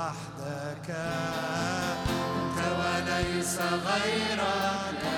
وحدك أنت وليس غيرك.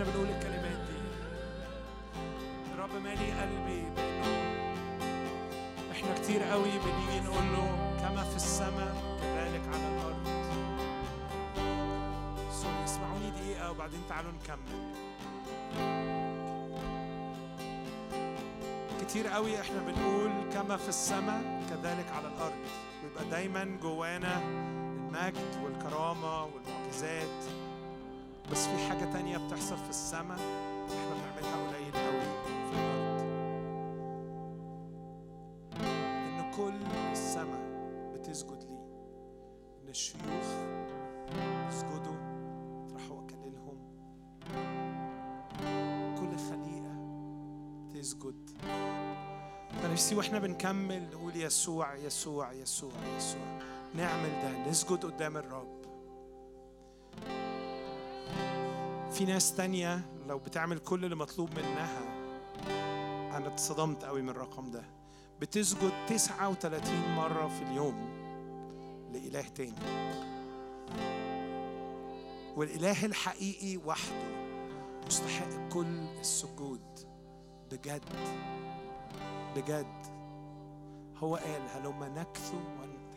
وإحنا بنقول الكلمات دي. الرب مالي قلبي بانه إحنا كتير قوي بنيجي نقول له كما في السماء كذلك على الأرض. سوري اسمعوني دقيقة وبعدين تعالوا نكمل. كتير قوي إحنا بنقول كما في السماء كذلك على الأرض. ويبقى دايما جوانا المجد والكرامة والمعجزات. بس في حاجة تانية بتحصل في السماء إحنا بنعملها قليل قوي في الأرض. إن كل السماء بتسجد لي إن الشيوخ يسجدوا راح أكللهم. كل خليقة تسجد فنفسي وإحنا بنكمل نقول يسوع يسوع يسوع يسوع. نعمل ده نسجد قدام الرب. في ناس تانية لو بتعمل كل اللي مطلوب منها. أنا اتصدمت قوي من الرقم ده. بتسجد 39 مرة في اليوم لإله تاني. والإله الحقيقي وحده مستحق كل السجود. بجد بجد. هو قال هلما نكثو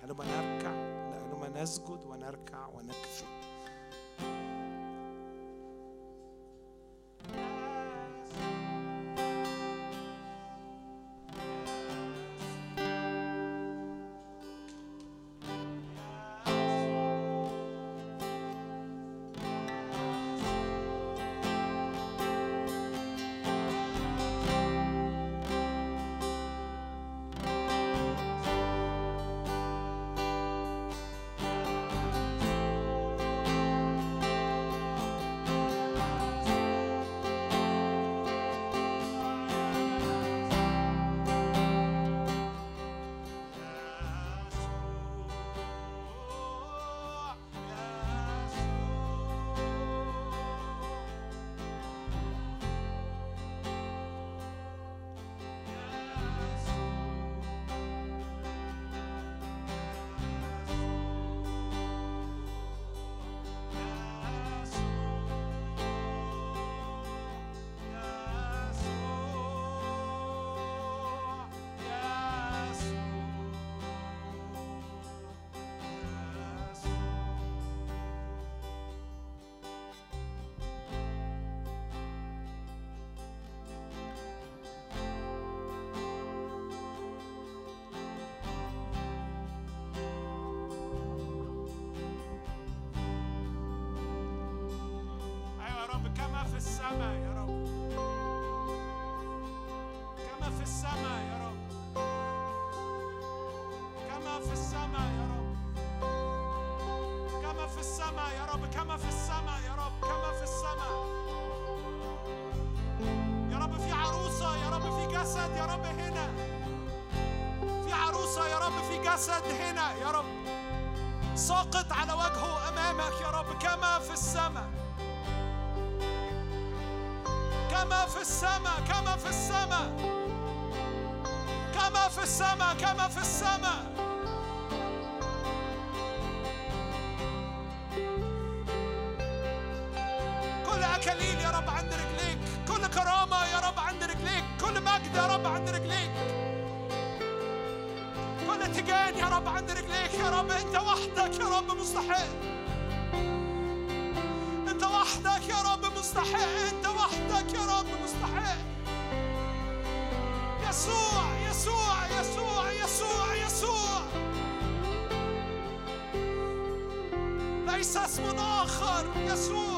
هلما نركع هلما نسجد ونركع ونكثو في السماء يا رب كما في السماء يا رب كما في السماء. يا رب في عروسة يا رب في جسد يا رب هنا. في عروسة يا رب في جسد هنا يا رب. ساقط على وجهه أمامك يا رب كما في السماء. كما في السماء كما في السماء. كما في السماء كما في السماء. مستحق وحدك يا رب مستحق انت وحدك يا رب مستحق يسوع يسوع يسوع يسوع يسوع. ليس اسم آخر. يسوع.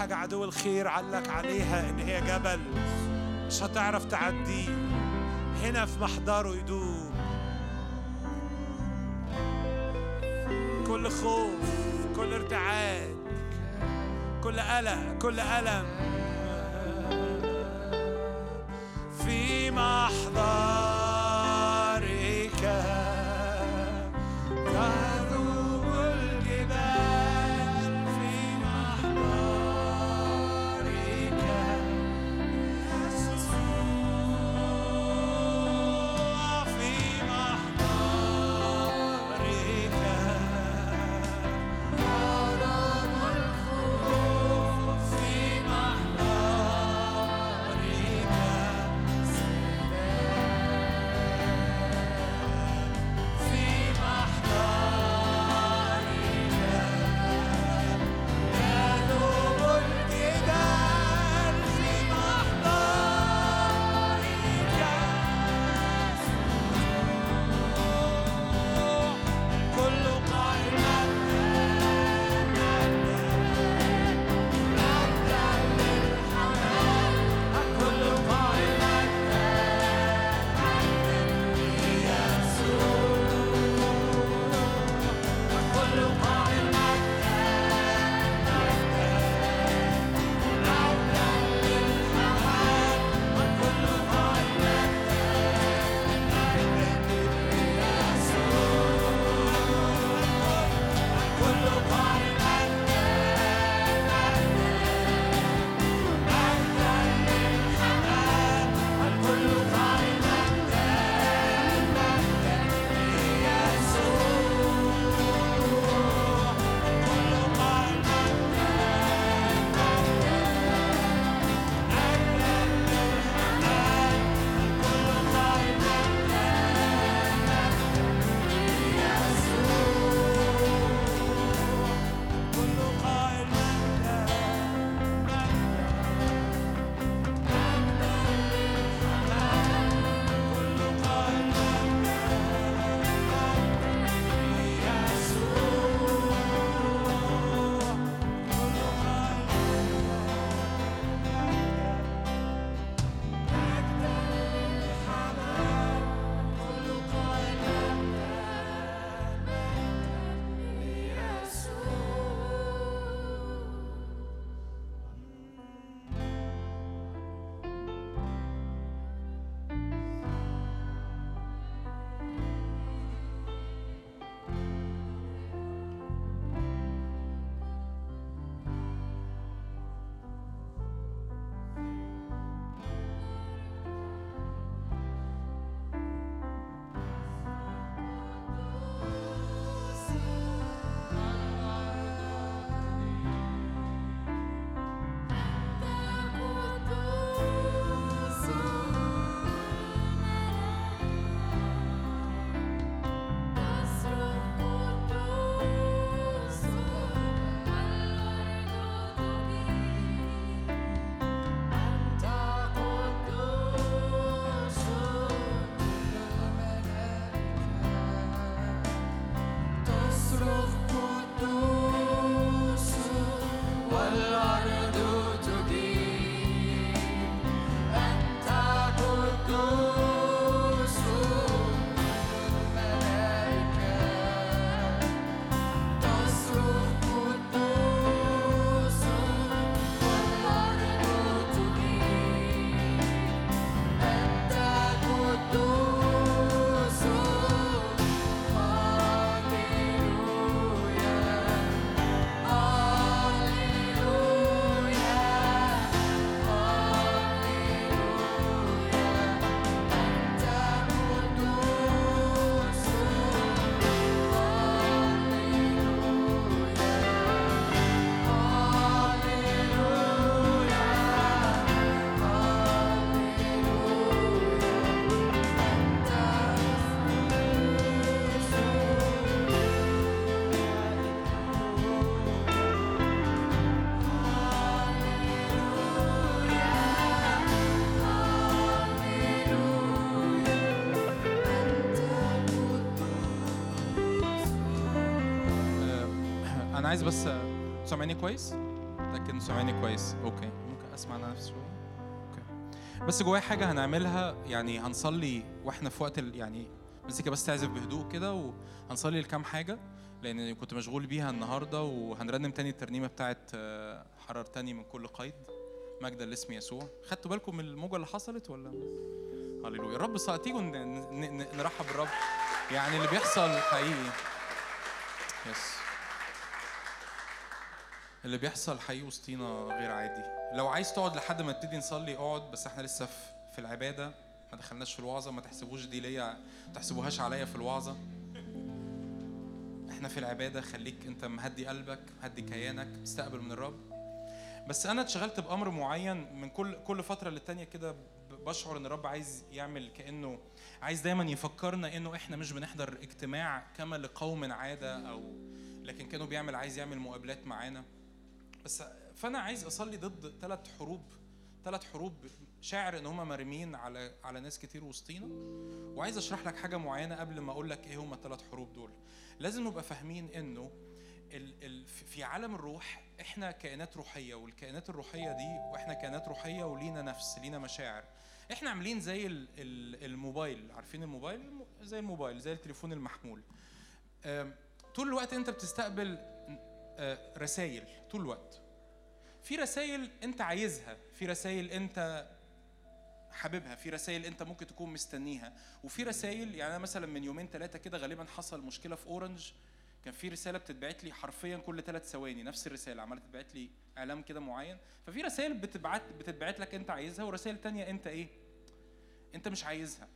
حاجة عدو الخير علق عليها إن هي جبل مش هتعرف تعديه هنا في محضره يدوب كل خوف كل ارتعاد كل قلق كل ألم. في محضر عايز بس سامعني كويس؟ لكن سامعني كويس. okay. ممكن أسمع أنا نفسي okay. بس جوايا حاجة هنعملها يعني هنصلي وإحنا في وقت. يعني مزيكا بس تعزف بهدوء كده وهنصلي لكام حاجة لأن كنت مشغول بيها النهارده وهنرنم تاني الترنيمة بتاعت آه، حررتني من كل قيد مجدا لاسم يسوع. خدتوا بالكم من الموجة اللي حصلت ولا؟ هللويا. الرب تيجوا نرحب بالرب. يعني اللي بيحصل حقيقي. يس اللي بيحصل حقيقي وسطينا غير عادي. لو عايز تقعد لحد ما نبتدي نصلي اقعد بس إحنا لسه في العبادة. ما دخلناش في الوعظة. ما تحسبوش دي ليا ما تحسبوهاش عليا في الوعظة. إحنا في العبادة. خليك انت مهدي قلبك مهدي كيانك تستقبل من الرب. بس أنا اتشغلت بأمر معين من كل كل فترة للتانية كده بشعر ان الرب عايز يعمل كأنه عايز دايما يفكرنا انه إحنا مش بنحضر اجتماع كما لقوم عادة أو لكن كانوا بيعمل عايز يعمل مقابلات معانا. بس فأنا عايز أصلي ضد ثلاث حروب ثلاث حروب شاعر إن هم مرميين على على ناس كتير وسطينا. وعايز أشرح لك حاجة معينة قبل ما أقول لك إيه هم الثلاث حروب دول. لازم نبقى فاهمين إنه في عالم الروح إحنا كائنات روحية والكائنات الروحية دي وإحنا كائنات روحية ولينا نفس لينا مشاعر. إحنا عاملين زي ال ال الموبايل. عارفين الموبايل؟ الم- زي الموبايل زي التليفون المحمول. طول الوقت أنت بتستقبل رسائل طول الوقت. في رسائل انت عايزها في رسائل انت حاببها في رسائل انت ممكن تكون مستنيها. وفي رسائل يعني أنا مثلا من يومين ثلاثة كده غالبا حصل مشكلة في أورنج كان في رسالة بتتبعت لي حرفيا كل ثلاث ثواني نفس الرسالة عمالة تتبعت لي إعلام كده معين. ففي رسائل بتبعت بتتبعت لك انت عايزها ورسائل تانية انت إيه؟ انت مش عايزها.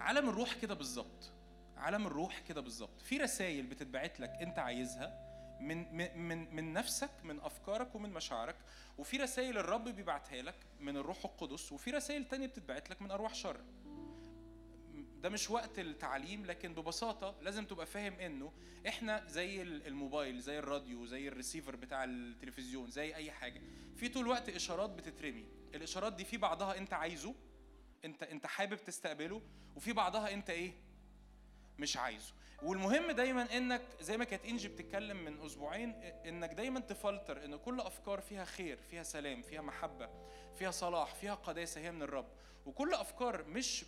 عالم الروح كده بالظبط عالم الروح كده بالظبط. في رسائل بتتبعت لك انت عايزها من من من نفسك من أفكارك ومن مشاعرك. وفي رسائل الرب بيبعتها لك من الروح القدس وفي رسائل تانية بتتبعت لك من أرواح شر. ده مش وقت التعليم لكن ببساطة لازم تبقى فاهم إنه إحنا زي ال- الموبايل زي الراديو زي الريسيفر بتاع التلفزيون زي أي حاجة. في طول الوقت إشارات بتترمي. الإشارات دي في بعضها أنت عايزه أنت أنت حابب تستقبله وفي بعضها أنت إيه؟ مش عايزه. والمهم دايما إنك زي ما كانت إنجي بتتكلم من أسبوعين إنك دايما تفلتر إن كل أفكار فيها خير فيها سلام فيها محبة فيها صلاح فيها قداسة هي من الرب. وكل أفكار مش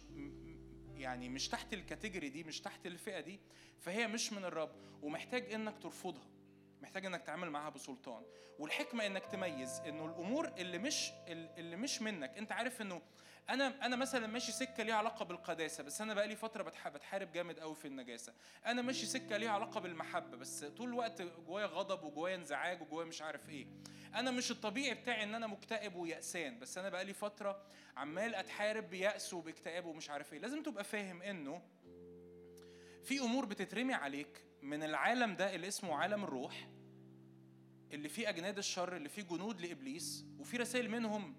يعني مش تحت الكاتيجوري دي مش تحت الفئة دي فهي مش من الرب. ومحتاج إنك ترفضها. محتاج إنك تعمل معاها بسلطان. والحكمة إنك تميز إنه الأمور اللي مش اللي مش منك. أنت عارف إنه أنا أنا مثلا ماشي سكة ليها علاقة بالقداسة بس أنا بقالي فترة بتح- بتحارب جامد قوي في النجاسة. أنا ماشي سكة ليها علاقة بالمحبة بس طول الوقت جوايا غضب وجوايا انزعاج وجوايا مش عارف إيه. أنا مش الطبيعي بتاعي إن أنا مكتئب ويأسان بس أنا بقالي فترة عمال أتحارب بيأس وباكتئاب ومش عارف إيه. لازم تبقى فاهم إنه في أمور بتترمي عليك من العالم ده اللي اسمه عالم الروح اللي فيه أجناد الشر اللي فيه جنود لإبليس وفي رسائل منهم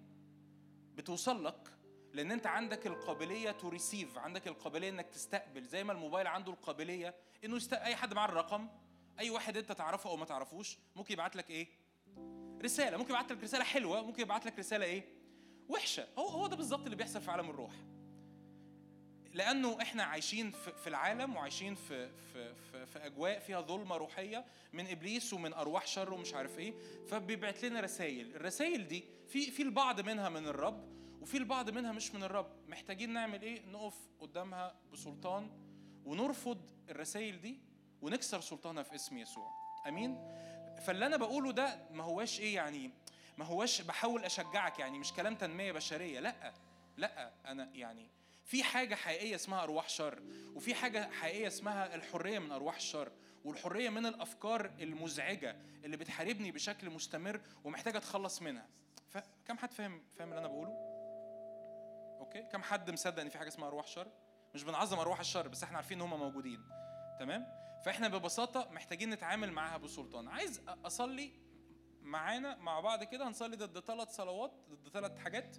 بتوصل لك لأن أنت عندك القابلية to receive عندك القابلية إنك تستقبل زي ما الموبايل عنده القابلية إنه يست... أي حد معاه الرقم أي واحد أنت تعرفه أو ما تعرفوش ممكن يبعت لك إيه؟ رسالة ممكن يبعت لك رسالة حلوة ممكن يبعت لك رسالة إيه؟ وحشة. هو هو ده بالظبط اللي بيحصل في عالم الروح. لأنه إحنا عايشين في العالم وعايشين في في في, في أجواء فيها ظلمة روحية من إبليس ومن أرواح شر ومش عارف إيه. فبيبعت لنا رسائل الرسائل دي في في البعض منها من الرب وفي البعض منها مش من الرب. محتاجين نعمل إيه؟ نقف قدامها بسلطان ونرفض الرسائل دي ونكسر سلطانها في اسم يسوع. آمين؟ فاللي أنا بقوله ده ما هواش إيه يعني؟ ما هواش بحاول أشجعك يعني مش كلام تنمية بشرية. لأ. لأ. أنا يعني في حاجة حقيقية اسمها أرواح شر وفي حاجة حقيقية اسمها الحرية من أرواح الشر والحرية من الأفكار المزعجة اللي بتحاربني بشكل مستمر ومحتاجة أتخلص منها فكم حد فاهم فاهم اللي أنا بقوله؟ أوكي؟ كم حد مصدق إن في حاجة اسمها أرواح شر؟ مش بنعظم أرواح الشر بس إحنا عارفين إن هم موجودين تمام؟ فإحنا ببساطة محتاجين نتعامل معاها بسلطان عايز أصلي معانا مع بعض كده هنصلي ضد ثلاث صلوات ضد ثلاث حاجات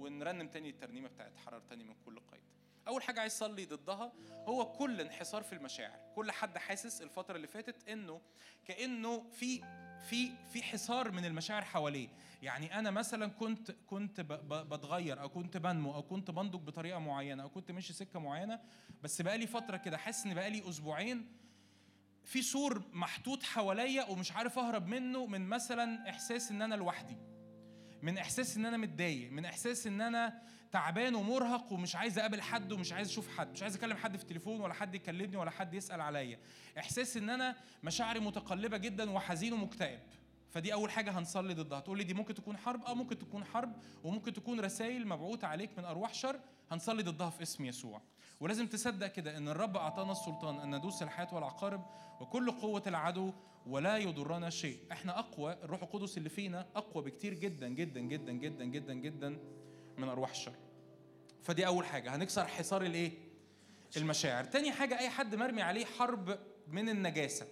ونرنم تاني الترنيمة بتاعت حررتني من كل قيد. أول حاجة عايز أصلي ضدها هو كل انحصار في المشاعر. كل حد حاسس الفترة اللي فاتت إنه كإنه في في في حصار من المشاعر حواليه. يعني أنا مثلا كنت كنت بتغير أو كنت بنمو أو كنت بنضج بطريقة معينة أو كنت ماشي سكة معينة بس بقالي فترة كده حاسس إن بقالي أسبوعين في سور محطوط حواليا ومش عارف أهرب منه من مثلا إحساس إن أنا لوحدي. من إحساس إن أنا متضايق من إحساس إن أنا تعبان ومرهق ومش عايز أقابل حد ومش عايز أشوف حد مش عايز أكلم حد في التليفون ولا حد يكلمني ولا حد يسأل عليا. إحساس إن أنا مشاعري متقلبة جدا وحزين ومكتئب. فدي أول حاجة هنصلي ضدها. تقول لي دي ممكن تكون حرب آه ممكن تكون حرب وممكن تكون رسائل مبعوثة عليك من أرواح شر هنصلي ضدها في اسم يسوع. ولازم تصدق كده إن الرب أعطانا السلطان أن ندوس الحياة والعقارب وكل قوة العدو ولا يضرنا شيء. إحنا أقوى الروح القدس اللي فينا أقوى بكتير جدا جدا جدا جدا جدا جدا من أرواح الشر فدي أول حاجة. هنكسر حصار الإيه؟ المشاعر. تاني حاجة أي حد مرمي عليه حرب من النجاسة.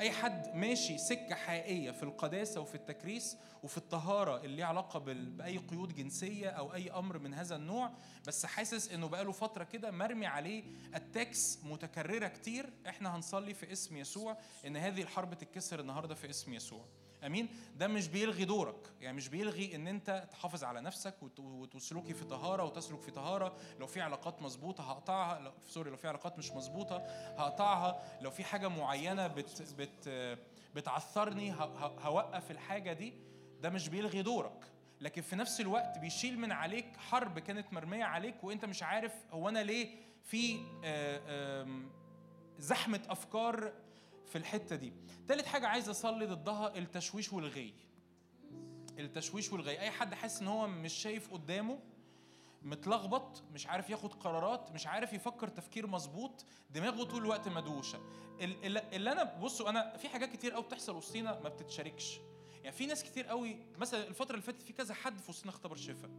أي حد ماشي سكة حقيقية في القداسة وفي التكريس وفي الطهارة اللي بال- بأي قيود جنسية أو أي أمر من هذا النوع بس حاسس إنه بقاله فترة كده مرمي عليه attacks متكررة كتير. إحنا هنصلي في اسم يسوع إن هذه الحرب تتكسر النهارده في اسم يسوع. أمين؟ ده مش بيلغي دورك. يعني مش بيلغي إن أنت تحافظ على نفسك وت- وتسلكي في طهارة وتسلك في طهارة. لو في علاقات مظبوطة هقطعها. لو sorry لو في علاقات مش مظبوطة هقطعها. لو في حاجة معينة بت بت بتعثرني هوقف الحاجة دي ده مش بيلغي دورك. لكن في نفس الوقت بيشيل من عليك حرب كانت مرمية عليك وأنت مش عارف هو أنا ليه في آه، زحمة أفكار في الحتة دي. تالت حاجة عايز أصلي ضدها التشويش والغي. التشويش والغي. أي حد حاسس إن هو مش شايف قدامه متلخبط مش عارف ياخد قرارات مش عارف يفكر تفكير مظبوط دماغه طول الوقت مدوشة. ال- ال- اللي أنا بصوا أنا في حاجات كتير قوي بتحصل وسطينا ما بتتشاركش. يعني في ناس كتير قوي مثلا الفترة اللي فاتت في كذا حد في وسطنا اختبر شفاء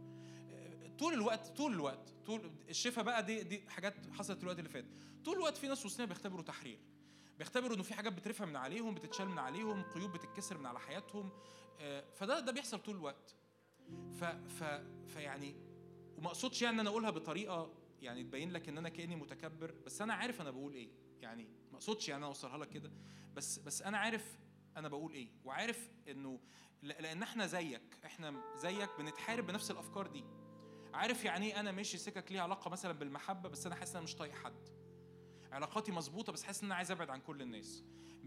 طول الوقت طول الوقت طول الشفاء بقى دي دي حاجات حصلت الوقت اللي فات. طول الوقت في ناس وسطنا بيختبروا تحرير. بيختبروا إنه في حاجات بترفع من عليهم بتتشال من عليهم قيود بتتكسر من على حياتهم آه، فده ده بيحصل طول الوقت. ف ف فيعني وما أقصدش يعني إن أنا أقولها بطريقة يعني تبين لك إن أنا كأني متكبر بس أنا عارف أنا بقول إيه. يعني ما أقصدش يعني أنا أوصلها لك كده بس بس أنا عارف أنا بقول إيه وعارف إنه لأن إحنا زيك إحنا زيك بنتحارب بنفس الأفكار دي. عارف يعني إيه أنا ماشي سكك ليها علاقة مثلا بالمحبة بس أنا حاسس إن أنا مش طايق حد. علاقاتي مظبوطة بس حاسس إن أنا عايز أبعد عن كل الناس.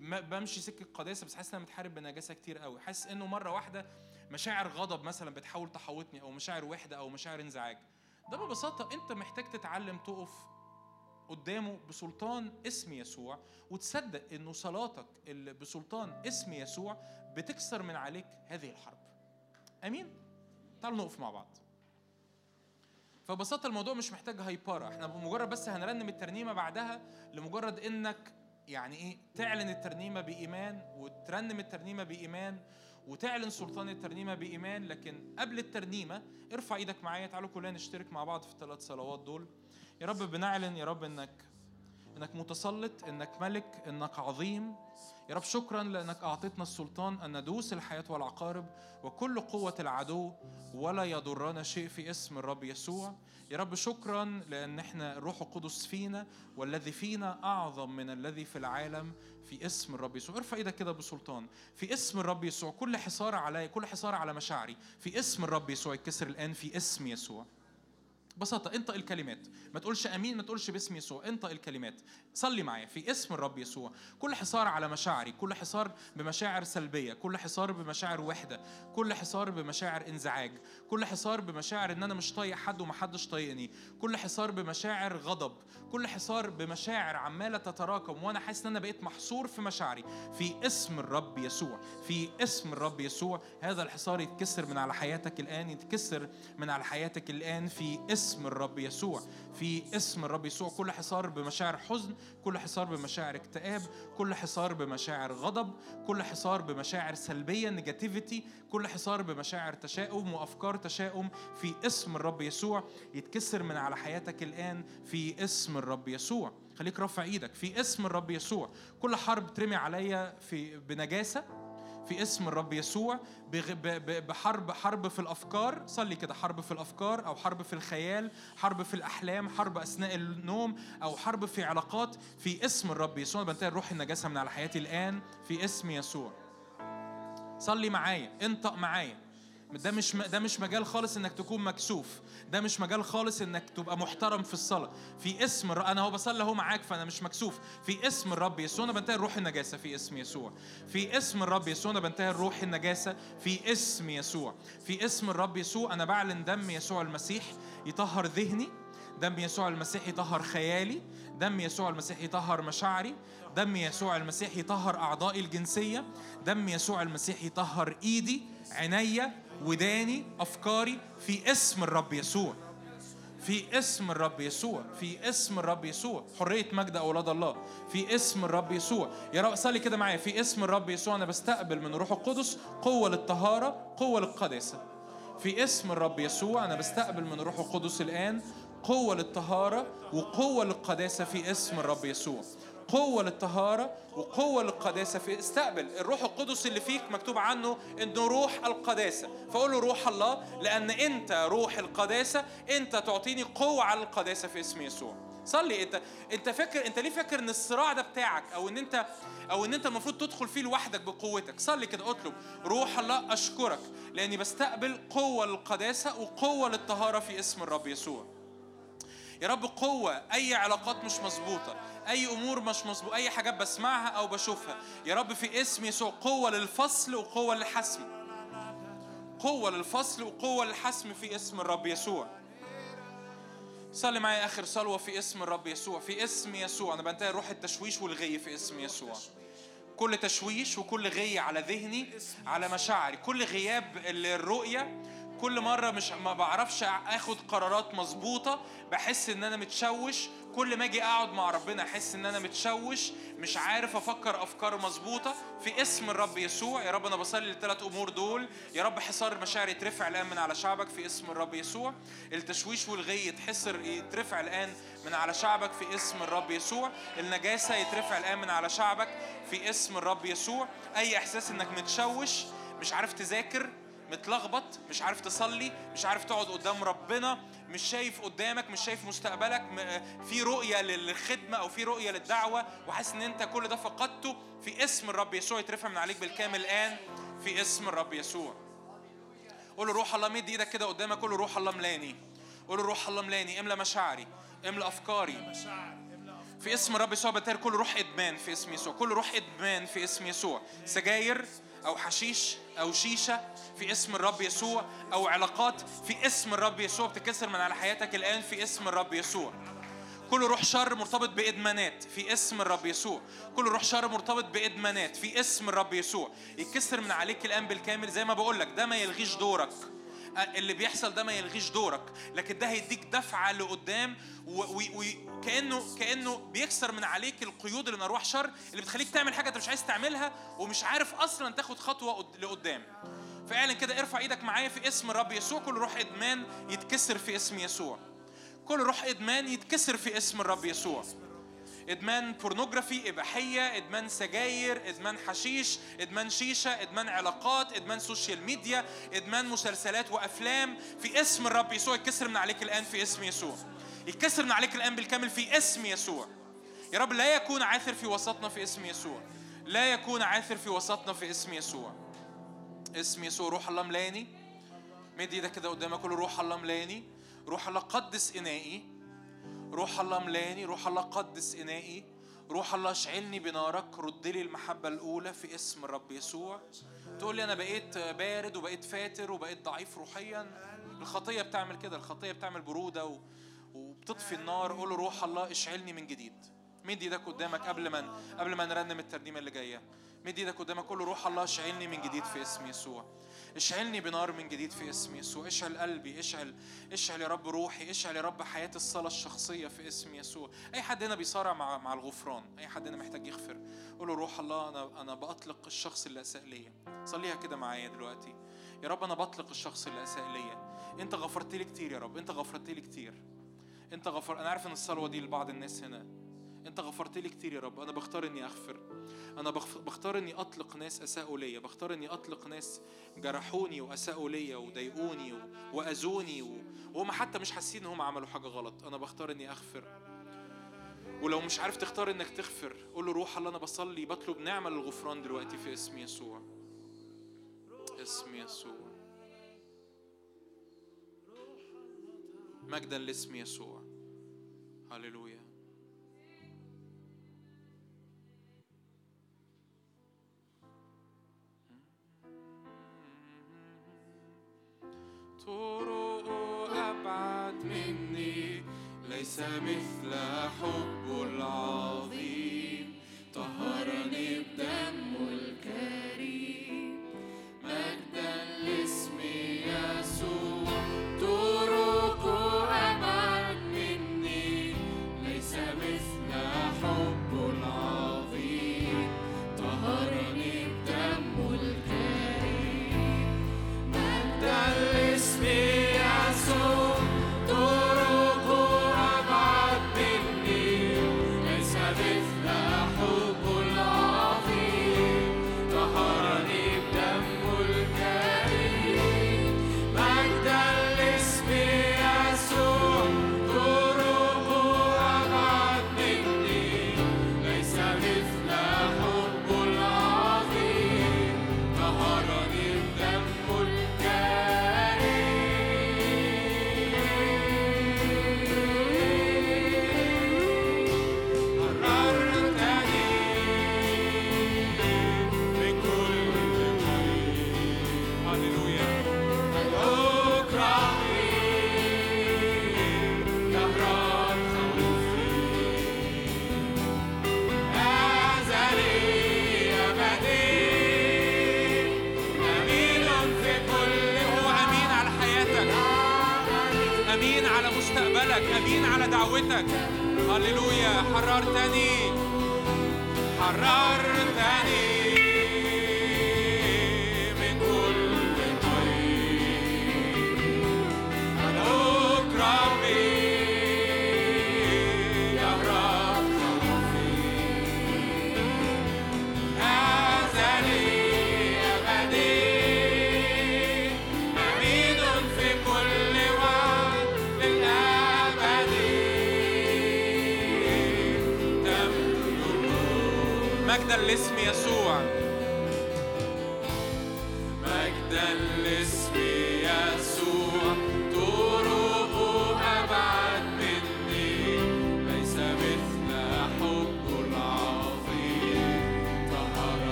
بمشي سكة قداسه بس حاسس إن أنا متحارب بنجاسة كتير قوي. حاسس إنه مرة واحدة مشاعر غضب مثلا بتحاول تحوطني أو مشاعر وحدة أو مشاعر انزعاج. ده ببساطة أنت محتاج تتعلم تقف قدامه بسلطان اسم يسوع وتصدق إنه صلاتك اللي بسلطان اسم يسوع بتكسر من عليك هذه الحرب. آمين؟ تعالوا نقف مع بعض. فببساطة الموضوع مش محتاج هايبره إحنا بمجرد بس هنرنم الترنيمة بعدها لمجرد انك يعني إيه تعلن الترنيمة بإيمان وترنم الترنيمة بإيمان وتعلن سلطان الترنيمة بإيمان لكن قبل الترنيمة ارفع إيدك معايا تعالوا كلنا نشترك مع بعض في الثلاث صلوات دول. يا رب بنعلن يا رب انك انك متسلط انك ملك انك عظيم. يا رب شكرا لأنك أعطيتنا السلطان أن ندوس الحياة والعقارب وكل قوة العدو ولا يضرنا شيء في اسم الرب يسوع. يا رب شكرا لأن إحنا الروح القدس فينا والذي فينا أعظم من الذي في العالم في اسم الرب يسوع. ارفع إيدك كده بسلطان. في اسم الرب يسوع. كل حصار علي كل حصار على مشاعري. في اسم الرب يسوع. يتكسر الآن في اسم يسوع. ببساطة انطق الكلمات. ما تقولش آمين ما تقولش باسم يسوع انطق الكلمات. صلي معايا في اسم الرب يسوع. كل حصار على مشاعري كل حصار بمشاعر سلبية كل حصار بمشاعر وحدة كل حصار بمشاعر انزعاج كل حصار بمشاعر إن أنا مش طايق حد ومحدش طايقني كل حصار بمشاعر غضب كل حصار بمشاعر عمالة تتراكم وأنا حاسس إن أنا بقيت محصور في مشاعري. في اسم الرب يسوع في اسم الرب يسوع. هذا الحصار يتكسر من على حياتك الآن يتكسر من على حياتك الآن في اسم الرب يسوع. في اسم الرب يسوع كل حصار بمشاعر حزن كل حصار بمشاعر اكتئاب كل حصار بمشاعر غضب كل حصار بمشاعر سلبية نيجاتيفيتي كل حصار بمشاعر تشاؤم وأفكار تشاؤم. في اسم الرب يسوع يتكسر من على حياتك الآن. في اسم الرب يسوع. خليك رافع إيدك. في اسم الرب يسوع. كل حرب ترمي عليا في بنجاسة. في اسم الرب يسوع بحرب حرب في الأفكار. صلي كده حرب في الأفكار أو حرب في الخيال حرب في الأحلام حرب أثناء النوم أو حرب في علاقات. في اسم الرب يسوع بنتهي روح النجاسة من على حياتي الآن. في اسم يسوع. صلي معايا انطق معايا. ده مش ده مش مجال خالص إنك تكون مكسوف. ده مش مجال خالص إنك تبقى محترم في الصلاة. في اسم أنا هو بصلي أهو معاك فأنا مش مكسوف. في اسم الرب يسوع أنا بنتهي الروح النجاسة. في اسم يسوع. في اسم الرب يسوع أنا بنتهي الروح النجاسة. في اسم يسوع. في اسم الرب يسوع أنا بعلن دم يسوع المسيح يطهر ذهني. دم يسوع المسيح يطهر خيالي. دم يسوع المسيح يطهر مشاعري. دم يسوع المسيح يطهر أعضائي الجنسية. دم يسوع المسيح يطهر إيدي عينيا وداني أفكاري في اسم الرب يسوع. في اسم الرب يسوع. في اسم الرب يسوع. حرية مجد أولاد الله. في اسم الرب يسوع. يا رب صلي كده معايا. في اسم الرب يسوع أنا بستقبل من روح القدس قوة للطهارة قوة للقداسة. في اسم الرب يسوع أنا بستقبل من روح القدس الآن قوة للطهارة وقوة للقداسة في اسم الرب يسوع. قوة للطهارة وقوة للقداسة في استقبل. الروح القدس اللي فيك مكتوب عنه انه روح القداسة. فقول له روح الله لأن أنت روح القداسة أنت تعطيني قوة على القداسة في اسم يسوع. صلي. أنت أنت فاكر أنت ليه فاكر إن الصراع ده بتاعك أو إن أنت أو إن أنت المفروض تدخل فيه لوحدك بقوتك؟ صلي كده اطلب. روح الله أشكرك لأني بستقبل قوة للقداسة وقوة للطهارة في اسم الرب يسوع. يا رب قوة أي علاقات مش مظبوطة أي أمور مش مظبوطة أي حاجات بسمعها أو بشوفها يا رب في اسم يسوع قوة للفصل وقوة للحسم. قوة للفصل وقوة للحسم في اسم الرب يسوع. صلي معايا آخر صلوة في اسم الرب يسوع في اسم يسوع. أنا بنتهي روح التشويش والغي في اسم يسوع. كل تشويش وكل غي على ذهني على مشاعري. كل غياب الرؤية كل مرة مش ما بعرفش آخد قرارات مظبوطة بحس إن أنا متشوش. كل ما أجي أقعد مع ربنا أحس إن أنا متشوش مش عارف أفكر أفكار مظبوطة. في اسم الرب يسوع يا رب أنا بصلي للثلاث أمور دول. يا رب حصار المشاعر يترفع الآن من على شعبك في اسم الرب يسوع. التشويش والغي يتحصر يترفع الآن من على شعبك في اسم الرب يسوع. النجاسة يترفع الآن من على شعبك في اسم الرب يسوع. أي إحساس إنك متشوش مش عارف تذاكر متلخبط مش عارف تصلي مش عارف تقعد قدام ربنا مش شايف قدامك مش شايف مستقبلك في رؤية للخدمة أو في رؤية للدعوة وحاسس إن أنت كل ده فقدته في اسم الرب يسوع. يترفع من عليك بالكامل الآن في اسم الرب يسوع. قول له روح الله مد إيدك كده قدامك قول له روح الله ملاني. قول له روح الله ملاني املى مشاعري املى أفكاري. في اسم الرب يسوع بتار كل روح إدمان في اسم يسوع كل روح إدمان في اسم يسوع. سجاير أو حشيش أو شيشة في اسم الرب يسوع أو علاقات في اسم الرب يسوع. بتكسر من على حياتك الآن في اسم الرب يسوع. كل روح شر مرتبط بإدمانات في اسم الرب يسوع. كل روح شر مرتبط بإدمانات في اسم الرب يسوع. يتكسر من عليك الآن بالكامل زي ما بقول لك ده ما يلغيش دورك. اللي بيحصل ده ما يلغيش دورك. لكن ده هيديك دفعة لقدام وكانه كانه بيكسر من عليك القيود اللي من ارواح شر اللي بتخليك تعمل حاجة انت مش عايز تعملها ومش عارف أصلا تاخد خطوة لقدام. فعلا كده ارفع إيدك معايا في اسم الرب يسوع. كل روح إدمان يتكسر في اسم يسوع. كل روح إدمان يتكسر في اسم الرب يسوع. إدمان pornography إباحية إدمان سجاير إدمان حشيش إدمان شيشة إدمان علاقات إدمان social media إدمان مسلسلات وأفلام. في اسم الرب يسوع يتكسر من عليك الآن في اسم يسوع. يتكسر من عليك الآن بالكامل في اسم يسوع. يا رب لا يكون عاثر في وسطنا في اسم يسوع. لا يكون عاثر في وسطنا في اسم يسوع. اسم يسوع روح الله ملاني مد إيدك كده قدامك قول روح الله ملاني روح الله قدس إنائي. روح الله ملاني روح الله قدس إنائي روح الله اشعلني بنارك رد لي المحبة الأولى في اسم الرب يسوع. تقول لي أنا بقيت بارد وبقيت فاتر وبقيت ضعيف روحيا. الخطية بتعمل كده الخطية بتعمل برودة وبتطفي النار. قول روح الله اشعلني من جديد. مد إيدك قدامك قبل ما قبل ما نرنم الترنيمة اللي جاية. مد إيدك قدامك قول روح الله اشعلني من جديد في اسم يسوع. اشعلني بنار من جديد في اسم يسوع. اشعل قلبي اشعل اشعل يا رب روحي اشعل يا رب حياة الصلاة الشخصية في اسم يسوع. أي حد هنا بيصارع مع مع الغفران أي حد هنا محتاج يغفر قول له روح الله أنا أنا بأطلق الشخص اللي أساء ليا. صليها كده معايا دلوقتي. يا رب أنا بطلق الشخص اللي أساء ليا. أنت غفرت لي كتير يا رب أنت غفرت لي كتير. أنت غفر أنا عارف إن الصلوة دي لبعض الناس هنا. انت غفرت لي كتير يا رب. أنا بختار إني أغفر. أنا بختار إني أطلق ناس أساءوا ليا. بختار إني أطلق ناس جرحوني وأساءوا ليا وضايقوني وأذوني و... وهم حتى مش حاسين انهم عملوا حاجة غلط. أنا بختار إني أغفر. ولو مش عارف تختار إنك تغفر قول له روح الله أنا بصلي بطلب نعمة الغفران دلوقتي في اسم يسوع. اسم يسوع. مجدا لاسم يسوع. هللويا. طرق أبعد مني ليس مثل حب العظيم. طهرني بدمه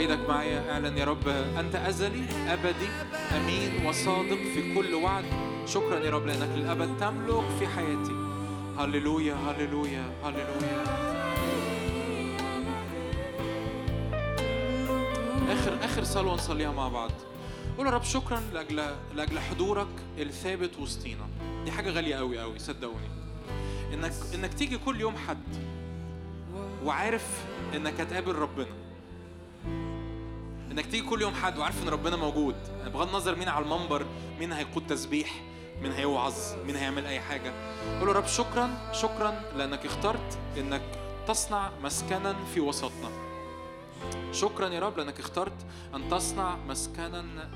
إيدك معايا اعلن يا رب. انت ازلي ابدي امين وصادق في كل وعد. شكرا يا رب لأنك للأبد تملك في حياتي. هللويا هللويا هللويا. آخر آخر صلوه نصليها مع بعض. قول يا رب شكرا لأجل لأجل حضورك الثابت وسطينا. دي حاجة غالية قوي قوي صدقوني. إنك إنك تيجي كل يوم حد وعارف إنك هتقابل ربنا. إنك تيجي كل يوم حد وعارف إن ربنا موجود. بغض النظر مين على المنبر مين هيقود تسبيح مين هيوعظ مين هيعمل أي حاجة. قول له رب شكرا شكرا لأنك اخترت إنك تصنع مسكنا في وسطنا. شكرا يا رب لأنك اخترت أن تصنع مسكنا.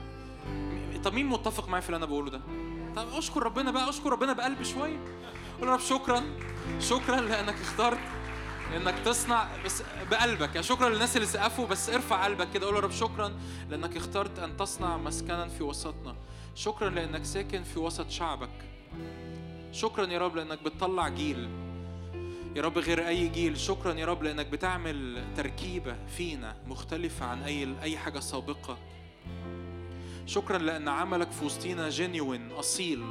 طب مين متفق معايا في اللي أنا بقوله ده؟ طب أشكر ربنا بقى أشكر ربنا بقلب شوية. قول رب شكرا شكرا لأنك اخترت انك تصنع بس بقلبك. يعني شكرا للناس اللي سقفوا بس ارفع قلبك كده قول له رب شكرا لأنك اخترت أن تصنع مسكنا في وسطنا. شكرا لأنك ساكن في وسط شعبك. شكرا يا رب لأنك بتطلع جيل. يا رب غير أي جيل. شكرا يا رب لأنك بتعمل تركيبة فينا مختلفة عن أي أي حاجة سابقة. شكرا لأن عملك في وسطينا جينيوين أصيل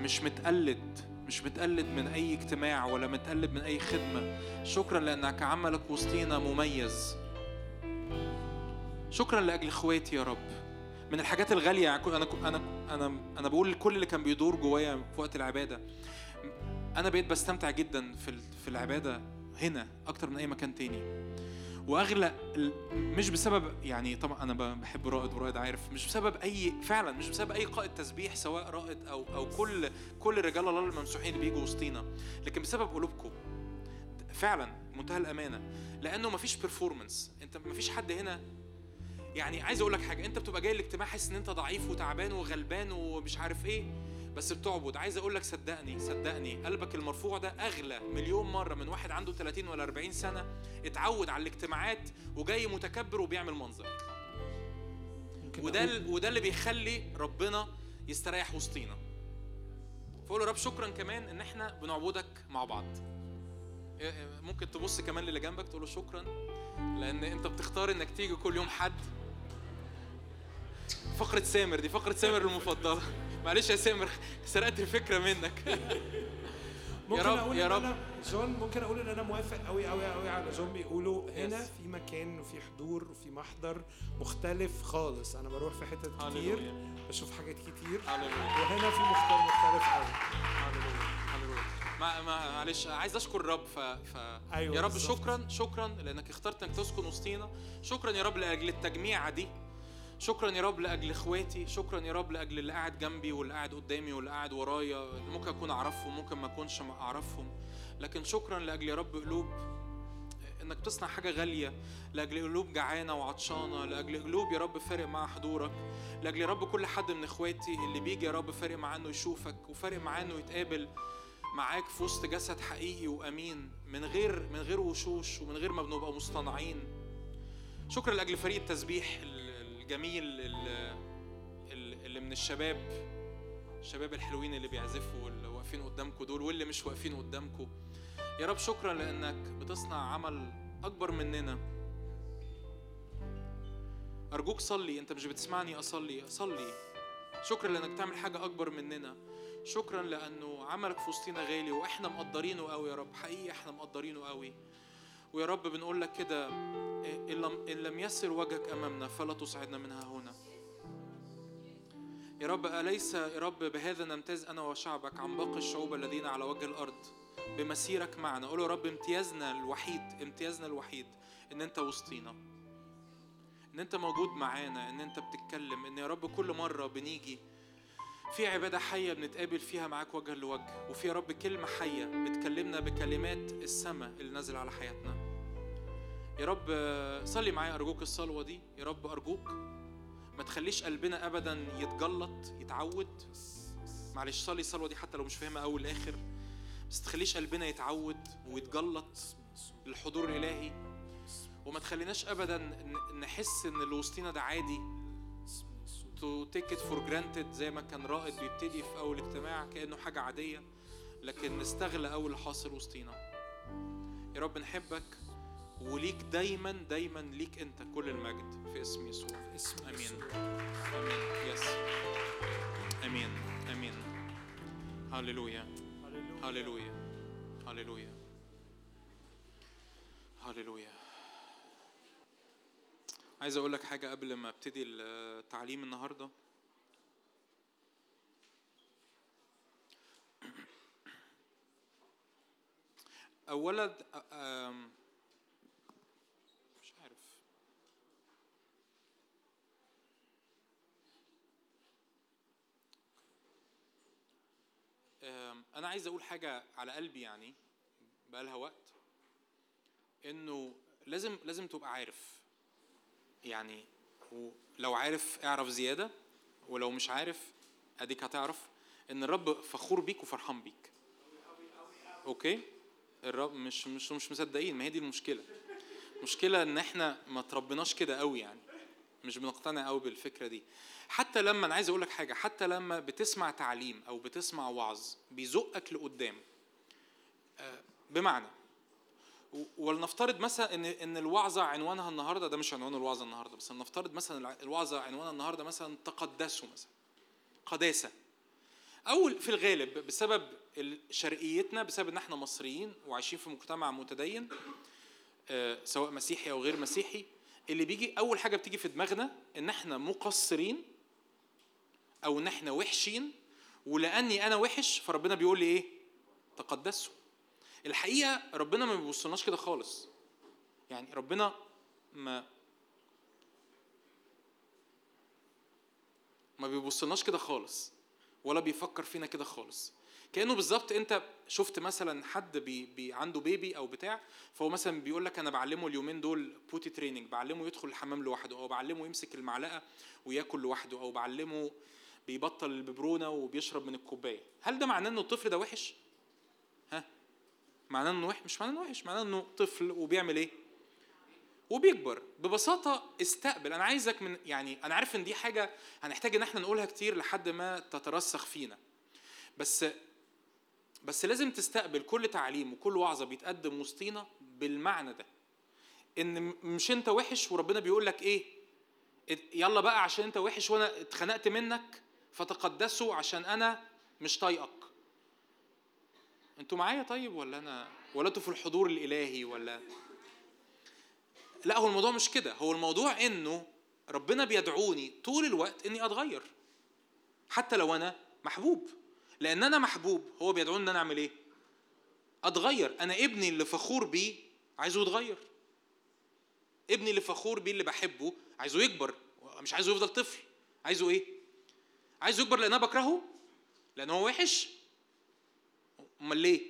مش متقلد. مش متقلد من أي اجتماع ولا متقلد من أي خدمة. شكرا لأنك عملك وسطينا مميز. شكرا لأجل إخواتي يا رب. من الحاجات الغالية يعني أنا أنا أنا أنا بقول لكل اللي كان بيدور جوايا في وقت العبادة. أنا بقيت بستمتع جدا في في العبادة هنا أكتر من أي مكان تاني. وأغلى مش بسبب يعني طبعا أنا بحب رائد ورائد عارف مش بسبب أي فعلا مش بسبب أي قائد تسبيح سواء رائد أو أو كل كل رجال الله الممسوحين اللي بيجوا وسطينا لكن بسبب قلوبكم. فعلا منتهى الأمانة. لأنه مفيش بيرفورمانس أنت مفيش حد هنا يعني عايز أقول لك حاجة أنت بتبقى جاي الاجتماع حاسس إن أنت ضعيف وتعبان وغلبان ومش عارف إيه. بس بتعبد. عايز أقول لك صدقني صدقني قلبك المرفوع ده أغلى مليون مرة من واحد عنده 30 ولا 40 سنة اتعود على الاجتماعات وجاي متكبر وبيعمل منظر. وده وده اللي بيخلي ربنا يستريح وسطينا. فقول رب شكرا كمان إن إحنا بنعبدك مع بعض. إيه، إيه، ممكن تبص كمان للي جنبك تقول له شكرا لأن أنت بتختار إنك تيجي كل يوم حد. فقرة سامر دي فقرة سامر المفضلة. معلش يا سامر سرقت الفكرة منك. ممكن يا رب أقول يا رب. أنا جون ممكن أقول إن أنا موافق قوي قوي قوي على جون بيقولوا هنا في مكان وفي حضور وفي محضر مختلف خالص. أنا بروح في حتت كتير بشوف حاجات كتير وهنا في محضر مختلف قوي ما معلش عايز أشكر الرب ف, ف... أيوة يا رب بالزبط. شكرا شكرا لأنك اخترت إنك تسكن وسطينا. شكرا يا رب لأجل التجميعة دي. شكرا يا رب لأجل إخواتي شكرا يا رب لأجل اللي قاعد جنبي واللي قاعد قدامي واللي قاعد ورايا. ممكن أكون أعرفهم ممكن ما أكونش أعرفهم. لكن شكرا لأجل يا رب قلوب إنك تصنع حاجة غالية. لأجل قلوب جعانة وعطشانة. لأجل قلوب يا رب فارق مع حضورك. لأجل يا رب كل حد من إخواتي اللي بيجي يا رب فارق معاه إنه يشوفك وفارق معاه إنه يتقابل معاك في وسط جسد حقيقي وأمين. من غير من غير وشوش ومن غير ما بنبقى مصطنعين. شكرا لأجل فريق التسبيح الجميل اللي من الشباب الشباب الحلوين اللي بيعزفوا واللي واقفين قدامكم دول واللي مش واقفين قدامكم يا رب شكرا لأنك بتصنع عمل أكبر مننا. أرجوك صلي أنت مش بتسمعني أصلي صلي. شكرا لأنك بتعمل حاجة أكبر مننا. شكرا لأنه عملك في وسطينا غالي وإحنا مقدرينه قوي يا رب حقيقي إحنا مقدرينه قوي ويا رب بنقول لك كده إن لم, يسر وجهك أمامنا فلا تصعدنا منها هنا. يا رب أليس يا رب بهذا نمتاز أنا وشعبك عن باقي الشعوب الذين على وجه الأرض؟ بمسيرك معنا. قول يا رب امتيازنا الوحيد امتيازنا الوحيد إن أنت وسطينا. إن أنت موجود معانا إن أنت بتتكلم إن يا رب كل مرة بنيجي في عبادة حية بنتقابل فيها معاك وجها لوجه وفي يا رب كلمة حية بتكلمنا بكلمات السماء اللي نازل على حياتنا. يا رب صلي معايا أرجوك الصلوة دي. يا رب أرجوك ما تخليش قلبنا أبدا يتجلط يتعود. معلش صلي الصلوة دي حتى لو مش فاهمها أول آخر بس تخليش قلبنا يتعود ويتجلط للحضور الإلهي. وما تخليناش أبدا نحس إن اللي وسطينا ده عادي. to take it for granted زي ما كان رائد بيبتدي في أول اجتماع كأنه حاجة عادية لكن نستغل أول اللي حاصل وسطينا. يا رب نحبك وليك دايما دايما ليك أنت كل المجد في اسم يسوع. اسم امين يسوع. آمين. yes آمين. آمين. هللويا. هللويا. هللويا. هللويا. عايز أقول لك حاجة قبل ما أبتدي التعليم النهارده. اولا مش عارف. أنا عايز أقول حاجة على قلبي يعني بقالها وقت إنه لازم لازم تبقى عارف. يعني لو عارف اعرف زيادة ولو مش عارف أديك هتعرف إن الرب فخور بيك وفرحان بيك. أوكي؟ الرب مش مش مش مصدقين ما هي دي المشكلة. المشكلة إن إحنا ما تربيناش كده قوي يعني. مش بنقتنع قوي بالفكرة دي. حتى لما أنا عايز أقول لك حاجة حتى لما بتسمع تعليم أو بتسمع وعظ بيزقك لقدام آه، بمعنى ولنفترض مثلا ان إن الوعظه عنوانها النهارده ده مش عنوان الوعظه النهارده بس نفترض مثلا الوعظه عنوانها النهارده مثلا تقدسوا مثلا قداسة. أول في الغالب بسبب شرقيتنا بسبب إن إحنا مصريين وعايشين في مجتمع متدين آه، سواء مسيحي أو غير مسيحي اللي بيجي أول حاجة بتيجي في دماغنا إن إحنا مقصرين أو إن إحنا وحشين ولأني أنا وحش فربنا بيقول لي إيه؟ تقدسوا. الحقيقة ربنا ما بيبصلناش كده خالص. يعني ربنا ما ما بيبصلناش كده خالص ولا بيفكر فينا كده خالص. كأنه بالظبط أنت شفت مثلا حد بي بي عنده بيبي أو بتاع فهو مثلا بيقول لك أنا بعلمه اليومين دول potty training بعلمه يدخل الحمام لوحده أو بعلمه يمسك المعلقة وياكل لوحده أو بعلمه بيبطل الببرونة وبيشرب من الكوباية. هل ده معناه انه الطفل ده وحش؟ معناه إنه وحش مش معناه إنه وحش معناه إنه طفل وبيعمل إيه؟ وبيكبر. ببساطة استقبل. أنا عايزك من يعني أنا عارف إن دي حاجة هنحتاج إن إحنا نقولها كتير لحد ما تترسخ فينا. بس بس لازم تستقبل كل تعليم وكل وعظة بيتقدم وسطينا بالمعنى ده. إن مش أنت وحش وربنا بيقول لك إيه؟ يلا بقى عشان أنت وحش وأنا اتخنقت منك فتقدسوا عشان أنا مش طايقك. أنتوا معايا طيب ولا أنا ولا أنتوا في الحضور الالهي ولا؟ لا هو الموضوع مش كده. هو الموضوع انه ربنا بيدعوني طول الوقت اني اتغير حتى لو أنا محبوب. لأن أنا محبوب هو بيدعوني ان أنا اعمل إيه؟ اتغير. أنا ابني اللي فخور بيه عايزه يتغير. ابني اللي فخور بيه اللي بحبه عايزه يكبر. مش عايزه يفضل طفل عايزه إيه؟ عايزه يكبر لأن أنا بكرهه؟ لأن هو وحش؟ أمال ليه؟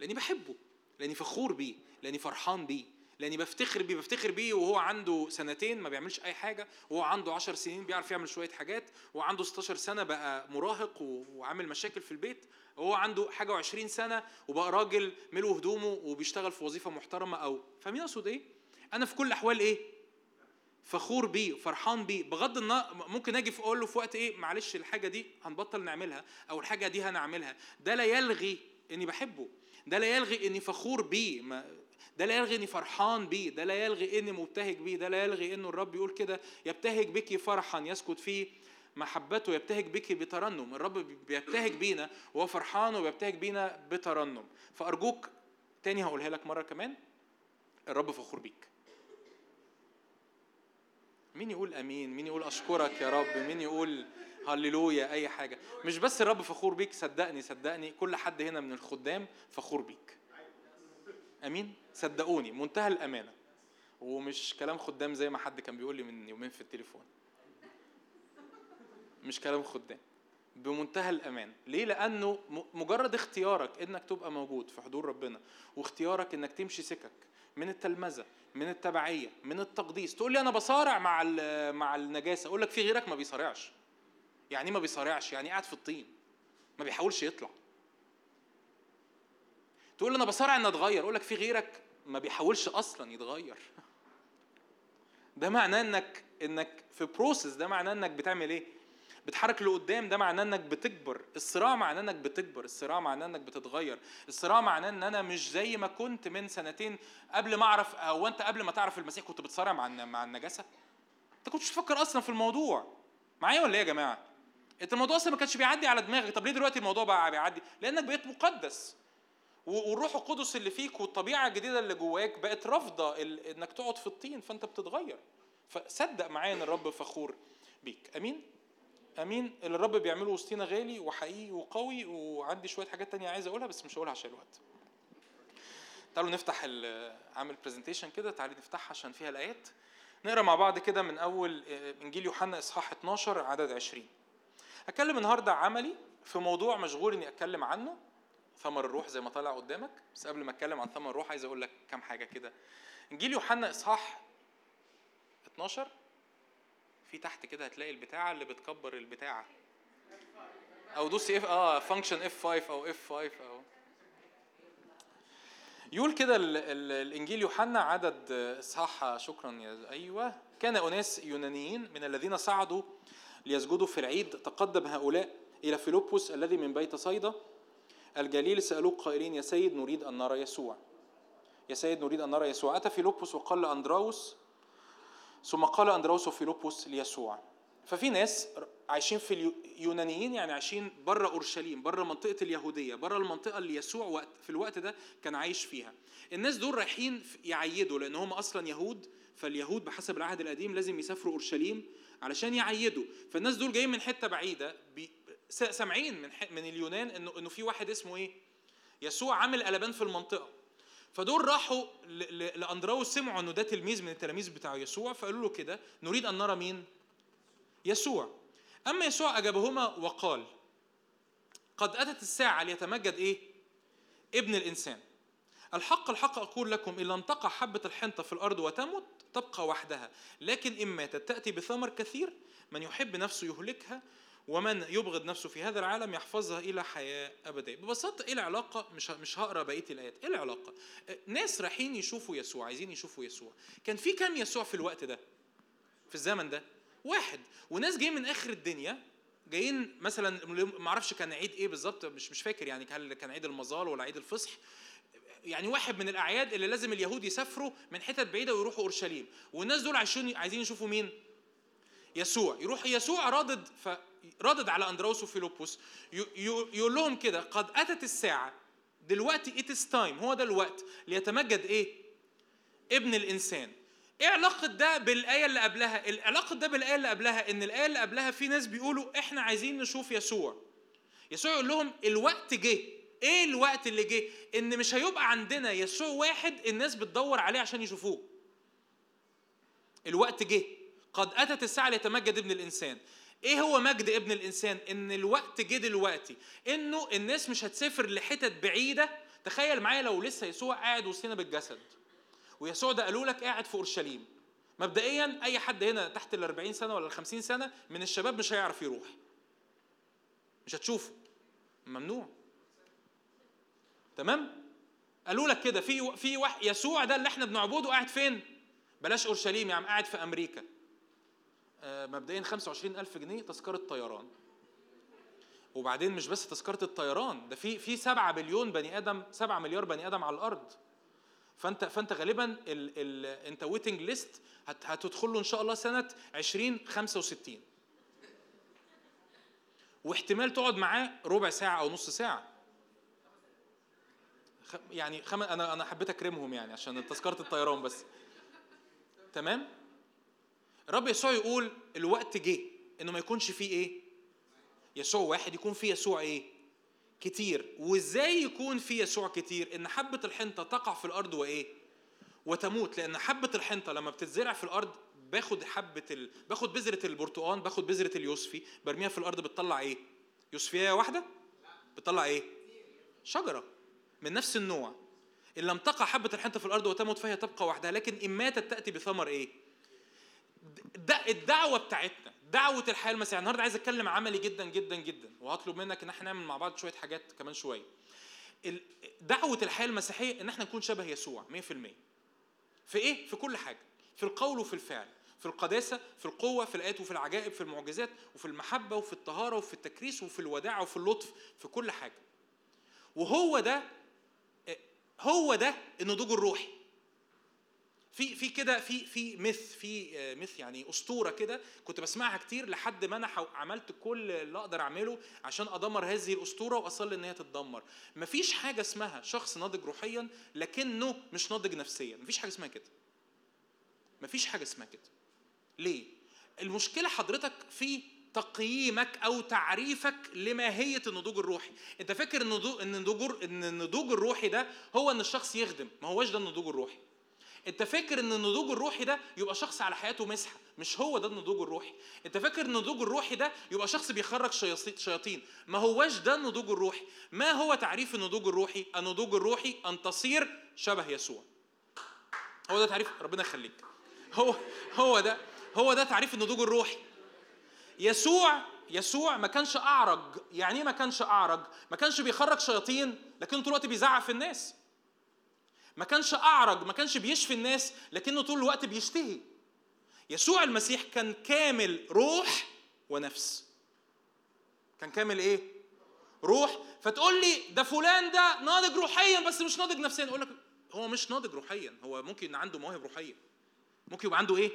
لأني بحبه لأني فخور بيه لأني فرحان بيه لأني بفتخر بيه بفتخر بيه وهو عنده سنتين ما بيعملش أي حاجة وهو عنده عشر سنين بيعرف يعمل شوية حاجات وهو عنده 16 سنة بقى مراهق وعامل مشاكل في البيت وهو عنده حاجة و20 سنة وبقى راجل ملو هدومه وبيشتغل في وظيفة محترمة أو فاهمين أقصد إيه؟ أنا في كل الأحوال إيه؟ فخور بيه فرحان بيه. بغض النظر ممكن أجي أقول له في وقت إيه معلش الحاجة دي هنبطل نعملها أو الحاجة دي هنعملها. ده لا يلغي إني بحبه. ده لا يلغي إني فخور بيه. ده لا يلغي إني فرحان بيه. ده لا يلغي إني مبتهج بيه. ده لا يلغي إنه الرب يقول كده يبتهج بك فرحا يسكت فيه محبته يبتهج بك بترنم. الرب بيبتهج بينا وهو فرحان وبيبتهج بينا بترنم. فأرجوك تاني هقولها لك مرة كمان الرب فخور بيك. مين يقول آمين؟ مين يقول أشكرك يا رب؟ مين يقول هللويا؟ أي حاجة. مش بس الرب فخور بيك صدقني صدقني كل حد هنا من الخدام فخور بيك. آمين؟ صدقوني منتهى الأمانة. ومش كلام خدام زي ما حد كان بيقول لي من يومين في التليفون. مش كلام خدام. بمنتهى الأمان. ليه؟ لأنه مجرد اختيارك إنك تبقى موجود في حضور ربنا واختيارك إنك تمشي سكك. من التلمذة من التبعية من التقديس. تقول لي أنا بصارع مع مع النجاسة. أقول لك في غيرك ما بيصارعش. يعني إيه ما بيصارعش؟ يعني قاعد في الطين. ما بيحاولش يطلع. تقول لي أنا بصارع إن أتغير. أقول لك في غيرك ما بيحاولش أصلا يتغير. ده معناه إنك إنك في بروسس ده معناه إنك بتعمل إيه؟ بتحرك لقدام ده معناه إنك بتكبر. الصراع معناه إنك بتكبر. الصراع معناه إنك بتتغير. الصراع معناه إن أنا مش زي ما كنت من سنتين قبل ما أعرف أو أنت قبل ما تعرف المسيح كنت بتصارع مع مع النجاسة؟ أنت كنتش تفكر أصلا في الموضوع. معايا ولا إيه يا جماعة؟ أنت الموضوع أصلا ما كانش بيعدي على دماغك. طب ليه دلوقتي الموضوع بقى بيعدي؟ لأنك بقيت مقدس. والروح القدس اللي فيك والطبيعة الجديدة اللي جواك بقت رافضة إنك تقعد في الطين. فأنت بتتغير. فصدق معايا إن الرب فخور بيك. آمين؟ أمين اللي الرب بيعمله وسطينا غالي وحقيقي وقوي وعندي شوية حاجات تانية عايز أقولها بس مش هقولها عشان الوقت. تعالوا نفتح عامل برزنتيشن كده تعالي نفتحها عشان فيها الآيات. نقرأ مع بعض كده من أول آه، إنجيل يوحنا إصحاح 12 عدد 20 هتكلم النهارده عملي في موضوع مشغول إني أتكلم عنه. ثمر الروح زي ما طالع قدامك. بس قبل ما أتكلم عن ثمر الروح عايز أقول لك كام حاجة كده. إنجيل يوحنا إصحاح 12 في تحت كده هتلاقي البتاعة اللي بتكبر البتاعة. أو دوسي F آه function F 5 أو F 5 أو. يقول كده الإنجيل يوحنا عدد اصحاح شكرا يا أيوه. كان اناس يونانيين من الذين صعدوا ليسجدوا في العيد. تقدم هؤلاء إلى فيلبس الذي من بيت صيدا. الجليل سألوه قائلين يا سيد نريد أن نرى يسوع. يا سيد نريد أن نرى يسوع. أتى فيلبس وقال لأندراوس ثم قال اندراوس وفيلبس ليسوع. ففي ناس عايشين في اليونانيين يعني عايشين بره أورشليم بره منطقة اليهودية بره المنطقة اللي يسوع وقت في الوقت ده كان عايش فيها. الناس دول رايحين يعيدوا لأن هم أصلا يهود فاليهود بحسب العهد القديم لازم يسافروا أورشليم علشان يعيدوا. فالناس دول جايين من حتة بعيدة سامعين من من اليونان انه إنه في واحد اسمه إيه؟ يسوع عامل قلبان في المنطقة. فدول راحوا لأندراوس سمعوا إنه ده تلميذ من التلاميذ بتاع يسوع فقالوا له كده نريد أن نرى مين؟ يسوع. أما يسوع أجابهما وقال قد أتت الساعة ليتمجد إيه؟ ابن الإنسان. الحق الحق أقول لكم إن لم تقع حبة الحنطة في الأرض وتمت تبقى وحدها. لكن ان ماتت تأتي بثمر كثير من يحب نفسه يهلكها ومن يبغض نفسه في هذا العالم يحفظها إلى حياة أبدية. ببساطة إيه العلاقة؟ مش مش هقرأ بقية الآيات. إيه العلاقة؟ ناس رايحين يشوفوا يسوع عايزين يشوفوا يسوع. كان في كام يسوع في الوقت ده؟ في الزمن ده؟ واحد. وناس جايين من آخر الدنيا جايين مثلا ما أعرفش كان عيد إيه بالظبط مش مش فاكر يعني هل كان عيد المظال ولا عيد الفصح. يعني واحد من الأعياد اللي لازم اليهود يسافروا من حتت بعيدة ويروحوا أورشليم. والناس دول عايزين يشوفوا مين؟ يسوع. يروح يسوع رادد رادد على اندراوس وفيلبس يقول لهم كده قد أتت الساعة. دلوقتي at time هو ده الوقت ليتمجد إيه؟ ابن الإنسان. إيه علاقة ده بالآية اللي قبلها؟ العلاقه ده بالآية اللي قبلها إن الآية اللي قبلها في ناس بيقولوا إحنا عايزين نشوف يسوع. يسوع يقول لهم الوقت جه. إيه الوقت اللي جه؟ إن مش هيبقى عندنا يسوع واحد الناس بتدور عليه عشان يشوفوه. الوقت جه. قد أتت الساعة ليتمجد ابن الإنسان. إيه هو مجد ابن الإنسان؟ إن الوقت جه دلوقتي. إنه الناس مش هتسافر لحتت بعيدة. تخيل معايا لو لسه يسوع قاعد وسطنا بالجسد. ويسوع ده قالوا لك قاعد في أورشليم. مبدئيا أي حد هنا تحت ال 40 سنة ولا ال 50 سنة من الشباب مش هيعرف يروح. مش هتشوفه. ممنوع. تمام؟ قالوا لك كده. في في يسوع ده اللي إحنا بنعبده قاعد فين؟ بلاش أورشليم يا عم قاعد في أمريكا. مبدئيا 25000 جنيه تذكرة طيران. وبعدين مش بس تذكرة الطيران ده في في 7 بليون بني آدم 7 مليار بني آدم على الأرض. فأنت فأنت غالبا ال ال أنت ويتنج ليست هتدخل له إن شاء الله سنة 2065 واحتمال تقعد معاه ربع ساعة أو نص ساعة. يعني خم... أنا أنا حبيت أكرمهم يعني عشان تذكرة الطيران بس. تمام؟ الرب يسوع يقول الوقت جه إنه ما يكونش فيه إيه؟ يسوع واحد يكون فيه يسوع إيه؟ كتير. وإزاي يكون فيه يسوع كتير؟ إن حبة الحنطة تقع في الأرض وإيه؟ وتموت. لأن حبة الحنطة لما بتتزرع في الأرض باخد حبة ال... باخد بذرة البرتقال باخد بذرة اليوسفي برميها في الأرض بتطلع إيه؟ يوسفية واحدة؟ بتطلع إيه؟ شجرة من نفس النوع. إن لم تقع حبة الحنطة في الأرض وتموت فهي تبقى وحدها لكن إن ماتت تأتي بثمر إيه؟ الدعوة بتاعتنا دعوة الحياة المسيحية. النهارده عايز أتكلم عملي جدا جدا جدا. وهطلب منك إن إحنا نعمل مع بعض شوية حاجات كمان شوية. دعوة الحياة المسيحية إن إحنا نكون شبه يسوع 100% في إيه؟ في كل حاجة. في القول وفي الفعل. في القداسة في القوة في الآيات وفي العجائب في المعجزات وفي المحبة وفي الطهارة وفي التكريس وفي الوداع وفي اللطف في كل حاجة. وهو ده هو ده النضوج الروحي. في في كده في في مث في مث يعني أسطورة كده كنت بسمعها كتير لحد ما أنا عملت كل اللي أقدر أعمله عشان أدمر هذه الأسطورة وأصلي إن هي تتدمر. مفيش حاجة اسمها شخص ناضج روحيا لكنه مش ناضج نفسيا. مفيش حاجة اسمها كده. مفيش حاجة اسمها كده. ليه؟ المشكلة حضرتك في تقييمك أو تعريفك لماهيه النضوج الروحي. أنت فاكر إن النضوج إن النضوج الروحي ده هو إن الشخص يخدم؟ ما هوش ده النضوج الروحي. انت فاكر ان النضوج الروحي ده يبقى شخص على حياته مسحة؟ مش هو ده النضوج الروحي. انت فاكر ان النضوج الروحي ده يبقى شخص بيخرج شياطين؟ ما هوش ده النضوج الروحي. ما هو تعريف النضوج الروحي؟ النضوج الروحي أن تصير شبه يسوع. هو ده تعريف ربنا يخليك. هو هو ده هو ده تعريف النضوج الروحي. يسوع يسوع ما كانش أعرج. يعني إيه ما كانش أعرج؟ ما كانش بيخرج شياطين لكنه طول الوقت بيزعق في الناس. ما كانش أعرج ما كانش بيشفي الناس لكنه طول الوقت بيشتهي. يسوع المسيح كان كامل روح ونفس. كان كامل إيه؟ روح. فتقول لي ده فلان ده ناضج روحيا بس مش ناضج نفسيا. أقول لك هو مش ناضج روحيا هو ممكن عنده مواهب روحية. ممكن يبقى عنده إيه؟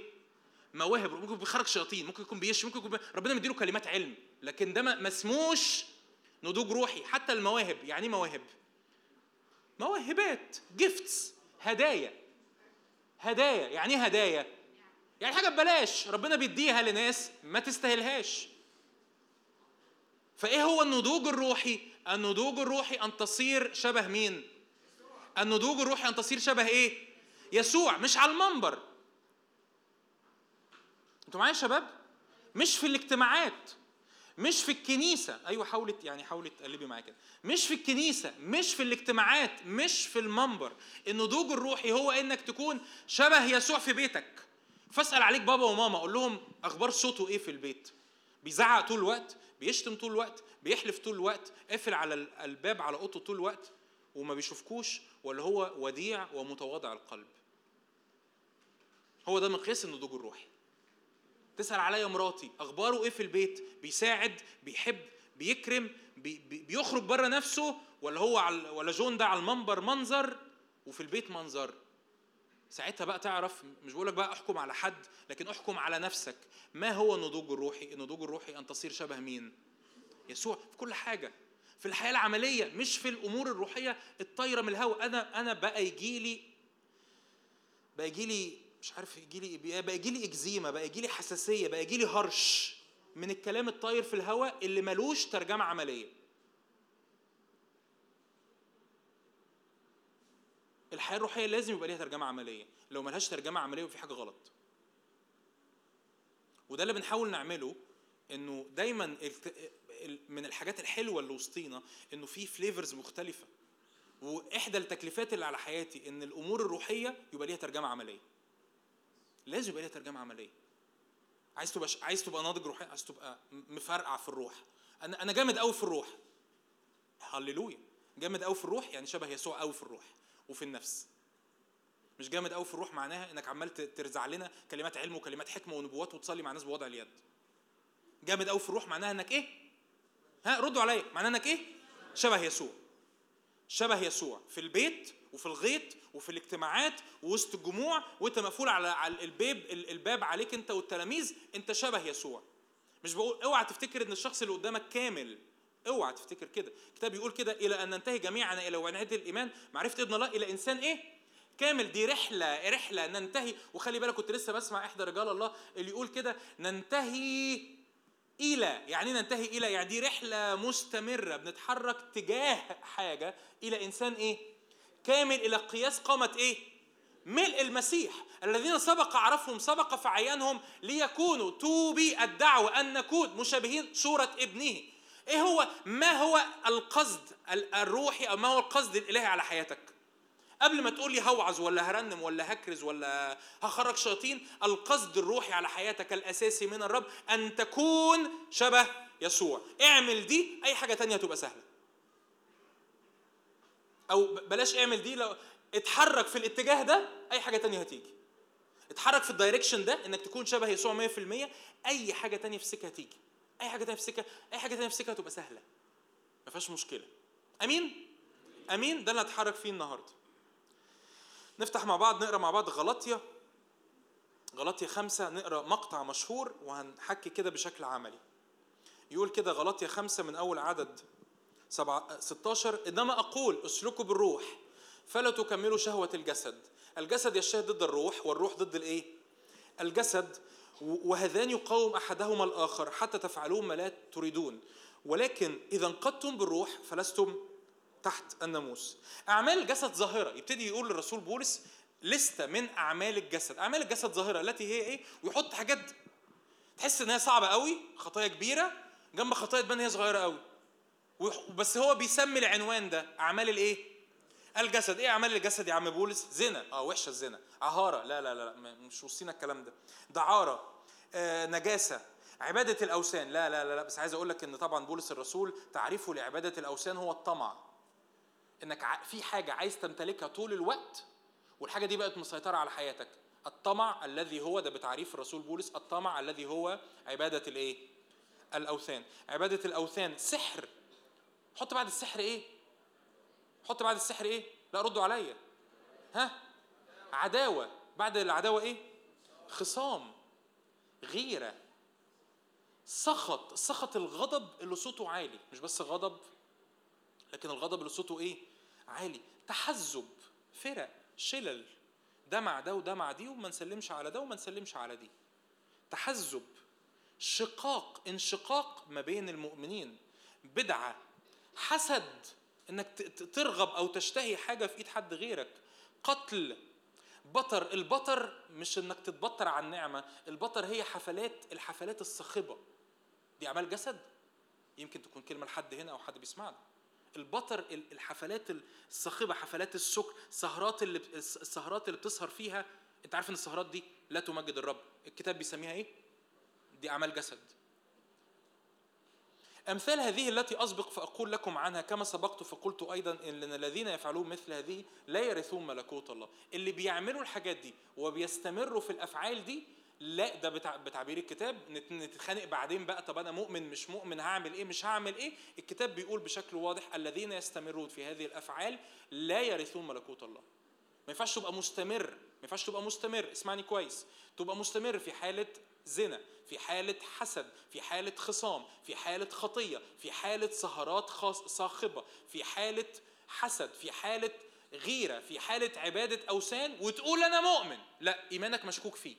مواهب ممكن بيخرج شياطين ممكن يكون بيشفي ممكن يكون ربنا مديله كلمات علم لكن ده ما اسموش نضوج روحي. حتى المواهب يعني إيه مواهب؟ موهبات جيفتس هدايا. هدايا يعني إيه هدايا؟ يعني حاجة ببلاش ربنا بيديها لناس ما تستاهلهاش. فإيه هو النضوج الروحي؟ النضوج الروحي أن تصير شبه مين؟ النضوج الروحي أن تصير شبه إيه؟ يسوع مش على المنبر. أنتوا معايا يا شباب؟ مش في الاجتماعات. مش في الكنيسة. أيوة حاولت يعني حاولت تقلبي معايا كده. مش في الكنيسة مش في الاجتماعات مش في المنبر. النضوج الروحي هو إنك تكون شبه يسوع في بيتك. فاسأل عليك بابا وماما أقول لهم أخبار صوته إيه في البيت؟ بيزعق طول الوقت؟ بيشتم طول الوقت؟ بيحلف طول الوقت؟ قافل على الباب على أوضته طول الوقت؟ وما بيشوفكوش؟ ولا هو وديع ومتواضع القلب؟ هو ده مقياس النضوج الروحي. تسأل عليا مراتي أخباره إيه في البيت؟ بيساعد؟ بيحب؟ بيكرم؟ بي بيخرج بره نفسه؟ ولا هو على ولا جون ده على المنبر منظر وفي البيت منظر؟ ساعتها بقى تعرف مش بقولك بقى أحكم على حد لكن أحكم على نفسك. ما هو النضوج الروحي؟ النضوج الروحي أن تصير شبه مين؟ يسوع. في كل حاجة. في الحياة العملية مش في الأمور الروحية الطايرة من الهواء أنا أنا بقى يجي لي بقى يجي لي مش عارف يجي لي بقى يجي لي إكزيما بقى يجي لي حساسية بقى يجي لي هرش من الكلام الطاير في الهواء اللي ملوش ترجمة عملية. الحياة الروحية لازم يبقى ليها ترجمة عملية. لو ملهاش ترجمة عملية وفي حاجة غلط. وده اللي بنحاول نعمله إنه دايما من الحاجات الحلوة اللي وسطينا إنه في فليفرز مختلفة. وإحدى التكليفات اللي على حياتي إن الأمور الروحية يبقى ليها ترجمة عملية. لازم يبقى ليها ترجمة عملية. عايز تبقى عايز تبقى ناضج روحيا عايز تبقى مفرقع في الروح. أنا أنا جامد قوي في الروح. هللويا. جامد قوي في الروح يعني شبه يسوع قوي في الروح وفي النفس. مش جامد قوي في الروح معناها إنك عمال ترزع لنا كلمات علم وكلمات حكمة ونبوات وتصلي مع ناس بوضع اليد. جامد قوي في الروح معناها إنك إيه؟ ها ردوا عليا. معناها إنك إيه؟ شبه يسوع. شبه يسوع. في البيت وفي الغيط وفي الاجتماعات ووسط الجموع وانت مقفول على الباب الباب عليك انت والتلاميذ انت شبه يسوع. مش بقول اوعى تفتكر ان الشخص اللي قدامك كامل. اوعى تفتكر كده. الكتاب بيقول كده إلى أن ننتهي جميعا إلى وعناد الإيمان. معرفة ابن الله إلى إنسان إيه؟ كامل. دي رحلة رحلة ننتهي. وخلي بالك كنت لسه بسمع إحدى رجال الله اللي يقول كده ننتهي إلى. يعني ننتهي إلى؟ يعني دي رحلة مستمرة. بنتحرك تجاه حاجة إلى إنسان إيه؟ كامل إلى قياس قامه إيه؟ ملء المسيح. الذين سبق عرفهم سبق فعينهم ليكونوا توبي الدعوة أن نكون مشابهين صورة ابنه. إيه هو؟ ما هو القصد الروحي أو ما هو القصد الإلهي على حياتك؟ قبل ما تقول لي هوعظ ولا هرنم ولا هكرز ولا هخرج شياطين القصد الروحي على حياتك الأساسي من الرب أن تكون شبه يسوع. اعمل دي أي حاجة تانية تبقى سهلة. أو بلاش اعمل دي لو اتحرك في الاتجاه ده أي حاجة تانية هتيجي. اتحرك في الدايركشن ده إنك تكون شبه يسوع 100% أي حاجة تانية في السكه هتيجي. أي حاجة تانية في السكه أي حاجة تانية في السكه هتبقى سهلة. ما فيهاش مشكلة. أمين؟ أمين؟ ده اللي هتحرك فيه النهارده. نفتح مع بعض نقرأ مع بعض غلطية. غلطية خمسة نقرأ مقطع مشهور وهنحكي كده بشكل عملي. يقول كده غلطية خمسة من أول عدد سبعة 16 إنما أقول اسلكوا بالروح فلا تكملوا شهوة الجسد. الجسد يجتهد ضد الروح والروح ضد الإيه؟ الجسد. وهذان يقاوم أحدهما الآخر حتى تفعلون ما لا تريدون. ولكن إذا انقضتم بالروح فلستم تحت الناموس. أعمال الجسد ظاهرة. يبتدي يقول للرسول بولس لستة من أعمال الجسد. أعمال الجسد ظاهرة التي هي إيه؟ ويحط حاجات تحس إن هي صعبة قوي خطايا كبيرة جنب خطايا تبان هي صغيرة قوي. بس هو بيسمي العنوان ده أعمال الإيه؟ الجسد. إيه أعمال الجسد يا عم بولس؟ زنا. آه وحشة الزنا. عهاره لا لا لا مش وصينا الكلام ده. دعارة. آه نجاسة. عبادة الأوثان. لا لا لا بس عايز أقول لك إن طبعا بولس الرسول تعريفه لعبادة الأوثان هو الطمع. إنك في حاجة عايز تمتلكها طول الوقت والحاجة دي بقت مسيطرة على حياتك. الطمع الذي هو ده بتعريف الرسول بولس الطمع الذي هو عبادة الإيه؟ الأوثان. عبادة الأوثان سحر. حط بعد السحر إيه؟ حط بعد السحر إيه؟ لا ردوا عليا. ها؟ عداوة. بعد العداوة إيه؟ خصام. غيرة. سخط. سخط الغضب اللي صوته عالي. مش بس غضب لكن الغضب اللي صوته إيه؟ عالي. تحزب. فرق. شلل. ده مع ده وده مع دي وما نسلمش على ده وما نسلمش على دي. تحزب. شقاق. انشقاق ما بين المؤمنين. بدعة. حسد إنك ترغب أو تشتهي حاجة في إيد حد غيرك. قتل. بطر البطر مش إنك تتبطر عن نعمة البطر هي حفلات الحفلات الصاخبة. دي أعمال جسد. يمكن تكون كلمة لحد هنا أو حد بيسمعنا البطر الحفلات الصاخبة حفلات السكر سهرات اللي السهرات اللي بتسهر فيها. أنت عارف إن السهرات دي لا تمجد الرب. الكتاب بيسميها إيه؟ دي أعمال جسد. أمثال هذه التي أسبق فأقول لكم عنها كما سبقت فقلت أيضا إن الذين يفعلون مثل هذه لا يرثون ملكوت الله. اللي بيعملوا الحاجات دي وبيستمروا في الأفعال دي لا ده بتعبير الكتاب. نتخانق بعدين بقى طب أنا مؤمن مش مؤمن هعمل إيه مش هعمل إيه؟ الكتاب بيقول بشكل واضح الذين يستمرون في هذه الأفعال لا يرثون ملكوت الله. ما ينفعش تبقى مستمر ما ينفعش تبقى مستمر. اسمعني كويس. تبقى مستمر في حالة زنا في حالة حسد في حالة خصام في حالة خطية في حالة سهرات صاخبة في حالة حسد في حالة غيرة في حالة عبادة أوثان وتقول أنا مؤمن. لا إيمانك مشكوك فيه.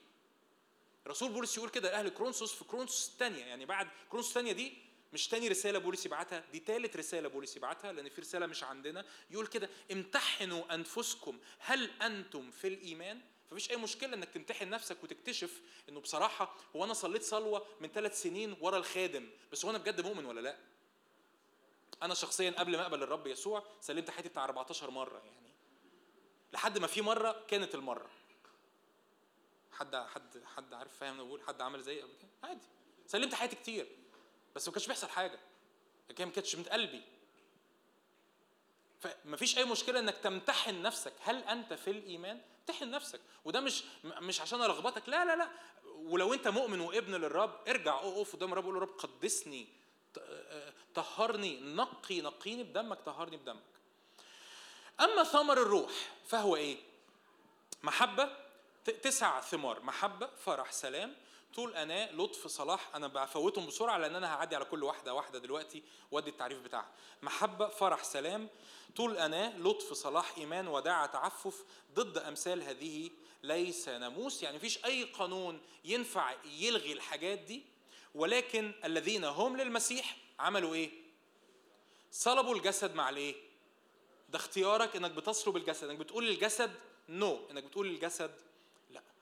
رسول بولس يقول كده لأهل كورنثوس في كورنثوس الثانية يعني بعد كورنثوس الثانية دي مش تاني رسالة بولس يبعتها دي ثالث رسالة بولس يبعتها لأن في رسالة مش عندنا. يقول كده امتحنوا أنفسكم هل أنتم في الإيمان؟ فمفيش أي مشكلة إنك تمتحن نفسك وتكتشف إنه بصراحة هو أنا صليت صلوة من ثلاث سنين ورا الخادم بس هو أنا بجد مؤمن ولا لأ؟ أنا شخصيا قبل ما أقبل الرب يسوع سلمت حياتي بتاع 14 مرة يعني. لحد ما في مرة كانت المرة. حد حد حد عارف فاهم أنا بقول؟ حد عمل زي قبل كده؟ عادي. سلمت حياتي كتير بس ما كانش بيحصل حاجة. لكن ما كانتش من قلبي. فمفيش أي مشكلة إنك تمتحن نفسك. هل أنت في الإيمان؟ امتحن نفسك. وده مش مش عشان ارغبتك لا لا لا. ولو أنت مؤمن وابن للرب ارجع اقف قدام الرب وقول له رب قدسني طهرني نقي نقيني بدمك طهرني بدمك. أما ثمر الروح فهو إيه؟ محبة تسع ثمار. محبة فرح سلام. طول أناء لطف صلاح أنا بفوتهم بسرعة لأن أنا هعدي على كل واحدة واحدة دلوقتي وأدي التعريف بتاعها. محبة فرح سلام. طول أناء لطف صلاح إيمان وداعة تعفف ضد أمثال هذه ليس ناموس. يعني مفيش أي قانون ينفع يلغي الحاجات دي. ولكن الذين هم للمسيح عملوا إيه؟ صلبوا الجسد مع الإيه؟ ده اختيارك إنك بتصلب الجسد. إنك بتقول للجسد نو no. إنك بتقول للجسد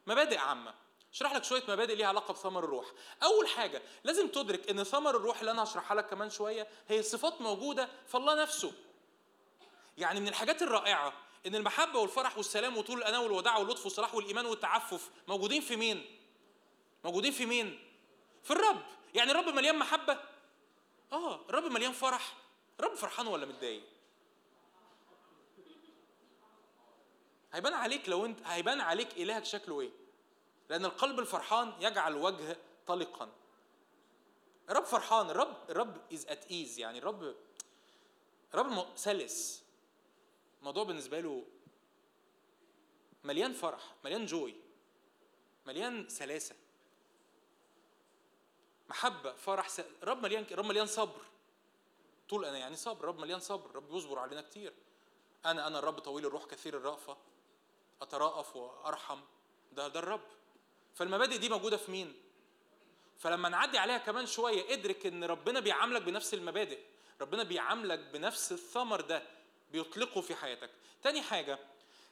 مبادئ عامة. اشرح لك شوية مبادئ ليها علاقة بثمر الروح. أول حاجة لازم تدرك إن ثمر الروح اللي أنا هشرحها لك كمان شوية هي صفات موجودة في الله نفسه. يعني من الحاجات الرائعة إن المحبة والفرح والسلام وطول الاناه والوداع واللطف والصلاح والإيمان والتعفف موجودين في مين؟ موجودين في مين؟ في الرب. يعني الرب مليان محبة؟ آه الرب مليان فرح. الرب فرحان ولا متضايق؟ هيبان عليك لو أنت هيبان عليك إلهك شكله إيه؟ لأن القلب الفرحان يجعل الوجه طلقا. الرب فرحان الرب الرب as it is يعني الرب الرب سلس. الموضوع بالنسبة له مليان فرح مليان joy مليان سلاسة. محبة فرح س... رب مليان رب مليان صبر. طول أنا يعني صبر رب مليان صبر رب بيصبر علينا كتير. أنا أنا الرب طويل الروح كثير الرأفة. اتراءف وأرحم. ده ده الرب. فالمبادئ دي موجودة في مين؟ فلما نعدي عليها كمان شوية ادرك إن ربنا بيعاملك بنفس المبادئ ربنا بيعاملك بنفس الثمر ده بيطلقه في حياتك. تاني حاجة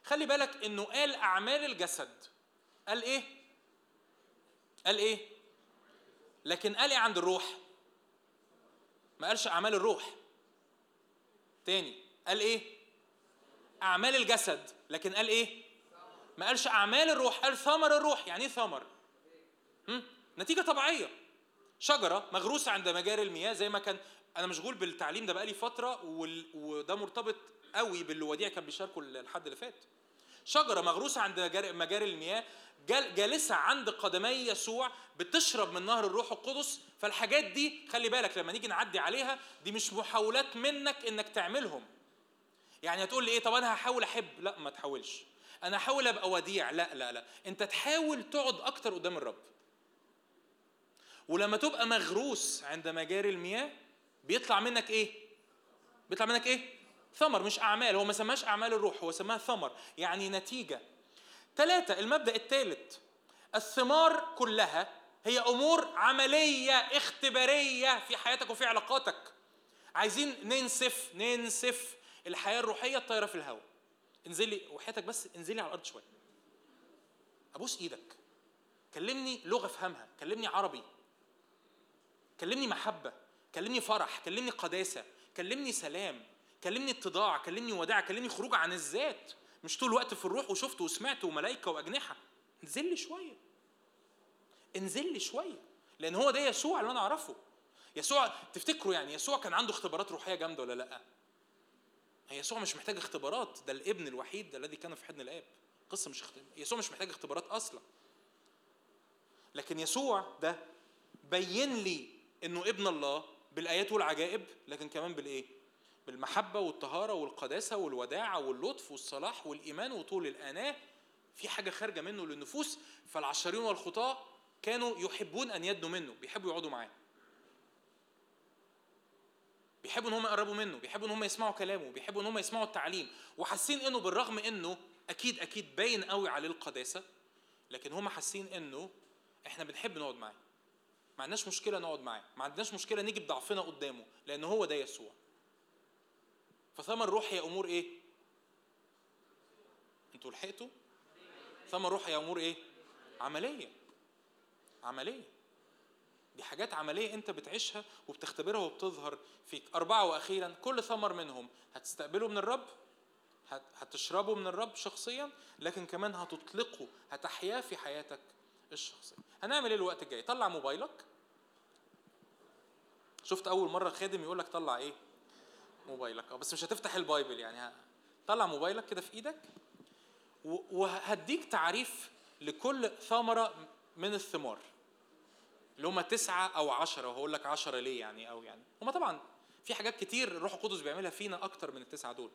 خلي بالك إنه قال أعمال الجسد. قال إيه؟ قال إيه؟ لكن قال إيه عند الروح؟ ما قالش أعمال الروح. تاني قال إيه؟ أعمال الجسد. لكن قال إيه؟ ما قالش أعمال الروح قال ثمر الروح. يعني إيه ثمر؟ نتيجة طبيعية. شجرة مغروسة عند مجاري المياه زي ما كان أنا مشغول بالتعليم ده بقالي فترة وده مرتبط قوي باللي وديع كان بيشاركه الحد اللي فات. شجرة مغروسة عند مجاري المياه جالسة عند قدمي يسوع بتشرب من نهر الروح القدس. فالحاجات دي خلي بالك لما نيجي نعدي عليها دي مش محاولات منك إنك تعملهم. يعني هتقول لي إيه؟ طب أنا هحاول أحب. لا ما تحاولش. أنا هحاول أبقى وديع. لا لا لا. أنت تحاول تقعد أكتر قدام الرب. ولما تبقى مغروس عند مجاري المياه بيطلع منك إيه؟ بيطلع منك إيه؟ ثمر مش أعمال. هو ما سماش أعمال الروح هو سماها ثمر يعني نتيجة. ثلاثة المبدأ الثالث الثمار كلها هي أمور عملية اختبارية في حياتك وفي علاقاتك. عايزين ننسف ننسف الحياة الروحية الطايره في الهواء. انزلي وحياتك بس انزلي على الأرض شوية. أبوس إيدك. كلمني لغة أفهمها. كلمني عربي. كلمني محبة. كلمني فرح. كلمني قداسة. كلمني سلام. كلمني اتضاع. كلمني وداع. كلمني خروج عن الذات. مش طول الوقت في الروح وشفت وسمعت وملائكة وأجنحة. انزل لي شوية. انزل لي شوية. لأن هو ده يسوع اللي أنا أعرفه. يسوع تفتكروا يعني يسوع كان عنده اختبارات روحية جامدة ولا لأ؟ يسوع مش محتاج اختبارات ده الابن الوحيد الذي كان في حضن الآب. قصة مش اختبار. يسوع مش محتاج اختبارات أصلا. لكن يسوع ده بين لي إنه ابن الله بالآيات والعجائب لكن كمان بالإيه؟ بالمحبة والطهارة والقداسة والوداعة واللطف والصلاح والإيمان وطول الآناة. في حاجة خارجة منه للنفوس. فالعشرين والخطاة كانوا يحبون أن يدنوا منه بيحبوا يقعدوا معاه. بيحبوا إن هم يقربوا منه بيحبوا إن هم يسمعوا كلامه بيحبوا إن هم يسمعوا التعليم وحاسين إنه بالرغم إنه أكيد أكيد باين قوي عليه القداسة لكن هم حاسين إنه إحنا بنحب نقعد معاه. ما عندناش مشكلة نقعد معاه ما عندناش مشكلة نيجي بضعفنا قدامه لأن هو ده يسوع. فثمر روح هي أمور إيه؟ أنتوا لحقتوا؟ ثمر روح هي أمور إيه؟ عملية عملية. دي حاجات عملية أنت بتعيشها وبتختبرها وبتظهر فيك. أربعة وأخيرا كل ثمر منهم هتستقبله من الرب هتشربه من الرب شخصيا لكن كمان هتطلقه هتحياه في حياتك الشخصية. هنعمل إيه الوقت الجاي؟ طلع موبايلك. شفت أول مرة خادم يقول لك طلع إيه؟ موبايلك. أه بس مش هتفتح البايبل يعني طلع موبايلك كده في إيدك وهديك تعريف لكل ثمرة من الثمار. اللي هم تسعة أو عشرة وهقول لك عشرة ليه يعني؟ أو يعني. هم طبعا في حاجات كتير الروح القدس بيعملها فينا أكتر من التسعة دول.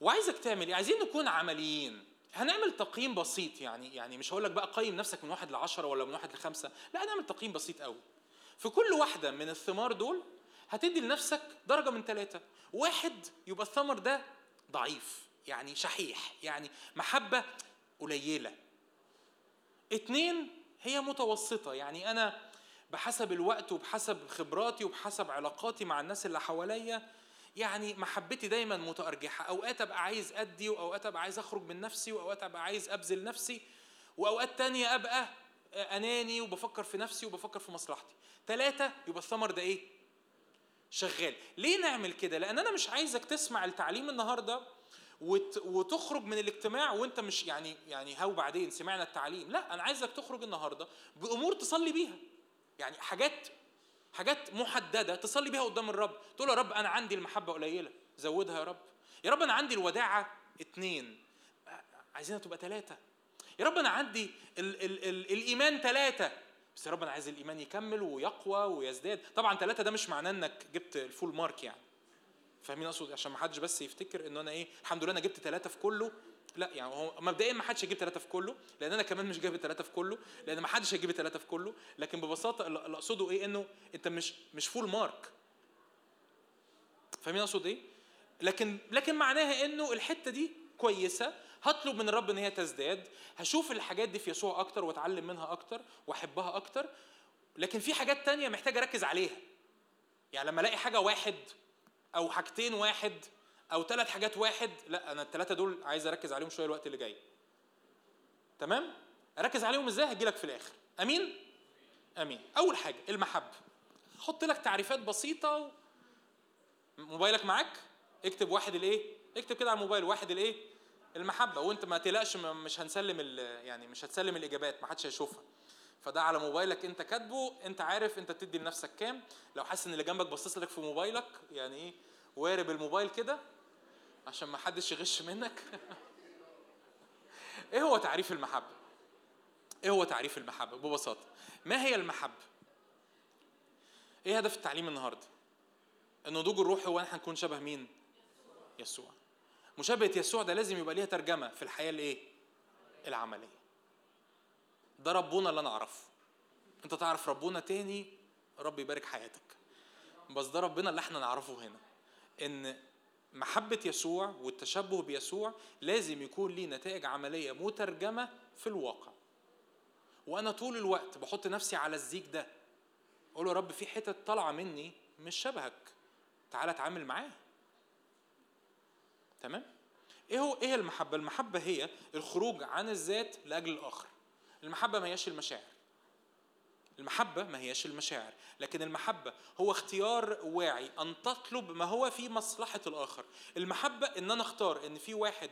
وعايزك تعمل إيه؟ عايزين نكون عمليين. هنعمل تقييم بسيط يعني يعني مش هقول لك بقى قيم نفسك من واحد لعشرة ولا من واحد لخمسة. لا هنعمل تقييم بسيط قوي. في كل واحدة من الثمار دول هتدي لنفسك درجة من ثلاثة واحد يبقى الثمر ده ضعيف يعني شحيح يعني محبة قليلة. اتنين هي متوسطة يعني أنا بحسب الوقت وبحسب خبراتي وبحسب علاقاتي مع الناس اللي حواليا يعني محبتي دايما متأرجحة أوقات أبقى عايز أدي وأوقات أبقى عايز أخرج من نفسي وأوقات أبقى عايز أبذل نفسي وأوقات تانية أبقى أناني وبفكر في نفسي وبفكر في مصلحتي ثلاثة يبقى الثمر ده إيه؟ شغال ليه نعمل كده؟ لأن أنا مش عايزك تسمع التعليم النهاردة وتخرج من الاجتماع وانت مش يعني يعني هاو بعدين سمعنا التعليم. لا أنا عايزك تخرج النهارده بأمور تصلي بيها. يعني حاجات حاجات محددة تصلي بيها قدام الرب. تقول يا رب أنا عندي المحبة قليلة. زودها يا رب. يا رب أنا عندي الوداعة اتنين. عايزينها تبقى ثلاثة يا رب أنا عندي ال ال ال الإيمان ثلاثة بس يا رب أنا عايز الإيمان يكمل ويقوى ويزداد. طبعا ثلاثة ده مش معناه إنك جبت الفول مارك يعني. فاهمين أقصد عشان ما حدش بس يفتكر إن أنا إيه الحمد لله أنا جبت ثلاثة في كله. لا يعني هو مبدئيا ما حدش هيجيب ثلاثة في كله لأن أنا كمان مش جايب ثلاثة في كله لأن ما حدش هيجيب ثلاثة في كله. لكن ببساطة اللي أقصده إيه؟ إنه أنت مش مش فول مارك فاهمين أقصد إيه؟ لكن لكن معناها إنه الحتة دي كويسة. هطلب من الرب إن هي تزداد. هشوف الحاجات دي في يسوع أكتر وأتعلم منها أكتر وأحبها أكتر. لكن في حاجات تانية محتاج أركز عليها. يعني لما ألاقي حاجة واحد أو حاجتين واحد أو ثلاث حاجات واحد لا أنا الثلاثه دول عايز أركز عليهم شوية الوقت اللي جاي. تمام؟ أركز عليهم إزاي؟ هجي لك في الآخر. أمين؟ أمين. أول حاجة المحبة. حط لك تعريفات بسيطة و... موبايلك معاك. اكتب واحد الإيه؟ اكتب كده على الموبايل واحد الإيه؟ المحبة. وأنت ما تقلقش مش هنسلم يعني مش هتسلم الإجابات ما حدش هيشوفها. فده على موبايلك انت كاتبه انت عارف انت بتدي لنفسك كام. لو حاسس إن اللي جنبك باصص لك في موبايلك يعني إيه وارب الموبايل كده عشان ما حدش يغش منك. إيه هو تعريف المحبة؟ إيه هو تعريف المحبة؟ ببساطة ما هي المحبة؟ إيه هدف التعليم النهارده؟ النضوج الروحي هو ان إحنا نكون شبه مين؟ يسوع. مشابهة يسوع ده لازم يبقى ليها ترجمة في الحياة الإيه؟ العملية. ده ربنا اللي أنا أعرفه. أنت تعرف ربنا تاني؟ رب يبارك حياتك. بس ده ربنا اللي إحنا نعرفه هنا إن محبة يسوع والتشبه بيسوع لازم يكون ليه نتائج عملية مترجمة في الواقع. وأنا طول الوقت بحط نفسي على الزيك ده. أقول يا رب في حتت طالعة مني مش شبهك. تعالى اتعامل معاه تمام؟ إيه هو إيه المحبة؟ المحبة هي الخروج عن الذات لأجل الآخر. المحبة ما هياش المشاعر. المحبة ما هياش المشاعر لكن المحبة هو اختيار واعي أن تطلب ما هو في مصلحة الآخر. المحبة أن أنا أختار أن في واحد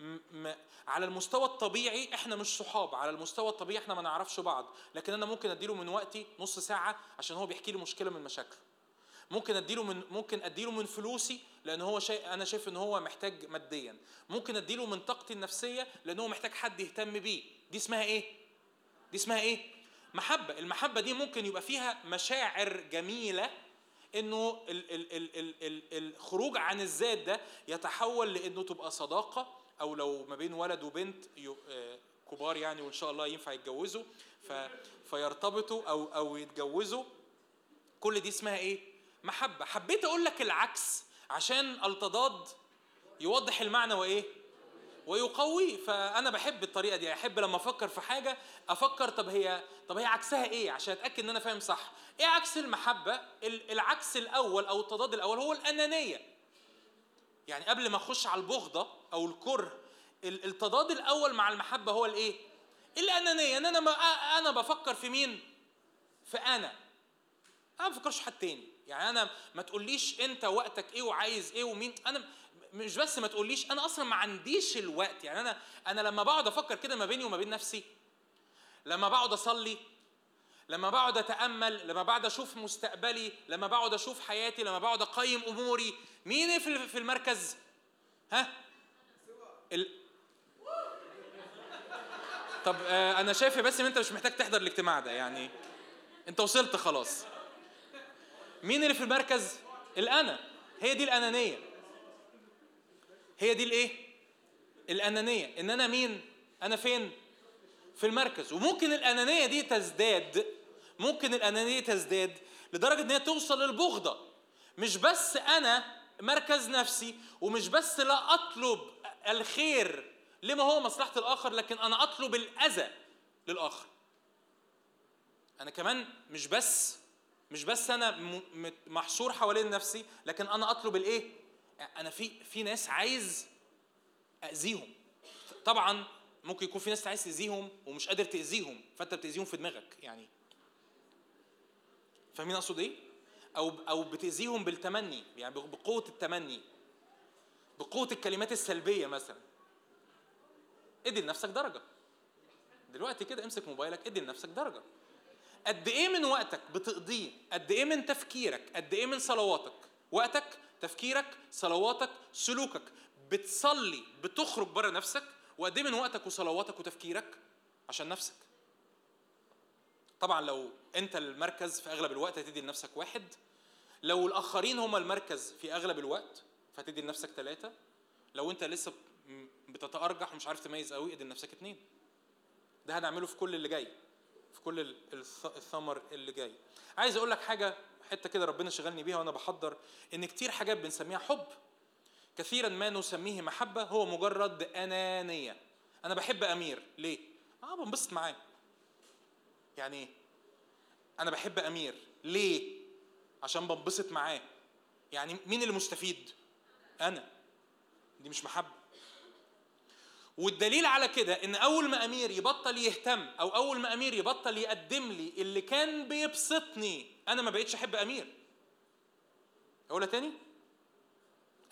م- على المستوى الطبيعي إحنا مش صحاب على المستوى الطبيعي إحنا ما نعرفش بعض. لكن أنا ممكن أديله من وقتي نص ساعة عشان هو بيحكي لي مشكلة من مشاكله. ممكن أديله من ممكن أديله من فلوسي لأن هو شيء أنا شايف إن هو محتاج ماديا. ممكن أديله من طاقتي النفسية لأن هو محتاج حد يهتم بيه. دي اسمها إيه؟ دي اسمها إيه؟ محبة. المحبة دي ممكن يبقى فيها مشاعر جميلة إنه ال ال ال ال ال الخروج عن الذات ده يتحول لإنه تبقى صداقة أو لو ما بين ولد وبنت كبار يعني وإن شاء الله ينفع يتجوزوا فيرتبطوا أو أو يتجوزوا. كل دي اسمها إيه؟ محبة. حبيت أقول لك العكس عشان التضاد يوضح المعنى وإيه؟ ويقويه فأنا بحب الطريقة دي. أحب لما أفكر في حاجة أفكر طب هي طب هي عكسها إيه؟ عشان أتأكد إن أنا فاهم صح. إيه عكس المحبة؟ العكس الأول أو التضاد الأول هو الأنانية. يعني قبل ما أخش على البغضة أو الكره التضاد الأول مع المحبة هو الإيه؟ الأنانية. إن أنا ما أنا بفكر في مين؟ في أنا. أنا ما بفكرش حد تاني. يعني أنا ما تقوليش أنت وقتك إيه وعايز إيه ومين. أنا مش بس ما تقوليش أنا أصلا ما عنديش الوقت. يعني أنا أنا لما بقعد أفكر كده ما بيني وما بين نفسي لما بقعد أصلي لما بقعد أتأمل لما بقعد أشوف مستقبلي لما بقعد أشوف حياتي لما بقعد أقيم أموري. مين في المركز؟ ها؟ ال... طب آه أنا شايف بس ان أنت مش محتاج تحضر الاجتماع ده يعني أنت وصلت خلاص. مين اللي في المركز؟ الأنا. هي دي الأنانية. هي دي الايه؟ الأنانية. إن أنا مين؟ أنا فين؟ في المركز. وممكن الأنانية دي تزداد. ممكن الأنانية تزداد لدرجة إن هي توصل للبغضة. مش بس أنا مركز نفسي ومش بس لا أطلب الخير لما هو مصلحة الآخر لكن أنا أطلب الأذى للآخر. أنا كمان مش بس مش بس أنا محصور حوالين نفسي لكن أنا أطلب الإيه؟ أنا في في ناس عايز أذيهم. طبعا ممكن يكون في ناس عايز تأذيهم ومش قادر تأذيهم فأنت بتأذيهم في دماغك يعني. فاهمين أقصد إيه؟ أو أو بتأذيهم بالتمني يعني بقوة التمني بقوة الكلمات السلبية مثلا. ادي لنفسك درجة. دلوقتي كده امسك موبايلك ادي لنفسك درجة. قد إيه من وقتك بتقضيه؟ قد إيه من تفكيرك؟ قد إيه من صلواتك؟ وقتك تفكيرك صلواتك سلوكك. بتصلي بتخرج بره نفسك وقد إيه من وقتك وصلواتك وتفكيرك؟ عشان نفسك. طبعا لو أنت المركز في أغلب الوقت هتدي لنفسك واحد. لو الآخرين هم المركز في أغلب الوقت فهتدي لنفسك ثلاثة لو أنت لسه بتتأرجح ومش عارف تميز قوي ادي لنفسك اثنين ده هنعمله في كل اللي جاي في كل الثمر اللي جاي. عايز أقول لك حاجة حتة كده ربنا شغلني بيها وأنا بحضر إن كتير حاجات بنسميها حب. كثيرا ما نسميه محبة هو مجرد أنانية. أنا بحب أمير. ليه؟ آه بنبسط معاه. يعني إيه أنا بحب أمير. ليه؟ عشان بنبسط معاه. يعني مين اللي مستفيد؟ أنا. دي مش محبة. والدليل على كده إن أول ما أمير يبطل يهتم أو أول ما أمير يبطل يقدم لي اللي كان بيبسطني أنا ما بقتش أحب أمير. أقولها تاني؟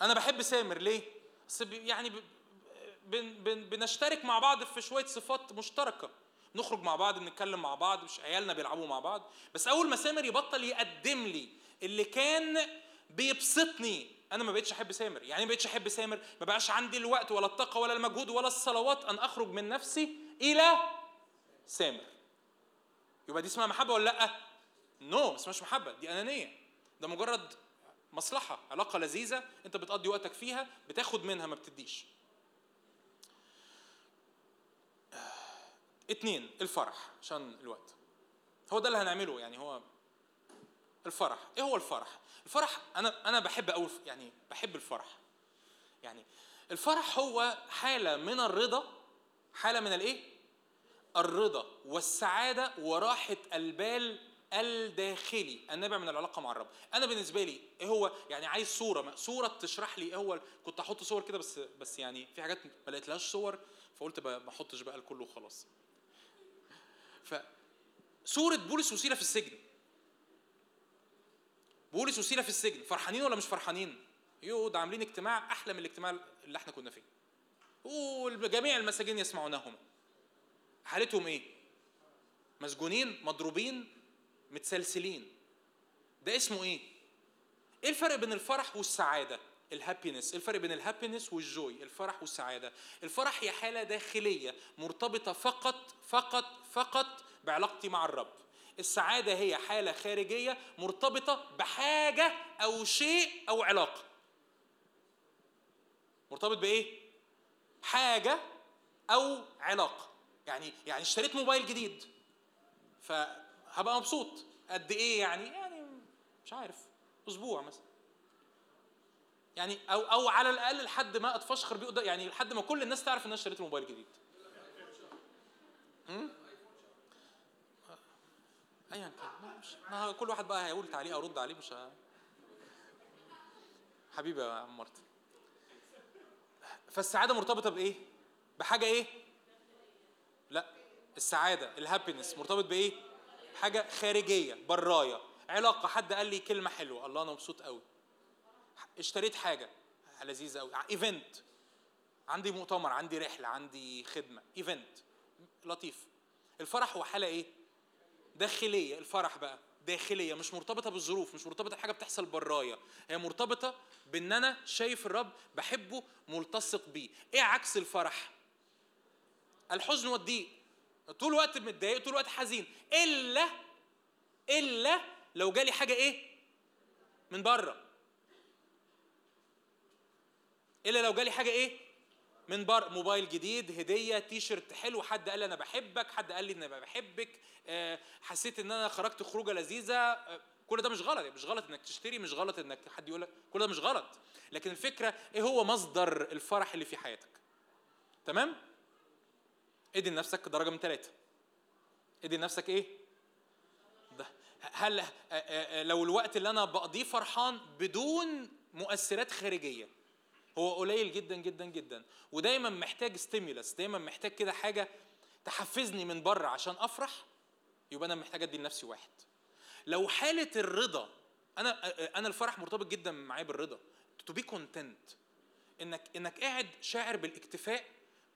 أنا بحب سامر ليه؟ يعني بن بن بنشترك مع بعض في شوية صفات مشتركة. نخرج مع بعض بنتكلم مع بعض مش عيالنا بيلعبوا مع بعض. بس أول ما سامر يبطل يقدم لي اللي كان بيبسطني أنا ما بقتش أحب سامر. يعني ما بقتش أحب سامر. ما بقاش عندي الوقت ولا الطاقة ولا المجهود ولا الصلوات أن أخرج من نفسي إلى سامر. يبقى دي اسمها محبة ولا لأ؟ نو no, اسمهاش محبة. دي أنانية. ده مجرد مصلحة علاقة لذيذة أنت بتقضي وقتك فيها بتاخد منها ما بتديش. اتنين الفرح عشان الوقت. هو ده اللي هنعمله يعني هو الفرح. إيه هو الفرح؟ الفرح أنا أنا بحب أقول يعني بحب الفرح. يعني الفرح هو حالة من الرضا. حالة من الإيه؟ الرضا والسعادة وراحة البال الداخلي. النابع من العلاقة مع الرب. أنا بالنسبة لي إيه هو؟ يعني عايز صورة صورة تشرح لي إيه هو؟ كنت أحط صور كده بس بس يعني في حاجات ما لقيتلهاش صور فقلت ما أحطش بقى الكل وخلاص. ف صورة بولس وسيلة في السجن. بولس وسيله في السجن فرحانين ولا مش فرحانين؟ يو ده عاملين اجتماع أحلى من الاجتماع اللي إحنا كنا فيه. وجميع المساجين يسمعونهما حالتهم إيه؟ مسجونين مضروبين متسلسلين. ده اسمه إيه؟ إيه الفرق بين الفرح والسعادة؟ ال happiness. الفرق بين ال happiness وال joy. الفرح والسعادة. الفرح هي حالة داخلية مرتبطة فقط فقط فقط بعلاقتي مع الرب. السعادة هي حالة خارجية مرتبطة بحاجة أو شيء أو علاقة. مرتبط بإيه؟ حاجة أو علاقة. يعني يعني اشتريت موبايل جديد فهبقى مبسوط. قد إيه يعني؟ يعني مش عارف أسبوع مثلا. يعني أو أو على الأقل لحد ما أتفشخر بيه يعني لحد ما كل الناس تعرف إن أنا اشتريت موبايل جديد. ايا كان. مش كل واحد بقى هيقول تعليق أرد عليه مش. حبيبي يا عم مارتن فالسعادة مرتبطة بإيه؟ بحاجة إيه؟ لا السعادة ال happiness مرتبط بإيه؟ حاجة خارجية براية. علاقة حد قال لي كلمة حلوة. الله أنا مبسوط قوي اشتريت حاجة لذيذة قوي event عندي مؤتمر عندي رحلة عندي خدمة. event لطيف. الفرح هو حاله إيه؟ داخلية الفرح بقى داخلية مش مرتبطة بالظروف مش مرتبطة بحاجة بتحصل برايا. هي مرتبطة بإن أنا شايف الرب بحبه ملتصق بيه. إيه عكس الفرح؟ الحزن والضيق طول الوقت متضايق طول الوقت حزين. إلا إلا لو جالي حاجة إيه؟ من بره. إلا لو جالي حاجة إيه؟ من بر موبايل جديد هدية تي شيرت حلو حد قال لي أنا بحبك حد قال لي أنا بحبك آه، حسيت إن أنا خرجت خروجة لذيذة آه، كل ده مش غلط مش غلط إنك تشتري مش غلط إنك حد يقول لك كل ده مش غلط. لكن الفكرة إيه هو مصدر الفرح اللي في حياتك؟ تمام؟ ادي لنفسك درجة من ثلاثة ادي لنفسك إيه؟ ده هل آه، لو الوقت اللي أنا بقضيه فرحان بدون مؤثرات خارجية هو قليل جدا جدا جدا. ودايما محتاج ستيمولس دايما محتاج كده حاجة تحفزني من بره عشان أفرح يبقى أنا محتاج أدي لنفسي واحد. لو حالة الرضا أنا أنا الفرح مرتبط جدا معايا بالرضا. To be content إنك إنك قاعد شاعر بالاكتفاء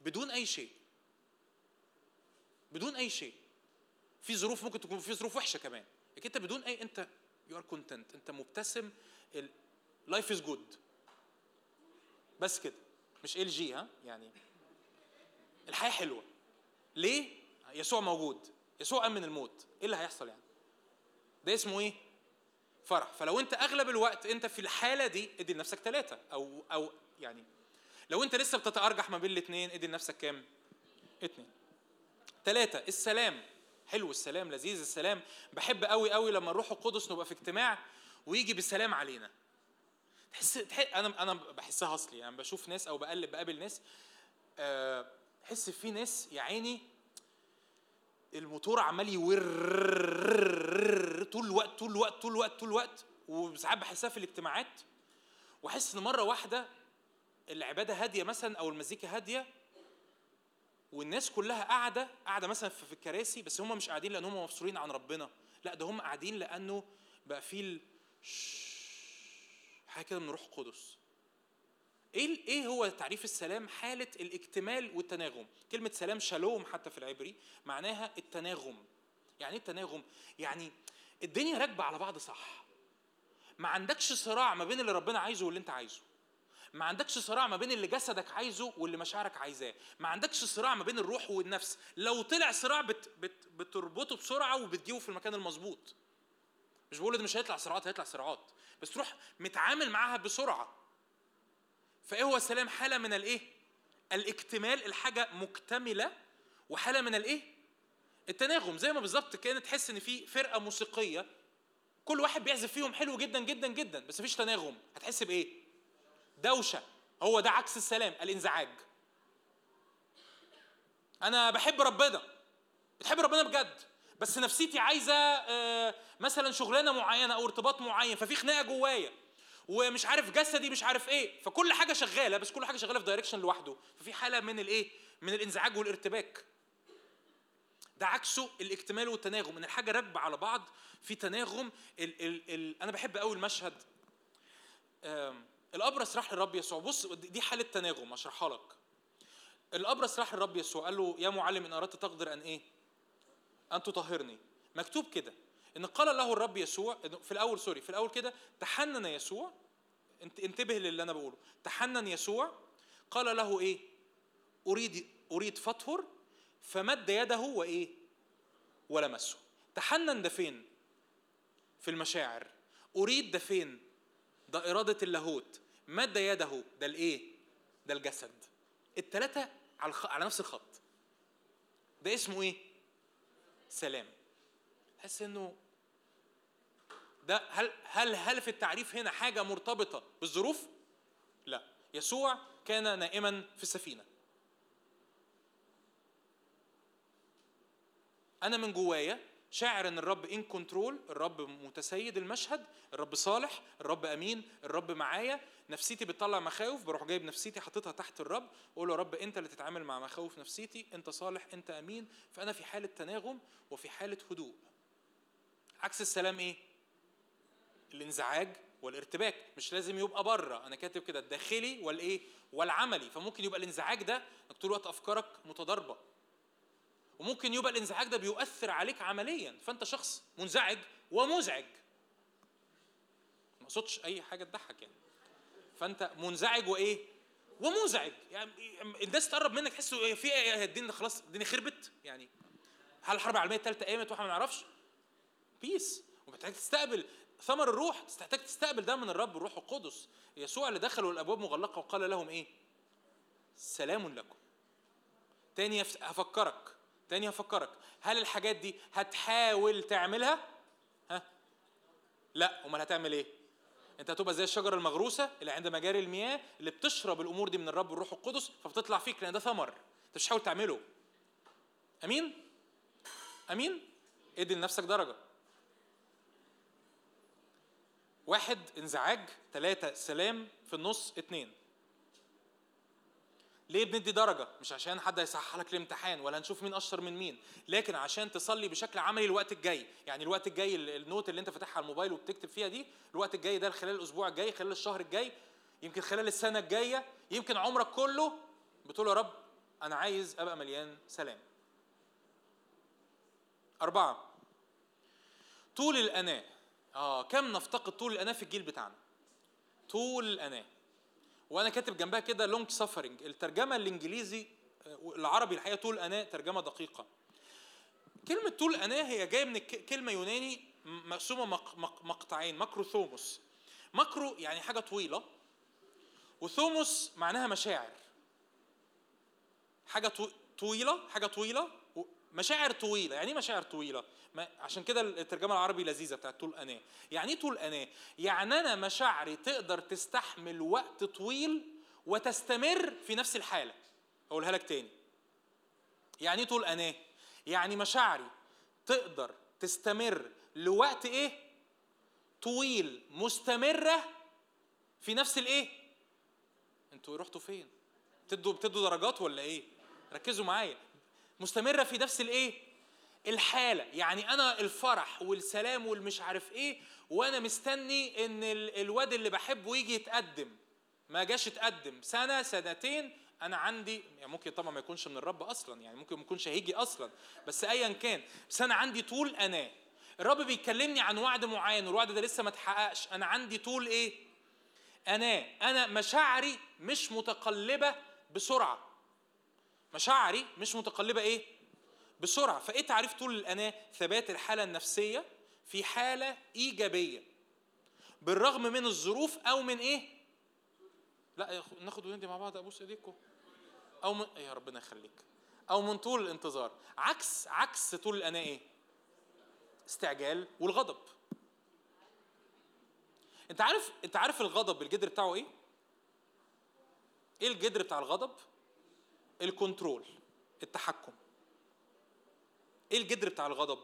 بدون أي شيء. بدون أي شيء. في ظروف ممكن تكون في ظروف وحشة كمان. لكن أنت بدون أي أنت you are content أنت مبتسم. Life is good بس كده. مش LG ها؟ يعني الحياة حلوة. ليه؟ يسوع موجود. يسوع قام من الموت. إيه اللي هيحصل يعني؟ ده اسمه إيه؟ فرح. فلو أنت أغلب الوقت أنت في الحالة دي ادي لنفسك ثلاثة أو أو يعني لو أنت لسه بتتأرجح ما بين الاثنين ادي لنفسك كام؟ اثنين ثلاثة السلام. حلو السلام لذيذ السلام. بحب قوي قوي لما الروح القدس نبقى في اجتماع ويجي بالسلام علينا. تحس, تحس أنا أنا بحسها اصلي يعني بشوف ناس أو بقلب بقابل ناس أه تحس في ناس يا عيني الموتور عمال يور طول الوقت طول الوقت طول الوقت طول الوقت وساعات بحسها في الاجتماعات. وأحس إن مرة واحدة العبادة هادية مثلا أو المزيكا هادية والناس كلها قاعدة قاعدة مثلا في الكراسي بس هم مش قاعدين لأن هم مفصولين عن ربنا. لأ ده هم قاعدين لأنه بقى في حاجة كده من روح القدس. إيه إيه هو تعريف السلام؟ حالة الاكتمال والتناغم. كلمة سلام شالوم حتى في العبري معناها التناغم. يعني إيه التناغم؟ يعني الدنيا راكبة على بعض صح. ما عندكش صراع ما بين اللي ربنا عايزه واللي أنت عايزه. ما عندكش صراع ما بين اللي جسدك عايزه واللي مشاعرك عايزاه. ما عندكش صراع ما بين الروح والنفس. لو طلع صراع بت بت بتربطه بسرعة وبتجيبه في المكان المظبوط. مش بقول ده مش هيطلع صراعات هيطلع صراعات. بس تروح متعامل معاها بسرعة. فإيه هو السلام حالة من الإيه؟ الاكتمال الحاجة مكتملة وحالة من الإيه؟ التناغم. زي ما بالظبط كانت تحس إن في فرقة موسيقية. كل واحد بيعزف فيهم حلو جدا جدا جدا. بس مفيش تناغم. هتحس بإيه؟ دوشة. هو ده عكس السلام الإنزعاج. أنا بحب ربنا. بتحب ربنا بجد؟ بس نفسيتي عايزة آه، مثلا شغلانة معينة أو ارتباط معين ففي خناقة جوايا ومش عارف جسدي مش عارف إيه فكل حاجة شغالة بس كل حاجة شغالة في direction لوحده ففي حالة من الإيه؟ من الإنزعاج والارتباك. ده عكسه الاكتمال والتناغم إن الحاجة راكبة على بعض في تناغم ال ال ال أنا بحب قوي المشهد الأبرص راح للرب يسوع. بص دي حالة تناغم أشرحها لك. الأبرص راح للرب يسوع قال له يا معلم إن أردت تقدر أن إيه؟ أن تطهرني. مكتوب كده إن قال له الرب يسوع في الأول سوري في الأول كده تحنن يسوع انتبه للي أنا بقوله. تحنن يسوع قال له إيه؟ أريد أريد فطهر فمد يده وإيه؟ ولمسه. تحنن ده فين؟ في المشاعر. أريد ده فين؟ ده إرادة اللاهوت. مد يده. ده الإيه؟ ده الجسد. الثلاثه على نفس الخط. ده اسمه إيه؟ سلام. تحس إنه ده هل هل هل في التعريف هنا حاجة مرتبطة بالظروف؟ لا. يسوع كان نائما في السفينة. أنا من جوايا شاعر إن الرب ان كنترول الرب متسيد المشهد الرب صالح الرب أمين الرب معايا. نفسيتي بتطلع مخاوف بروح جايب نفسيتي حاططها تحت الرب أقول له يا رب أنت اللي تتعامل مع مخاوف نفسيتي أنت صالح أنت أمين فأنا في حالة تناغم وفي حالة هدوء. عكس السلام إيه؟ الانزعاج والارتباك. مش لازم يبقى بره. أنا كاتب كده الداخلي والإيه؟ والعملي. فممكن يبقى الانزعاج ده انك طول الوقت أفكارك متضاربة. وممكن يبقى الانزعاج ده بيؤثر عليك عمليا. فأنت شخص منزعج ومزعج. ما أقصدش أي حاجة تضحك يعني. فانت منزعج وايه؟ ومزعج يعني الناس تقرب منك تحس في إيه الدنيا خلاص الدنيا خربت. يعني هل الحرب العالمية الثالثه قامت وإحنا ما نعرفش؟ بيس ومحتاج تستقبل ثمر الروح. تحتاج تستقبل ده من الرب الروح القدس. يسوع اللي دخلوا الابواب مغلقة وقال لهم إيه؟ سلام لكم. تاني هفكرك. تاني هفكرك. هل الحاجات دي هتحاول تعملها؟ ها؟ لا. أمال هتعمل إيه؟ انت هتبقى زي الشجره المغروسة اللي عند مجاري المياه اللي بتشرب الأمور دي من الرب الروح القدس فبتطلع فيك لأن ده ثمر. انت مش حاول تعمله. أمين؟ أمين؟ ادي لنفسك درجة. واحد انزعاج ثلاثة سلام في النص اتنين. ليه بندي درجة؟ مش عشان حد هيصحح لك الامتحان ولا هنشوف مين أشطر من مين، لكن عشان تصلي بشكل عملي الوقت الجاي، يعني الوقت الجاي النوت اللي أنت فاتحها على الموبايل وبتكتب فيها دي، الوقت الجاي ده خلال الأسبوع الجاي، خلال الشهر الجاي، يمكن خلال السنة الجاية، يمكن عمرك كله بتقول يا رب أنا عايز أبقى مليان سلام. أربعة طول الأناة آه كم نفتقد طول الأناة في الجيل بتاعنا طول الأناة وأنا كاتب جنبها كده long suffering الترجمة الإنجليزي العربي الحقيقة طول أناة ترجمة دقيقة. كلمة طول أناة هي جاية من كلمة يوناني مقسومة مق- مق- مقطعين. makrothumos makro يعني حاجة طويلة و thumos معناها مشاعر. حاجة طو- طويلة حاجة طويلة مشاعر طويلة. يعني إيه مشاعر طويلة؟ ما عشان كده الترجمة العربي لذيذة بتاعت طول آناة. يعني إيه طول آناة؟ يعني أنا مشاعري تقدر تستحمل وقت طويل وتستمر في نفس الحالة. اقولها لك تاني. يعني إيه طول آناة؟ يعني مشاعري تقدر تستمر لوقت إيه؟ طويل مستمرة في نفس الإيه؟ أنتوا رحتوا فين؟ بتدوا بتدوا درجات ولا إيه؟ ركزوا معايا. مستمرة في نفس الإيه؟ الحالة. يعني أنا الفرح والسلام والمش عارف إيه وأنا مستني ال- الواد اللي بحبه يجي يتقدم. ما جاش يتقدم. سنة سنتين أنا عندي يعني ممكن طبعا ما يكونش من الرب أصلا يعني ممكن ما يكونش هيجي أصلا بس ايا كان. بس أنا عندي طول أناه. الرب بيكلمني عن وعد معين والوعد ده لسه ما اتحققش. أنا عندي طول إيه؟ أنا أنا مشاعري مش متقلبة بسرعة. مشاعري مش متقلبة إيه؟ بسرعة. فإيه تعريف طول الأناة؟ ثبات الحالة النفسية في حالة إيجابية. بالرغم من الظروف أو من إيه؟ لا ناخد وندي مع بعض أبوس ايديكم أو من يا ربنا يخليك. أو من طول الانتظار. عكس عكس طول الأناة إيه؟ استعجال والغضب. أنت عارف أنت عارف الغضب الجدر بتاعه إيه؟ إيه الجدر بتاع الغضب؟ الكنترول التحكم. إيه الجدر بتاع الغضب؟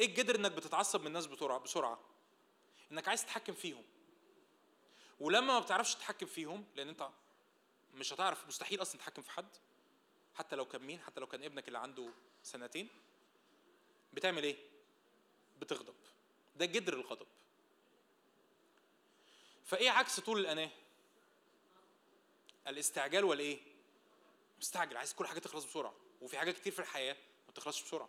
إيه الجدر انك بتتعصب من الناس بسرعة بسرعة؟ انك عايز تتحكم فيهم. ولما ما بتعرفش تتحكم فيهم لأن انت مش هتعرف مستحيل أصلا تتحكم في حد حتى لو كان مين حتى لو كان ابنك اللي عنده سنتين بتعمل إيه؟ بتغضب. ده جدر الغضب. فايه عكس طول الاناه؟ الاستعجال والإيه؟ مستعجل عايز كل حاجة تخلص بسرعة. وفي حاجات كتير في الحياة ما بتخلصش بسرعة.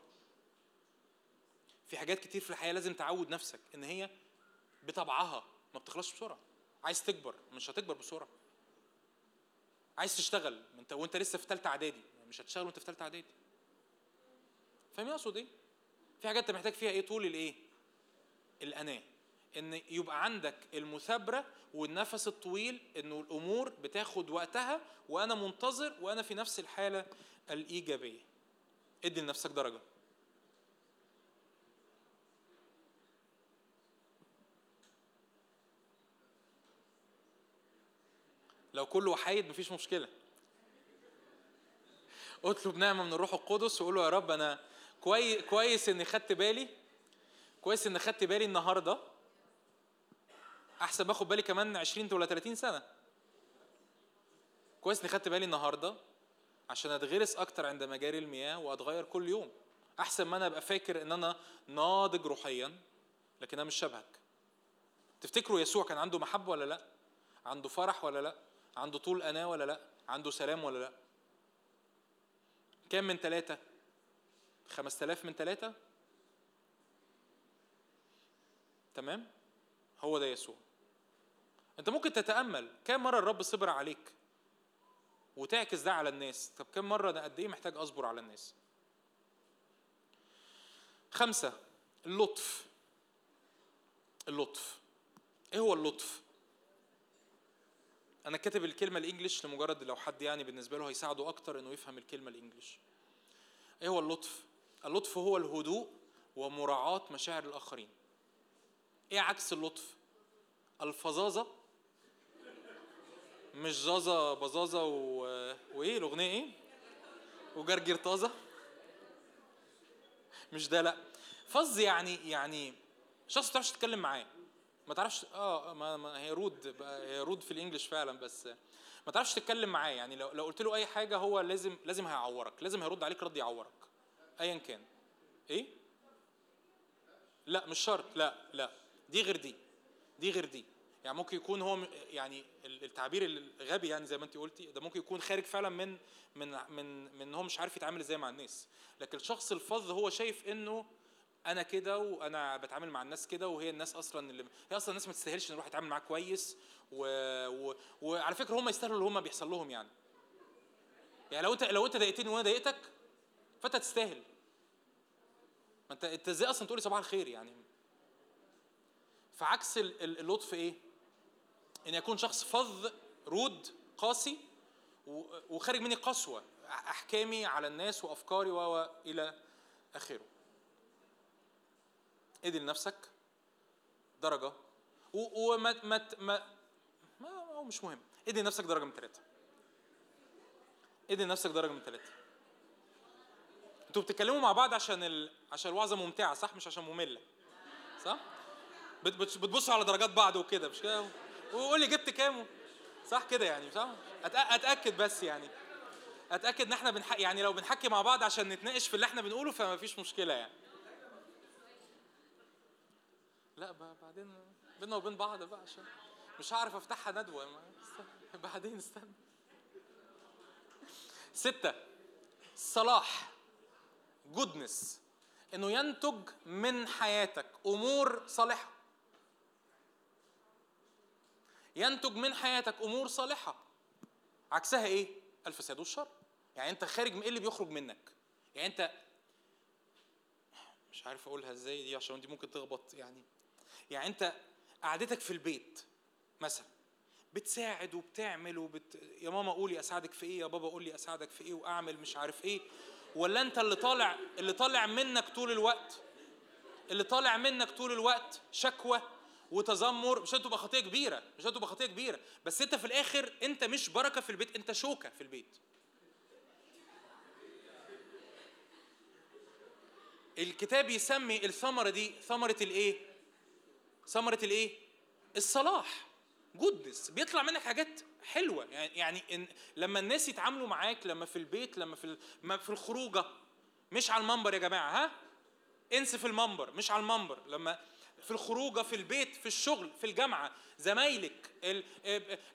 في حاجات كتير في الحياة لازم تعود نفسك إن هي بطبعها ما بتخلصش بسرعة. عايز تكبر مش هتكبر بسرعة. عايز تشتغل أنت وأنت لسه في ثالثه إعدادي مش هتشتغل وأنت في ثالثه إعدادي. فاهم أقصد إيه؟ في حاجات أنت محتاج فيها إيه؟ طول الإيه؟ الأناة. إن يبقى عندك المثابرة والنفس الطويل انه الأمور بتاخد وقتها وأنا منتظر وأنا في نفس الحالة الإيجابية. ادي لنفسك درجة. لو كله وحيد مفيش مشكلة. اطلب نعمة من الروح القدس وقول له يا رب أنا كويس كويس إني خدت بالي كويس إني خدت بالي النهارده. أحسن باخد بالي كمان 20 ولا 30 سنة. كويس إني خدت بالي النهارده. عشان أتغرس أكتر عند مجاري المياه وأتغير كل يوم. أحسن ما أنا أبقى فاكر إن أنا ناضج روحيا لكن أنا مش شبهك. تفتكروا يسوع كان عنده محبة ولا لأ؟ عنده فرح ولا لأ؟ عنده طول أناة ولا لأ؟ عنده سلام ولا لأ؟ كام من ثلاثة خمس تلاف من ثلاثة تمام؟ هو ده يسوع. أنت ممكن تتأمل كم مرة الرب صبر عليك؟ وتعكس ده على الناس. طب كم مرة أنا قد إيه محتاج أصبر على الناس؟ خمسة اللطف. اللطف. إيه هو اللطف؟ أنا كاتب الكلمة الإنجليش لمجرد لو حد يعني بالنسبة له هيساعده أكتر إنه يفهم الكلمة الإنجليش. إيه هو اللطف؟ اللطف هو الهدوء ومراعاة مشاعر الآخرين. إيه عكس اللطف؟ الفظاظة مش زازا بزازه و... وإيه؟ الأغنية إيه؟ وجرجر طازة؟ مش ده لأ. فظ يعني يعني شخص ما تعرفش تتكلم معاه. ما تعرفش آه ما, ما هي rude هي rude في ال English فعلا بس ما تعرفش تتكلم معاه. يعني لو لو قلت له أي حاجة هو لازم لازم هيعورك لازم هيرد عليك رد يعورك ايا كان. إيه؟ لأ مش شرط لأ لأ. دي غير دي دي غير دي. يعني ممكن يكون هو يعني ال- التعبير الغبي يعني زي ما انت قلتي ده ممكن يكون خارج فعلا من من من من هو مش عارف يتعامل إزاي مع الناس. لكن الشخص الفظ هو شايف انه أنا كده وأنا بتعامل مع الناس كده وهي الناس أصلا اللي هي أصلا الناس ما تستاهلش إن الواحد يتعامل معاها كويس و... و... وعلى فكرة هم يستاهلوا اللي هم بيحصل لهم يعني. يعني لو انت لو انت ضايقتني وأنا ضايقتك فأنت تستاهل. ما انت انت إزاي أصلا تقولي صباح الخير يعني؟ فعكس اللطف إيه؟ إن يكون شخص فظ رود قاسي وخارج مني قسوة أحكامي على الناس وأفكاري و إلى آخره. ادي لنفسك درجة. وما ما ما ما هو مش مهم. ادي لنفسك درجة من ثلاثة ادي لنفسك درجة من ثلاثة أنتوا بتتكلموا مع بعض عشان ال... عشان الوعظة ممتعة صح؟ مش عشان مملة. صح؟ بتبصوا على درجات بعض وكده مش كده؟ وقول لي جبت كام صح كده يعني صح؟ أتأكد بس يعني. أتأكد إن إحنا بنح... يعني لو بنحكي مع بعض عشان نتناقش في اللي إحنا بنقوله فما فيش مشكلة يعني. لا بعدين بينا وبين بعض بقى عشان مش هعرف أفتحها ندوة. بعدين استنى. ستة صلاح جودنس إنه ينتج من حياتك أمور صالحة. ينتج من حياتك أمور صالحة. عكسها إيه؟ الفساد والشر. يعني أنت خارج من إيه اللي بيخرج منك؟ يعني أنت مش عارف أقولها إزاي دي عشان دي ممكن تخبط يعني. يعني أنت قعدتك في البيت مثلا بتساعد وبتعمل وبت... يا ماما قولي أساعدك في إيه يا بابا قولي أساعدك في إيه وأعمل مش عارف إيه. ولا أنت اللي طالع اللي طالع منك طول الوقت؟ اللي طالع منك طول الوقت شكوى؟ وتذمر مش هتبقى خطية كبيرة مش هتبقى خطية كبيرة. بس انت في الآخر انت مش بركة في البيت انت شوكة في البيت. الكتاب يسمي الثمرة دي ثمرة الإيه؟ ثمرة الإيه؟ الصلاح. جودنس بيطلع منك حاجات حلوة. يعني يعني إن لما الناس يتعاملوا معاك لما في البيت لما في في الخروجة مش على المنبر يا جماعة ها؟ انسى في المنبر مش على المنبر. لما في الخروجة في البيت في الشغل في الجامعة. زمايلك ال...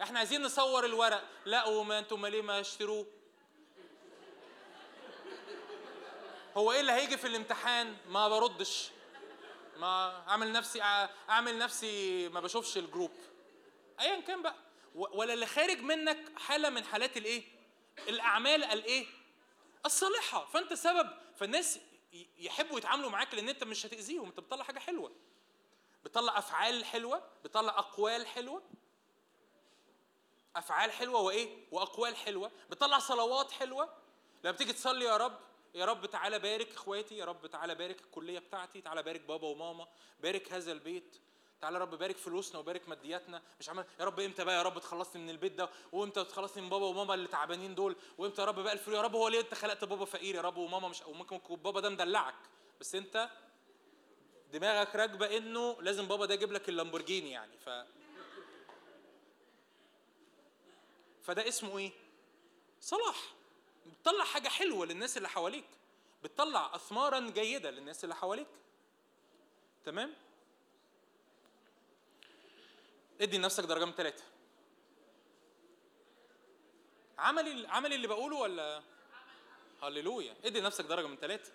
إحنا عايزين نصور الورق. لا وما أنتم ليه ما اشتروه؟ هو إيه اللي هيجي في الامتحان؟ ما بردش. ما اعمل نفسي اعمل نفسي ما بشوفش الجروب. ايا كان بقى. ولا اللي خارج منك حالة من حالات الايه؟ الأعمال الايه؟ الصالحة. فأنت سبب. فالناس يحبوا يتعاملوا معاك لأن أنت مش هتأذيهم. أنت بتطلع حاجة حلوة. بتطلع أفعال حلوة بتطلع أقوال حلوة. أفعال حلوة وإيه؟ وأقوال حلوة. بتطلع صلوات حلوة. لما بتيجي تصلي يا رب يا رب تعالى بارك إخواتي يا رب تعالى بارك الكلية بتاعتي تعالى بارك بابا وماما بارك هذا البيت. تعالى يا رب بارك فلوسنا وبارك مادياتنا. مش عمال يا رب إمتى بقى يا رب تخلصني من البيت ده؟ وإمتى تخلصني من بابا وماما اللي تعبانين دول؟ وإمتى يا رب بقى الفلوس؟ يا رب هو ليه أنت خلقت بابا فقير؟ يا رب وماما مش وممكن يكون بابا ده مدلعك. بس أنت دماغك راكبة إنه لازم بابا ده يجيب لك اللامبورجيني يعني ف فده اسمه إيه؟ صلاح. بتطلع حاجة حلوة للناس اللي حواليك. بتطلع اثمارا جيدة للناس اللي حواليك. تمام؟ ادي لنفسك درجة من ثلاثة عملي عملي اللي بقوله ولا؟ هللويا. ادي لنفسك درجة من ثلاثة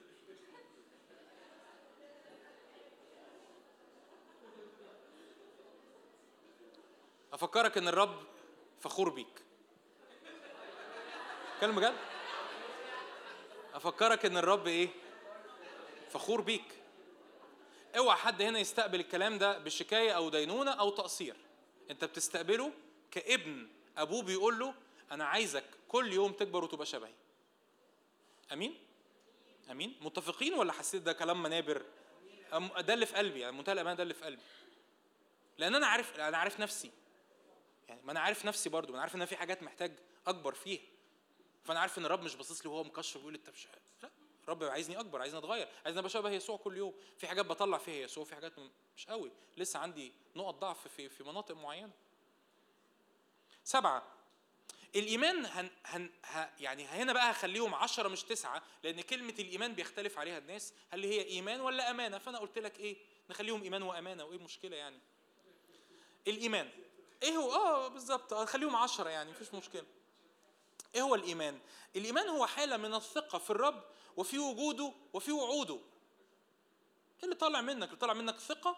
أفكرك إن الرب فخور بيك. كلم بجد؟ أفكرك إن الرب إيه؟ فخور بيك. أوعى حد هنا يستقبل الكلام ده بشكاية أو دينونة أو تقصير. أنت بتستقبله كابن. أبوه بيقول له أنا عايزك كل يوم تكبر وتبقى شبهي. أمين؟ أمين؟ متفقين ولا حسيت ده كلام منابر؟ ده اللي في قلبي يعني منتهى الامانه ده اللي في قلبي. لأن أنا عارف أنا عارف نفسي. يعني ما أنا عارف نفسي برضو ما أنا عارف إن في حاجات محتاج أكبر فيها. فأنا عارف إن الرب مش باصص لي وهو مكشر بيقول انت مش لا الرب عايزني أكبر عايزني أتغير عايزني أبقى شبه يسوع كل يوم. في حاجات بطلع فيها يسوع في حاجات مش قوي. لسه عندي نقط ضعف في في مناطق معينة. سبعة الإيمان هن هن ه يعني هنا بقى هخليهم عشرة مش تسعة لأن كلمة الإيمان بيختلف عليها الناس. هل هي إيمان ولا أمانة؟ فأنا قلت لك إيه؟ نخليهم إيمان وأمانة وإيه المشكلة يعني؟ الإيمان. إيه هو؟ آه بالظبط خليهم عشرة يعني مفيش مشكلة. إيه هو الإيمان؟ الإيمان هو حالة من الثقة في الرب وفي وجوده وفي وعوده. إيه اللي طالع منك؟ اللي طالع منك ثقة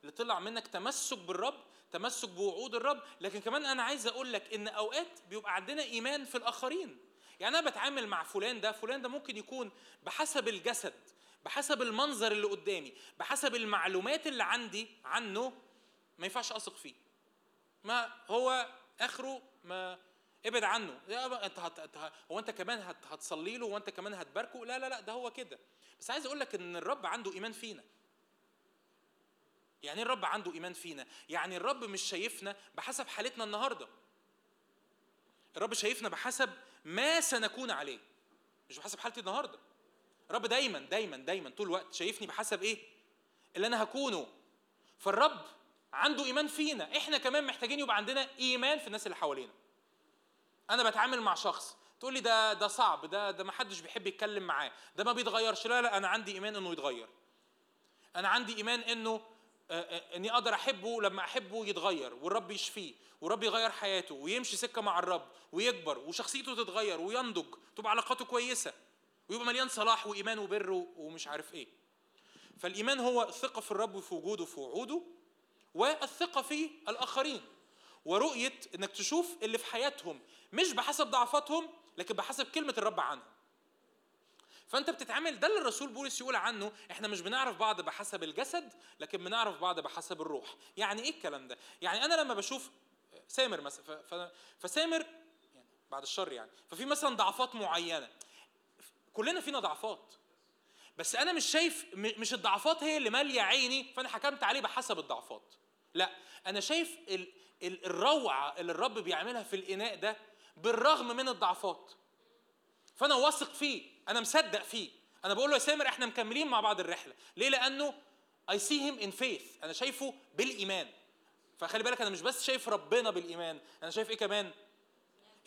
اللي طلع منك تمسك بالرب تمسك بوعود الرب. لكن كمان أنا عايز أقول لك إن أوقات بيبقى عندنا إيمان في الآخرين. يعني أنا بتعامل مع فلان ده فلان ده ممكن يكون بحسب الجسد بحسب المنظر اللي قدامي بحسب المعلومات اللي عندي عنه ما ينفعش أثق فيه. ما هو آخره ما ابعد عنه. أنت هت... هو أنت كمان هت... هتصلي له وأنت كمان هتباركه؟ لا لا لا ده هو كده. بس عايز أقول لك إن الرب عنده إيمان فينا. يعني الرب عنده إيمان فينا؟ يعني الرب مش شايفنا بحسب حالتنا النهارده. الرب شايفنا بحسب ما سنكون عليه مش بحسب حالتي النهارده. الرب دايما دايما دايما طول الوقت شايفني بحسب إيه؟ اللي أنا هكونه. فالرب عنده إيمان فينا. إحنا كمان محتاجين يبقى عندنا إيمان في الناس اللي حوالينا. أنا بتعامل مع شخص تقول لي ده ده صعب ده ده ما حدش بيحب يتكلم معاه ده ما بيتغيرش. لا لا أنا عندي إيمان إنه يتغير. أنا عندي إيمان إنه آه، آه، إني أقدر أحبه لما أحبه يتغير والرب يشفيه والرب يغير حياته ويمشي سكة مع الرب ويكبر وشخصيته تتغير وينضج تبقى علاقاته كويسة ويبقى مليان صلاح وإيمان وبر ومش عارف إيه. فالإيمان هو الثقه في الرب وفي وجوده وفي وعوده. والثقة في الآخرين. ورؤية إنك تشوف اللي في حياتهم مش بحسب ضعفاتهم لكن بحسب كلمة الرب عنهم. فأنت بتتعامل ده اللي الرسول بولس يقول عنه إحنا مش بنعرف بعض بحسب الجسد لكن بنعرف بعض بحسب الروح. يعني إيه الكلام ده؟ يعني أنا لما بشوف سامر مثلا فسامر يعني بعد الشر يعني ففي مثلا ضعفات معينة. كلنا فينا ضعفات. بس أنا مش شايف مش الضعفات هي اللي مالية عيني فأنا حكمت عليه بحسب الضعفات. لا أنا شايف ال ال الروعة اللي الرب بيعملها في الإناء ده بالرغم من الضعفات. فأنا واثق فيه أنا مصدق فيه. أنا بقول له يا سامر إحنا مكملين مع بعض الرحلة. ليه؟ لأنه I see him in faith. أنا شايفه بالإيمان. فخلي بالك أنا مش بس شايف ربنا بالإيمان أنا شايف إيه كمان؟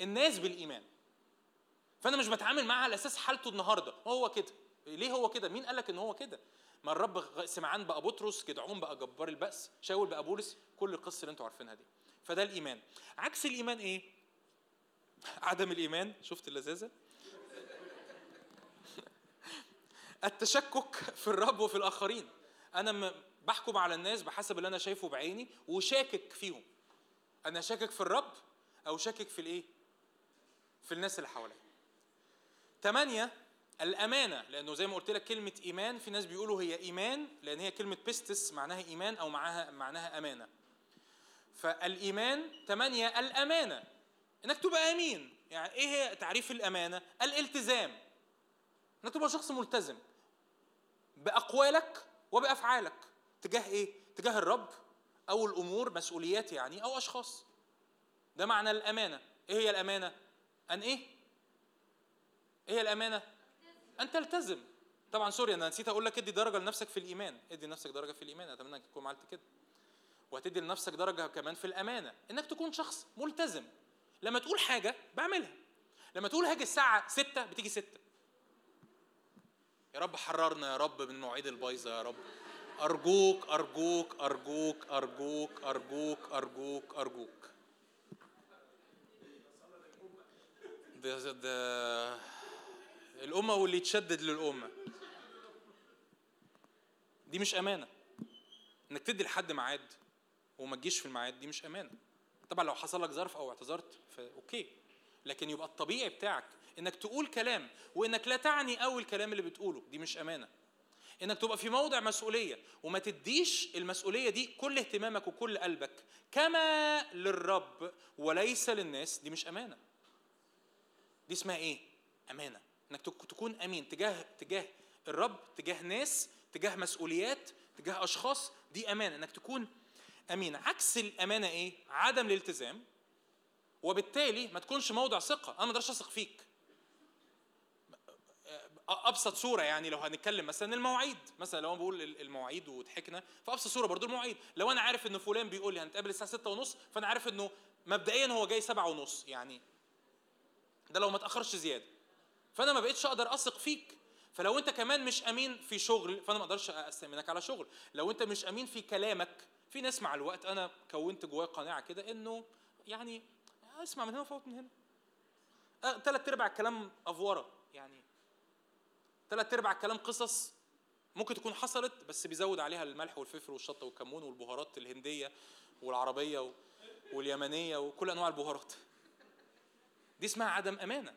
الناس بالإيمان. فأنا مش بتعامل معاه على أساس حالته النهارده. هو كده. ليه هو كده؟ مين قال لك إن هو كده؟ ما الرب سمعان بقى بطرس جدعون بقى جبار البأس شاول بقى بولس كل القصة اللي أنتوا عارفينها دي. فده الإيمان. عكس الإيمان إيه؟ عدم الإيمان. شفت اللذاذة؟ التشكك في الرب وفي الآخرين. أنا بحكم على الناس بحسب اللي أنا شايفه بعيني وشاكك فيهم. أنا شاكك في الرب أو شاكك في الإيه؟ في الناس اللي حواليا. ثمانية الأمانة لأنه زي ما قلت لك كلمة إيمان في ناس بيقولوا هي إيمان لأن هي كلمة بيستس معناها إيمان أو معاها معناها أمانة فالإيمان ثمانية الأمانة إنك تبقى أمين يعني إيه هي تعريف الأمانة الالتزام إنك تبقى شخص ملتزم بأقوالك وبأفعالك تجاه إيه؟ تجاه الرب أو الأمور مسؤوليات يعني أو أشخاص ده معنى الأمانة إيه هي الأمانة؟ أن إيه؟ إيه هي الأمانة؟ أن تلتزم. طبعا سوري أنا نسيت أقول لك ادي درجة لنفسك في الإيمان. ادي لنفسك درجة في الإيمان. أتمنى أنك تكون عملت كده. وهتدي لنفسك درجة كمان في الأمانة. إنك تكون شخص ملتزم. لما تقول حاجة بعملها. لما تقول هاجي الساعة ستة بتيجي ستة. يا رب حررنا يا رب من المواعيد البايظة يا رب. أرجوك أرجوك أرجوك أرجوك أرجوك أرجوك أرجوك. ده ده الأمة واللي يتشدد للأمة. دي مش أمانة. إنك تدي لحد ميعاد وما تجيش في الميعاد دي مش أمانة. طبعا لو حصل لك ظرف أو اعتذرت فأوكي لكن يبقى الطبيعي بتاعك إنك تقول كلام وإنك لا تعني قوي الكلام اللي بتقوله. دي مش أمانة. إنك تبقى في موضع مسؤولية وما تديش المسؤولية دي كل اهتمامك وكل قلبك كما للرب وليس للناس دي مش أمانة. دي اسمها إيه؟ أمانة. إنك تكون أمين تجاه تجاه الرب تجاه ناس تجاه مسؤوليات تجاه أشخاص دي أمانة. إنك تكون أمين. عكس الأمانة إيه؟ عدم الالتزام وبالتالي ما تكونش موضع ثقة. أنا ما أقدرش أثق فيك. أبسط صورة يعني لو هنتكلم مثلا المواعيد. مثلا لو أنا بقول المواعيد وضحكنا فأبسط صورة برضو المواعيد. لو أنا عارف ان فلان بيقول لي هنتقابل الساعة 6 ونص فأنا عارف إنه مبدئيا هو جاي 7 ونص يعني. ده لو ما تاخرش زيادة. فانا ما بقتش أقدر اثق فيك. فلو انت كمان مش امين في شغل فانا ما أقدرش أستأمنك على شغل. لو انت مش امين في كلامك في ناس مع الوقت أنا كونت جوايا قناعة كده انه يعني اسمع من هنا وفوت من هنا. ثلاث ارباع الكلام أفورة يعني ثلاث ارباع الكلام قصص ممكن تكون حصلت بس بيزود عليها الملح والفلفل والشطة والكمون والبهارات الهندية والعربية واليمنية وكل أنواع البهارات. دي اسمها عدم أمانة.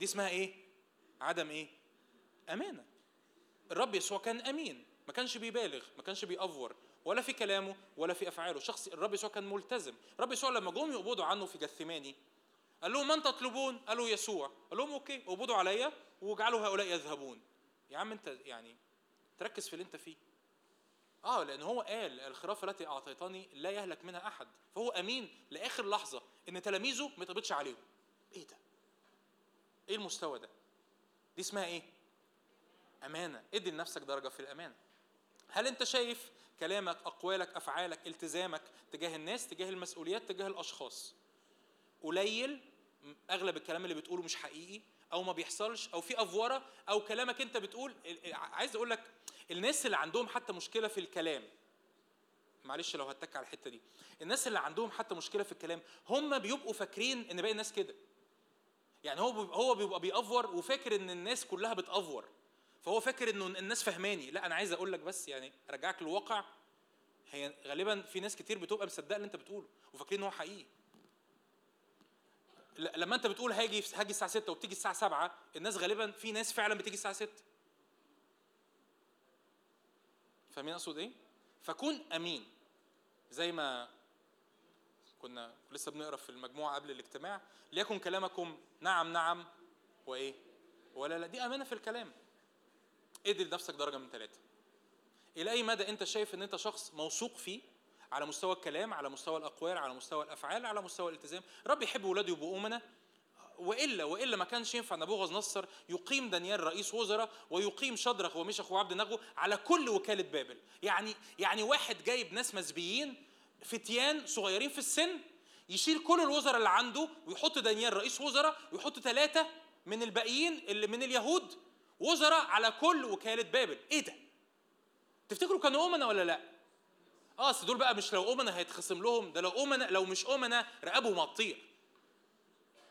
دي اسمها إيه؟ عدم إيه؟ أمانة. الرب يسوع كان أمين ما كانش بيبالغ ما كانش بيأفور ولا في كلامه ولا في أفعاله. شخص الرب يسوع كان ملتزم. الرب يسوع لما جم يقبضوا عليه في جثماني قال لهم من تطلبون؟ قالوا يسوع قال لهم okay اقبضوا عليا واجعلوا هؤلاء يذهبون يا عم أنت يعني تركز في اللي أنت فيه آه لأن هو قال الخرافة التي أعطيتني لا يهلك منها أحد فهو أمين لآخر لحظة إن تلاميذه ما يتقبضش عليهم. إيه ده؟ إيه المستوى ده؟ دي اسمها إيه؟ أمانة. ادي لنفسك درجة في الأمانة. هل أنت شايف كلامك أقوالك أفعالك التزامك تجاه الناس تجاه المسؤوليات تجاه الأشخاص قليل؟ أغلب الكلام اللي بتقوله مش حقيقي أو ما بيحصلش أو في أفورة أو كلامك أنت بتقول عايز أقول لك الناس اللي عندهم حتى مشكلة في الكلام معلش لو هتك على الحتة دي الناس اللي عندهم حتى مشكلة في الكلام هم بيبقوا فاكرين إن باقي الناس كده. يعني هو هو بيبقى بيأفور وفاكر إن الناس كلها بتأفور. فهو فاكر إنه الناس فهماني لا أنا عايز أقول لك بس يعني أرجعك للواقع. هي غالبا في ناس كتير بتبقى مصدقة اللي أنت بتقوله وفاكرين إن هو حقيقي. لما أنت بتقول هاجي هاجي الساعة 6 وبتيجي الساعة 7 الناس غالبا في ناس فعلا بتيجي الساعة 6 فاهمين أقصد إيه؟ فكون أمين. زي ما كنا لسه بنقرا في المجموعة قبل الاجتماع ليكن كلامكم نعم نعم وإيه؟ ولا لا؟ دي أمانة في الكلام. ادي لنفسك درجة من ثلاثة إلى أي مدى أنت شايف إن أنت شخص موثوق فيه؟ على مستوى الكلام على مستوى الأقوال على مستوى الأفعال على مستوى الالتزام. رب يحب اولاده يبقوا أمنا؟ وإلا وإلا ما كانش ينفع نبوغذ نصر يقيم دانيال رئيس وزراء ويقيم شدرخ وميشخ وعبد نغو على كل وكالة بابل. يعني يعني واحد جايب ناس مسبيين فتيان صغيرين في السن يشيل كل الوزراء اللي عنده ويحط دانيال رئيس وزراء ويحط ثلاثة من الباقيين اللي من اليهود وزراء على كل وكالة بابل. إيه ده؟ تفتكروا كانوا امنا ولا لا؟ آه دول بقى مش لو امنا هيتخصم لهم ده لو امنا لو مش امنا رقبهم هتطير.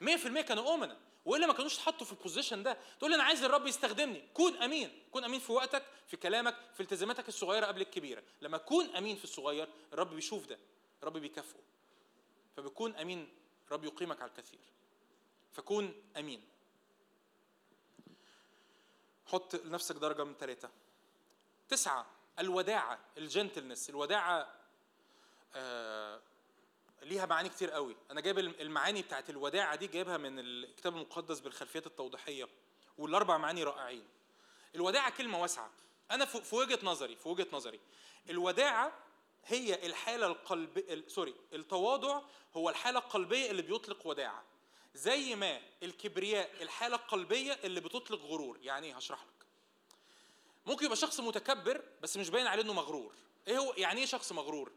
100% كانوا امنا والا ما كانوش اتحطوا في البوزيشن ده تقول لي أنا عايز الرب يستخدمني. كون أمين كون أمين في وقتك في كلامك في التزاماتك الصغيرة قبل الكبيرة. لما تكون أمين في الصغير الرب بيشوف ده الرب بيكافئه. فبكون أمين الرب يقيمك على الكثير. فكون أمين. حط لنفسك درجة من ثلاثة تسعة الوداعه الجنتلنس. الوداعه آه ليها معاني كتير قوي. أنا جايب المعاني بتاعت الوداعة دي جايبها من الكتاب المقدس بالخلفيات التوضيحية والأربع معاني رائعين. الوداعة كلمة واسعة. أنا في وجهة نظري في وجهة نظري الوداعة هي الحالة القلب سوري التواضع هو الحالة القلبية اللي بيطلق وداعة. زي ما الكبرياء الحالة القلبية اللي بتطلق غرور. يعني إيه؟ هشرح لك. ممكن يبقى شخص متكبر بس مش باين عليه إنه مغرور. إيه هو يعني إيه شخص مغرور؟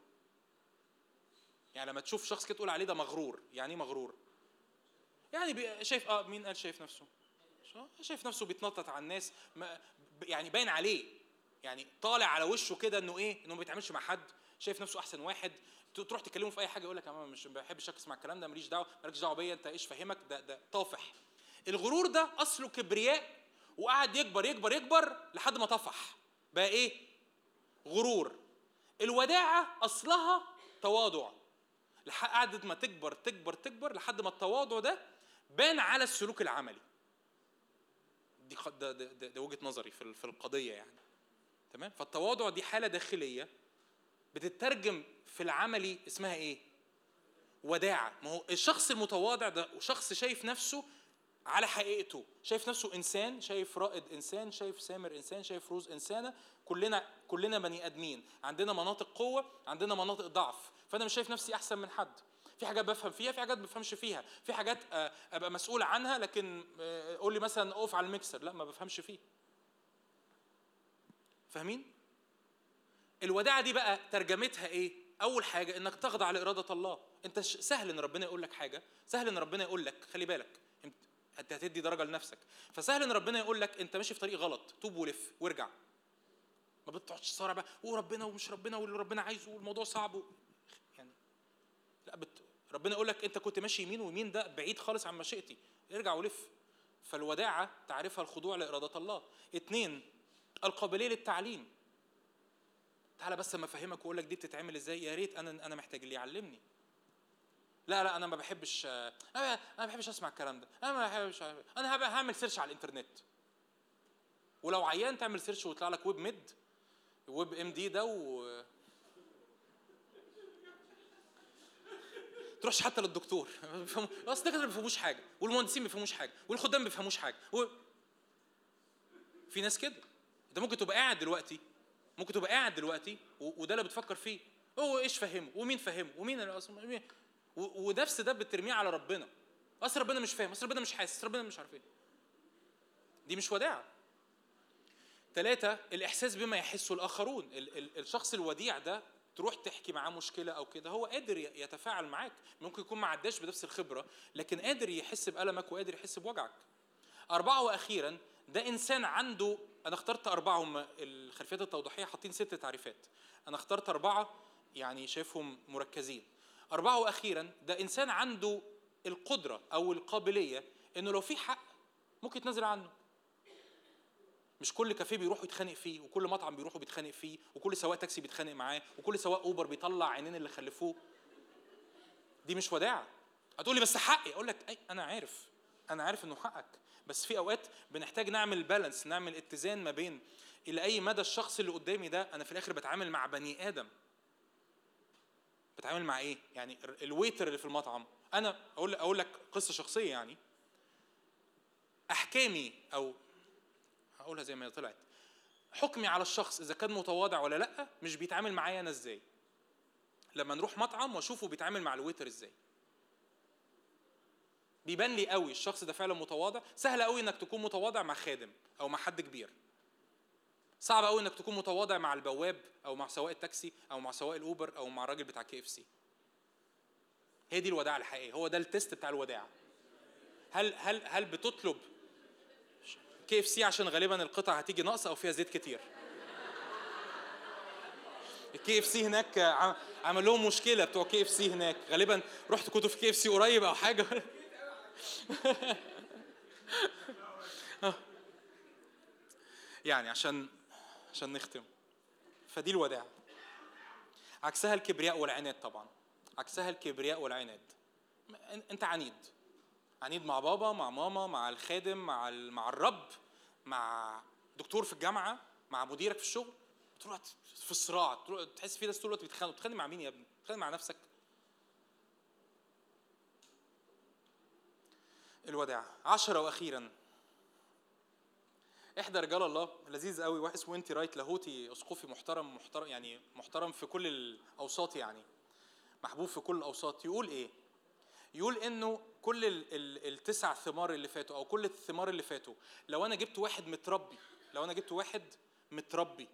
يعني لما تشوف شخص كده تقول عليه ده مغرور يعني إيه مغرور؟ يعني شايف آه مين قال شايف نفسه؟ شايف نفسه بيتنطط على الناس ما يعني باين عليه يعني طالع على وشه كده إنه إيه؟ إنه ما بيتعاملش مع حد شايف نفسه أحسن واحد. تروح تكلمه في أي حاجة يقول لك أنا مش ما بحبش أسمع الكلام ده ماليش دعوة مالكش دعوة بيا أنت إيش فاهمك؟ ده ده طافح الغرور ده أصله كبرياء وقعد يكبر يكبر يكبر لحد ما طفح. بقى إيه؟ غرور. الوداعة أصلها تواضع. قعدت ما تكبر تكبر تكبر لحد ما التواضع ده بان على السلوك العملي. دي ده, ده, ده, وجهة نظري في في القضية يعني. تمام؟ فالتواضع دي حالة داخلية بتترجم في العملي اسمها إيه؟ وداعة. ما هو الشخص المتواضع ده شخص شايف نفسه على حقيقته. شايف نفسه إنسان شايف رائد إنسان شايف سامر إنسان شايف روز إنسانة. كلنا كلنا بني آدمين. عندنا مناطق قوة عندنا مناطق ضعف. فأنا مش شايف نفسي أحسن من حد. في حاجات بفهم فيها في حاجات ما بفهمش فيها. في حاجات آه، أبقى مسؤول عنها لكن آه، قول لي مثلا أقف على الميكسر. لا ما بفهمش فيه. فاهمين؟ الوداعة دي بقى ترجمتها إيه؟ أول حاجة إنك تخضع لإرادة الله. أنت سهل إن ربنا يقول لك حاجة. سهل إن ربنا يقول لك خلي بالك أنت هتدي درجة لنفسك. فسهل إن ربنا يقول لك أنت ماشي في طريق غلط. توب ولف وارجع. ما بتقعدش تصارع بقى وربنا ومش ربنا واللي ربنا عايزه والموضوع صعب. يعني لا بت... ربنا يقول لك أنت كنت ماشي يمين ويمين ده بعيد خالص عن مشيئتي. ارجع ولف. فالوداعة تعريفها الخضوع لإرادة الله. اتنين القابلية للتعليم. تعالى بس أما أفهمك وأقول لك دي بتتعمل إزاي. يا ريت أنا أنا محتاج اللي يعلمني. لا لا أنا ما بحبش أنا أنا ما بحبش أسمع الكلام ده. أنا ما بحبش أنا هعمل search على الإنترنت. ولو عيان تعمل search ويطلع لك WebMD WebMD ده و تروحش حتى للدكتور. أصل الدكاترة ما بيفهموش حاجة والمهندسين ما بيفهموش حاجة والخدام ما بيفهموش حاجة و... في ناس كده. أنت ممكن تبقى قاعد دلوقتي ممكن تبقى قاعد دلوقتي و... وده اللي بتفكر فيه. هو إيش فهمه ومين فهمه ومين اللي أصلا مين... و... ونفس ده بترميه على ربنا. أصل ربنا مش فاهم أصل ربنا مش حاسس ربنا مش عارف إيه. دي مش وداعة. ثلاثة الإحساس بما يحسه الآخرون. ال- ال- الشخص الوديع ده تروح تحكي معاه مشكلة أو كده هو قادر يتفاعل معاك. ممكن يكون ما عداش بنفس الخبرة لكن قادر يحس بألمك وقادر يحس بوجعك. أربعة وأخيرا ده إنسان عنده أنا اخترت أربعة هم الخلفيات التوضيحية حاطين ست تعريفات. أنا اخترت أربعة يعني شايفهم مركزين. أربعة وأخيرا ده إنسان عنده القدرة أو القابلية إنه لو في حق ممكن يتنازل عنه. مش كل كافيه بيروحوا يتخانق فيه وكل مطعم بيروحوا بيتخانق فيه وكل سواق تاكسي بيتخانق معاه وكل سواق أوبر بيطلع عينين اللي خلفوه. دي مش وداعة. هتقول لي بس حقي. أقول لك أي أنا عارف. أنا عارف إنه حقك. بس في أوقات بنحتاج نعمل balance نعمل اتزان ما بين إلى أي مدى الشخص اللي قدامي ده أنا في الآخر بتعامل مع بني آدم. بتعامل مع إيه؟ يعني ال- ال waiter اللي في المطعم. أنا أقول أقول لك قصة شخصية يعني. أحكامي أو هقولها زي ما هي طلعت. حكمي على الشخص إذا كان متواضع ولا لأ مش بيتعامل معايا أنا إزاي. لما نروح مطعم وأشوفه بيتعامل مع ال waiter إزاي. بيبان لي قوي الشخص ده فعلا متواضع. سهل قوي إنك تكون متواضع مع خادم أو مع حد كبير. صعب قوي إنك تكون متواضع مع البواب أو مع سواق التاكسي أو مع سواق الأوبر أو مع الراجل بتاع KFC. هي دي الوداعه الحقيقيه هو ده ال test بتاع الوداعه هل هل هل بتطلب KFC عشان غالبا القطع هتيجي ناقصة أو فيها زيت كتير. ال KFC هناك عم- عمل لهم مشكلة بتوع KFC هناك. غالبا رحت كنتوا في KFC قريب أو حاجة. يعني عشان عشان نختم. فدي الوداعة. عكسها الكبرياء والعناد طبعا. عكسها الكبرياء والعناد. أنت عنيد. عنيد مع بابا مع ماما مع الخادم مع مع الرب مع دكتور في الجامعة مع مديرك في الشغل. تروح في صراع تروح تحس في ناس طول الوقت بيتخانقوا. بتتخانق مع مين يا ابني؟ بتتخانق مع نفسك. الوداع. عشرة وأخيرا. إحدى رجال الله. لذيذ قوي. واحد اسمه انتي رايت لاهوتي. أسقفي محترم محترم يعني محترم في كل الأوساط يعني. محبوب في كل الأوساط. يقول إيه؟ يقول إنه كل ال ال التسع ثمار اللي فاتوا أو كل الثمار اللي فاتوا لو أنا جبت واحد متربي لو أنا جبت واحد متربي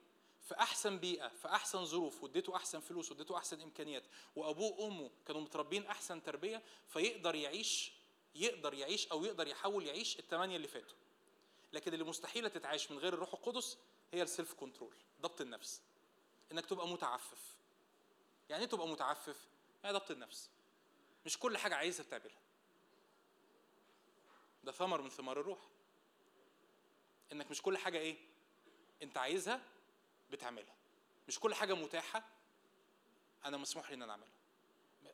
في أحسن بيئة في أحسن ظروف واديته أحسن فلوس واديته أحسن إمكانيات وأبوه وأمه كانوا متربين أحسن تربية فيقدر يعيش يقدر يعيش أو يقدر يحاول يعيش الثمانيه اللي فاتوا. لكن اللي مستحيلة تتعاش من غير الروح القدس هي السيلف كنترول ضبط النفس. إنك تبقى متعفف. يعني إيه تبقى متعفف؟ يعني ضبط النفس؟ مش كل حاجة عايزها بتعملها. ده ثمر من ثمار الروح. إنك مش كل حاجة إيه؟ أنت عايزها بتعملها. مش كل حاجة متاحة أنا مسموح لي إن أنا أعملها.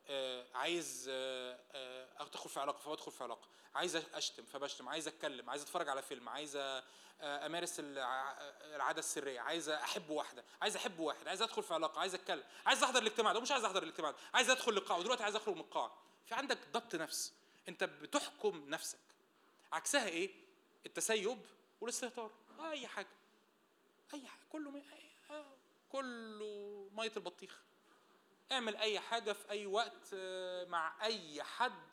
آه عايز آه آه أدخل في علاقة فبدخل في علاقة. عايز أشتم فبشتم. عايز أتكلم. عايز أتفرج على فيلم. عايز آه أمارس الع- العادة السرية. عايز أحب واحدة. عايز أحب واحد. عايز أدخل في علاقة. عايز أتكلم. عايز أحضر الاجتماع ده. مش عايز أحضر الاجتماع ده. عايز أدخل لقاعة ودلوقتي عايز أخرج من القاعة. في عندك ضبط نفس. أنت بتحكم نفسك. عكسها إيه؟ التسيب والاستهتار. أي حاجة. أي حاجة. كله. أي- آه، كله مية البطيخ. اعمل أي حاجة في أي وقت آه، مع أي حد.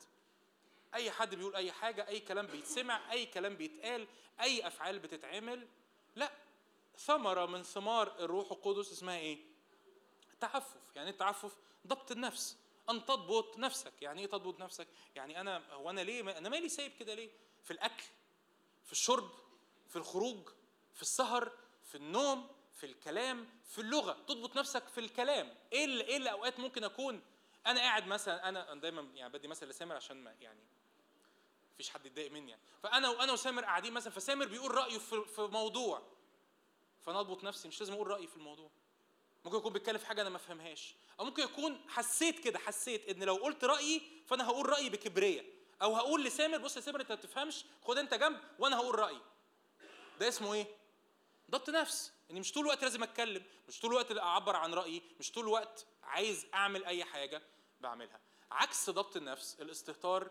أي حد بيقول أي حاجة أي كلام بيتسمع أي كلام بيتقال أي أفعال بتتعمل. لا. ثمرة من ثمار الروح القدس اسمها إيه؟ تعفف. يعني إيه التعفف ضبط النفس. أن تضبط نفسك. يعني إيه تضبط نفسك؟ يعني أنا هو أنا ليه أنا مالي سايب كده ليه؟ في الأكل في الشرب في الخروج في السهر في النوم في الكلام في اللغة. تضبط نفسك في الكلام. إيه اللي إيه اللي اوقات ممكن أكون أنا قاعد مثلا أنا دايما يعني بدي مثل لسامر عشان ما يعني مفيش حد يتضايق مني يعني. فأنا وأنا وسامر قاعدين مثلا فسامر بيقول رأيه في في موضوع. فأنا أضبط نفسي مش لازم أقول رأيي في الموضوع. ممكن يكون بيتكلم في حاجة أنا ما فهمهاش. أو ممكن يكون حسيت كده حسيت إن لو قلت رأيي فأنا هقول رأيي بكبرية. أو هقول لسامر بص يا سامر أنت ما بتفهمش. خد أنت جنب وأنا هقول رأيي. ده اسمه إيه؟ ضبط نفس. اني مش طول الوقت لازم أتكلم مش طول الوقت أعبر عن رأيي مش طول الوقت عايز أعمل أي حاجة بعملها. عكس ضبط النفس الاستهتار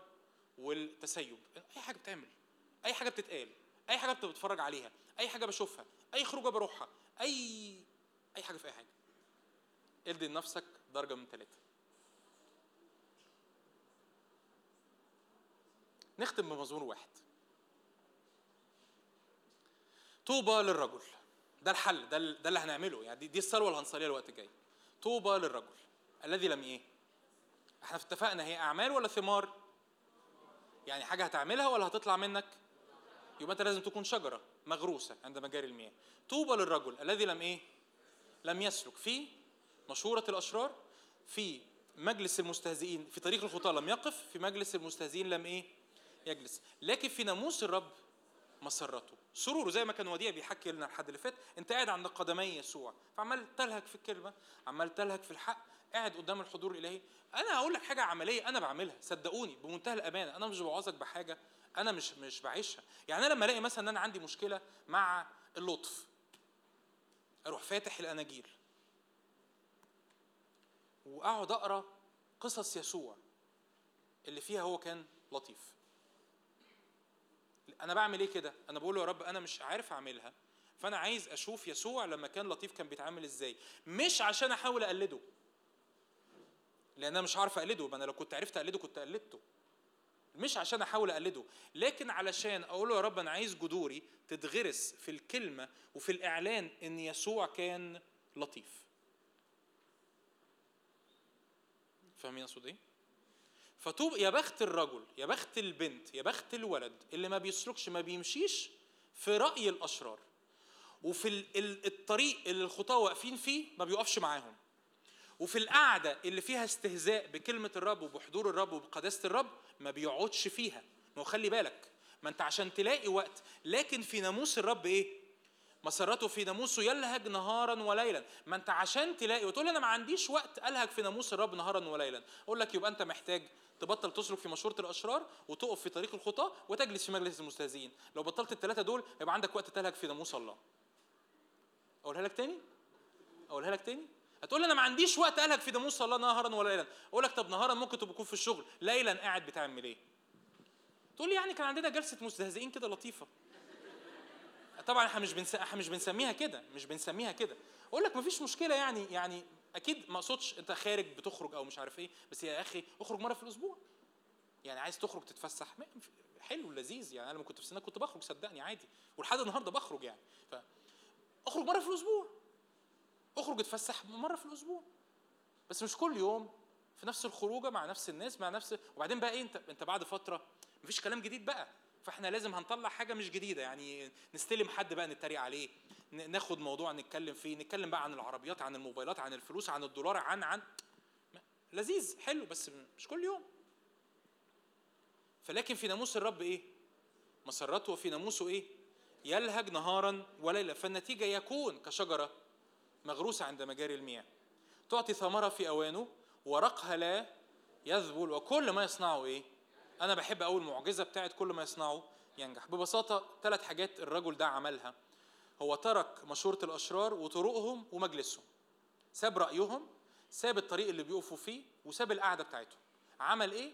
والتسيب. أي حاجة بتعمل أي حاجة بتتقال أي حاجة بتتفرج عليها أي حاجة بشوفها أي خروجة بروحها أي أي حاجة في أي حاجة. ادي لنفسك درجة من ثلاثة نختم بمزمور واحد. طوبى للرجل. ده الحل ده, ده اللي هنعمله. يعني دي, دي الثروة اللي هنصليها الوقت الجاي. طوبى للرجل. الذي لم إيه؟ إحنا اتفقنا هي أعمال ولا ثمار؟ يعني حاجة هتعملها ولا هتطلع منك؟ يبقى أنت لازم تكون شجرة مغروسة عند مجاري المياه. طوبى للرجل. الذي لم إيه؟ لم يسلك. في مشورة الأشرار في مجلس المستهزئين في طريق الخطاة لم يقف في مجلس المستهزئين لم إيه؟ يجلس. لكن في ناموس الرب مسرته. سروره زي ما كان وديع بيحكي لنا الحد اللي فات انت قاعد عند قدمي يسوع. فعمال تلهك في الكلمة عمال تلهك في الحق قاعد قدام الحضور الإلهي. أنا هقول لك حاجة عملية أنا بعملها. صدقوني بمنتهى الأمانة أنا مش بوعظك بحاجة أنا مش مش بعيشها. يعني أنا لما ألاقي مثلا إن أنا عندي مشكلة مع اللطف أروح فاتح الأناجيل وأقعد أقرأ قصص يسوع اللي فيها هو كان لطيف. أنا بعمل إيه كده؟ أنا بقول له يا رب أنا مش عارف أعملها. فأنا عايز أشوف يسوع لما كان لطيف كان بيتعامل إزاي. مش عشان أحاول أقلده. لأن أنا مش عارف أقلده. ما أنا لو كنت عرفت أقلده كنت قلدته. مش عشان أحاول أقلده. لكن علشان أقول له يا رب أنا عايز جذوري تتغرس في الكلمة وفي الإعلان إن يسوع كان لطيف. فاهمين اقصد إيه فتوب يا بخت الرجل يا بخت البنت يا بخت الولد اللي ما بيسلكش ما بيمشيش في رأي الأشرار. وفي الطريق اللي الخطاة واقفين فيه ما بيقفش معاهم. وفي القعدة اللي فيها استهزاء بكلمة الرب وبحضور الرب وبقداسة الرب ما بيقعدش فيها. ما خلي بالك ما انت عشان تلاقي وقت لكن في ناموس الرب إيه؟ مسرته في ناموسه يلهج نهارا وليلا. ما انت عشان تلاقي وتقول أنا ما عنديش وقت ألهج في ناموس الرب نهارا وليلا. أقول لك يبقى أنت محتاج تبطل تسلك في مشورة الأشرار وتقف في طريق الخطاة وتجلس في مجلس المستهزئين لو بطلت الثلاثة دول يبقى عندك وقت تلهج في ناموس الله. أقولها لك تاني؟ أقولها لك تاني؟ هتقول لي أنا ما عنديش وقت الهج في ناموس الله نهارا وليلا أقول لك طب نهارا ممكن تبقى تكون في الشغل. ليلا قاعد بتعمل إيه؟ تقول لي يعني كان عندنا جلسة مستهزئين كده لطيفة. طبعا إحنا مش بنس... إحنا مش بنسميها كده مش بنسميها كده. أقول لك مفيش مشكلة يعني يعني أكيد ما أقصدش أنت خارج بتخرج أو مش عارف إيه بس يا أخي اخرج مرة في الأسبوع. يعني عايز تخرج تتفسح حلو لذيذ يعني. أنا لما كنت في سنك كنت بخرج صدقني عادي ولحد النهارده بخرج يعني. ف اخرج مرة في الأسبوع. اخرج اتفسح مرة في الأسبوع. بس مش كل يوم في نفس الخروجة مع نفس الناس مع نفس وبعدين بقى إيه أنت أنت بعد فترة مفيش كلام جديد بقى. فاحنا لازم هنطلع حاجة مش جديدة يعني نستلم حد بقى نتريق عليه ناخد موضوع نتكلم فيه نتكلم بقى عن العربيات عن الموبايلات عن الفلوس عن الدولار عن عن لذيذ حلو بس مش كل يوم. فلكن في ناموس الرب إيه؟ مسرته وفي ناموسه إيه؟ يلهج نهارا وليلا فالنتيجة يكون كشجرة مغروسة عند مجاري المياه. تعطي ثمرها في أوانه ورقها لا يذبل وكل ما يصنعه إيه؟ أنا بحب قوي المعجزة بتاعت كل ما يصنعه ينجح. ببساطة ثلاث حاجات الرجل ده عملها. هو ترك مشورة الأشرار وطرقهم ومجلسهم. ساب رأيهم ساب الطريق اللي بيقفوا فيه وساب القعدة بتاعتهم. عمل إيه؟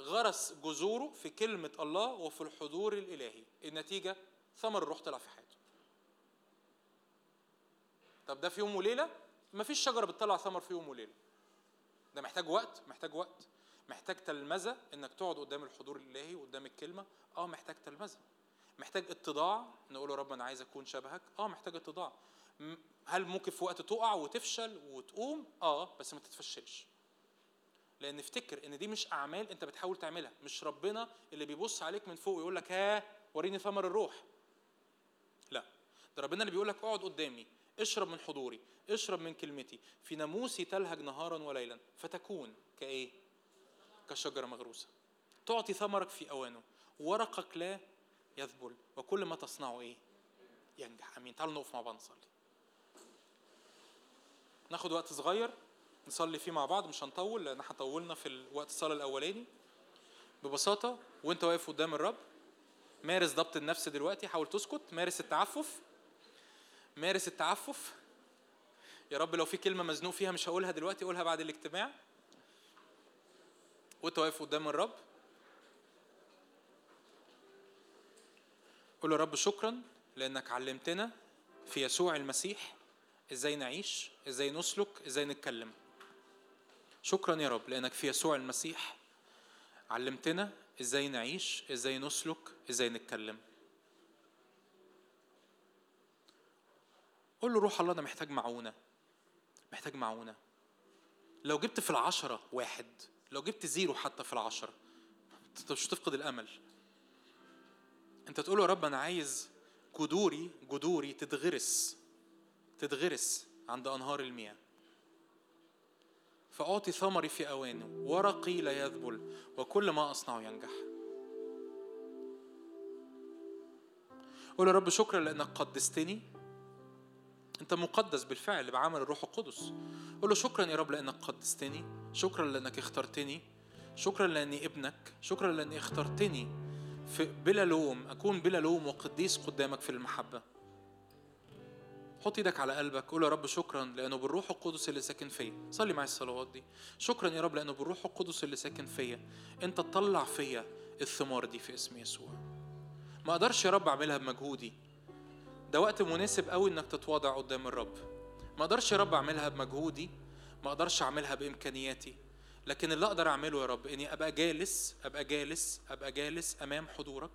غرس جذوره في كلمة الله وفي الحضور الإلهي. النتيجة ثمر الروح طلع في حياته. طب ده في يوم وليلة؟ مفيش شجرة بتطلع ثمر في يوم وليلة. ده محتاج وقت محتاج وقت. محتاج تلمذة إنك تقعد قدام الحضور الإلهي وقدام الكلمة. آه محتاج تلمذة. محتاج اتضاع نقول له رب أنا عايز أكون شبهك. آه محتاج اتضاع. هل ممكن في وقت تقع وتفشل وتقوم؟ آه بس ما تتفشلش. لأن افتكر إن دي مش أعمال أنت بتحاول تعملها. مش ربنا اللي بيبص عليك من فوق ويقول لك ها وريني ثمر الروح. لا. ده ربنا اللي بيقول لك اقعد قدامي. اشرب من حضوري. اشرب من كلمتي. في ناموسي تلهج نهارا وليلا. فتكون كإيه؟ كشجرة مغروسة. تعطي ثمرك في أوانه. ورقك لا يذبل. وكل ما تصنعه إيه؟ ينجح. آمين. تعالوا نقف مع بعض نصلي. ناخد وقت صغير. نصلي فيه مع بعض. مش هنطول لأن إحنا طولنا في الوقت الصلاة الأولاني. ببساطة وأنت واقف قدام الرب. مارس ضبط النفس دلوقتي. حاول تسكت. مارس التعفف. مارس التعفف. يا رب لو في كلمة مزنوق فيها مش هقولها دلوقتي قولها بعد الاجتماع. وانت واقف قدام الرب قول يا رب شكرا لأنك علمتنا في يسوع المسيح إزاي نعيش إزاي نسلك إزاي نتكلم. شكرا يا رب لأنك في يسوع المسيح علمتنا إزاي نعيش إزاي نسلك إزاي نتكلم. قول له روح الله أنا محتاج معونة محتاج معونة. لو جبت في العشرة واحد لو جبت زيرو حتى في العشرة انت مش هتفقد الأمل. انت تقول يا رب أنا عايز جذوري جذوري تتغرس تتغرس عند أنهار المياه. فأعطي ثمري في أوانه ورقي لا يذبل وكل ما أصنعه ينجح. قول يا رب شكرا لأنك قدستني. أنت مقدس بالفعل بعمل الروح القدس. قول له شكرا يا رب لأنك قدستني شكرا لأنك اخترتني شكرا لأني ابنك شكرا لأني اخترتني في بلا لوم أكون بلا لوم وقديس قدامك في المحبة. حط إيدك على قلبك قول يا رب شكرا لأنه بالروح القدس اللي ساكن فيا. صلي معي الصلوات دي. شكرا يا رب لأنه بالروح القدس اللي ساكن فيا. أنت تطلع فيا الثمار دي في اسم يسوع. ما أقدرش يا رب أعملها بمجهودي. ده وقت مناسب قوي إنك تتواضع قدام الرب. ما أقدرش يا رب أعملها بمجهودي ما أقدرش أعملها بإمكانياتي لكن اللي أقدر أعمله يا رب إني أبقى جالس أبقى جالس أبقى جالس أمام حضورك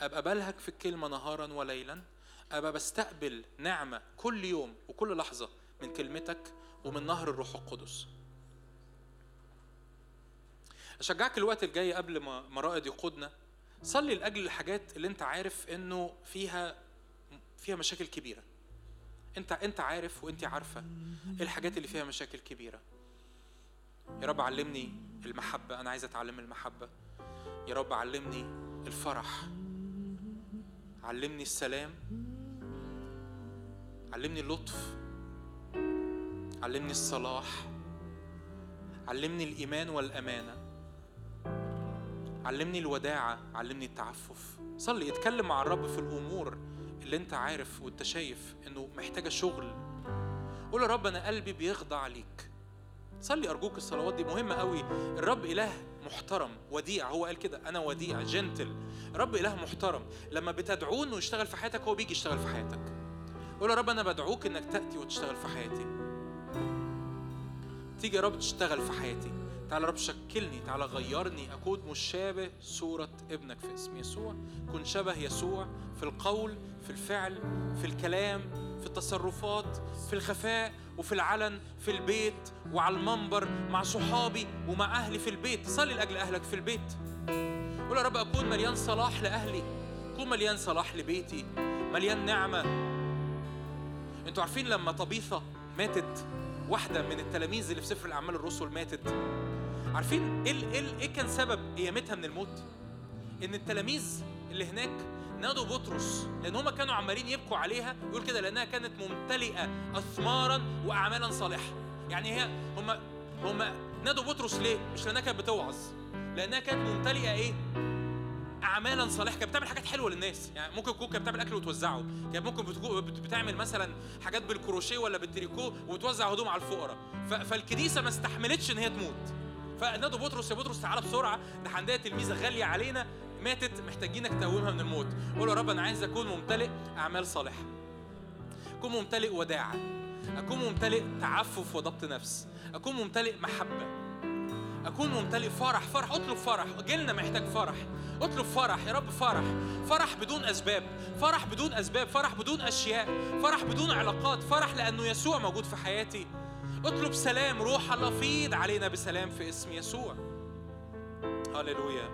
أبقى بلهك في الكلمة نهارا وليلا أبقى بستقبل نعمة كل يوم وكل لحظة من كلمتك ومن نهر الروح القدس. أشجعك الوقت الجاي قبل ما ما رائد يقودنا صلي لأجل الحاجات اللي أنت عارف إنه فيها فيها مشاكل كبيرة. انت انت عارف وانت عارفة إيه الحاجات اللي فيها مشاكل كبيرة. يا رب علمني المحبة أنا عايز أتعلم المحبة. يا رب علمني الفرح. علمني السلام. علمني اللطف. علمني الصلاح. علمني الإيمان والأمانة. علمني الوداعة علمني التعفف. صلي اتكلم مع الرب في الأمور. اللي انت عارف وانت شايف انه محتاجة شغل. قول يا رب أنا قلبي بيخضع ليك. صلي أرجوك الصلوات دي مهمة قوي. الرب إله محترم وديع هو قال كده أنا وديع جنتل. رب إله محترم لما بتدعوه انه يشتغل في حياتك هو بيجي يشتغل في حياتك. قول يا رب أنا بدعوك إنك تأتي وتشتغل في حياتي. تيجي يا رب تشتغل في حياتي. تعالى رب شكلني تعالى غيرني. اكون مشابه صورة ابنك في اسم يسوع. كن شبه يسوع في القول في الفعل في الكلام في التصرفات في الخفاء وفي العلن في البيت وعلى المنبر مع صحابي ومع أهلي في البيت. صلي لأجل أهلك في البيت. قول يا رب أكون مليان صلاح لأهلي. اكون مليان صلاح لبيتي. مليان نعمة. أنتوا عارفين لما طبيثة ماتت واحدة من التلاميذ اللي في سفر الأعمال الرسل ماتت. عارفين إيه إيه إيه كان سبب قيامتها من الموت؟ إن التلاميذ اللي هناك نادوا بطرس لأن هما كانوا عمالين يبكوا عليها يقول كده لأنها كانت ممتلئة أثمارا وأعمالا صالحة يعني هي هما هما نادوا بطرس ليه؟ مش لأنها كانت بتوعظ لأنها كانت ممتلئة إيه؟ اعمالا صالحة كانت بتعمل حاجات حلوة للناس يعني ممكن تكون كانت بتعمل أكل وتوزعه كانت ممكن بتعمل مثلا حاجات بالكروشيه ولا بالتريكو وتوزع هدوم على الفقراء فالكنيسة ما استحملتش إن هي تموت فنادوا بطرس يا بطرس تعالى بسرعة ده عندها تلميذة غالية علينا ماتت محتاجينك تقومها من الموت. قول يا رب أنا عايز أكون ممتلئ أعمال صالحة. أكون ممتلئ وداعة. أكون ممتلئ تعفف وضبط نفس. أكون ممتلئ محبة. أكون ممتلئ فرح. فرح اطلب فرح. جيلنا محتاج فرح. اطلب فرح يا رب فرح. فرح بدون أسباب. فرح بدون أسباب. فرح بدون أشياء. فرح بدون علاقات. فرح لأنه يسوع موجود في حياتي. اطلب سلام روح الله فيض علينا بسلام في اسم يسوع. هللويا.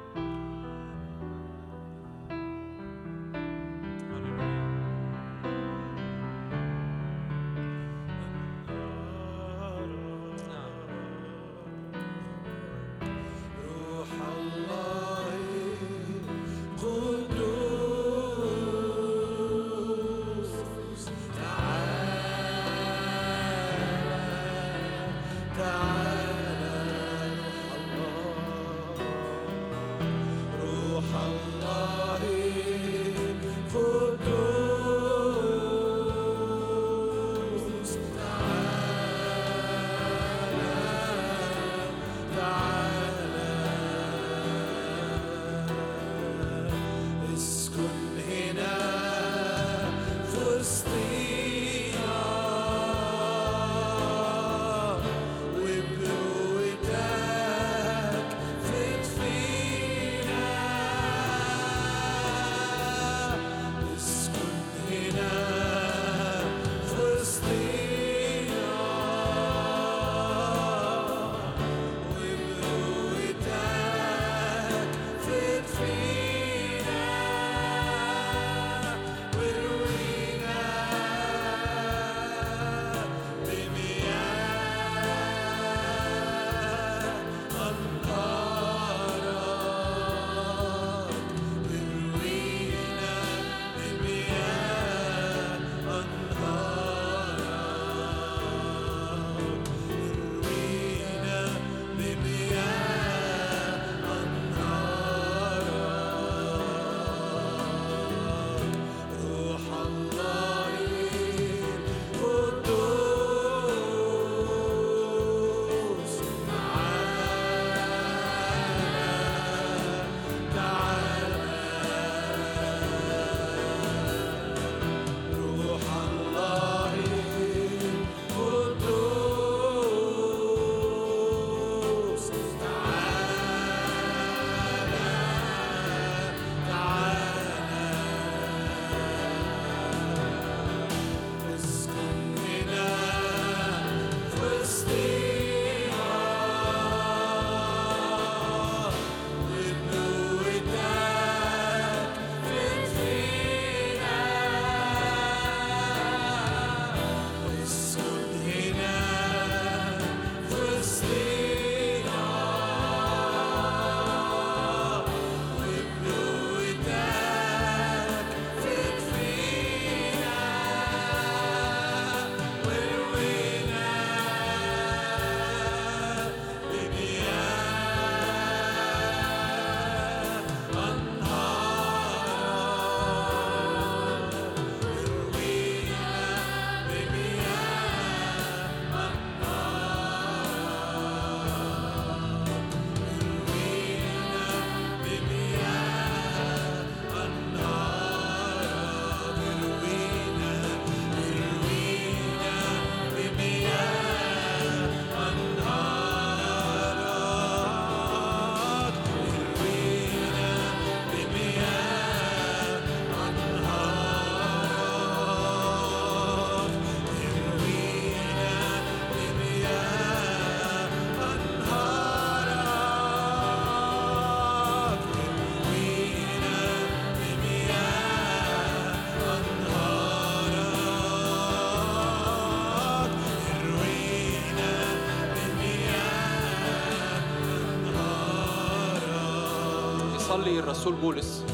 يصلي الرسول بولس.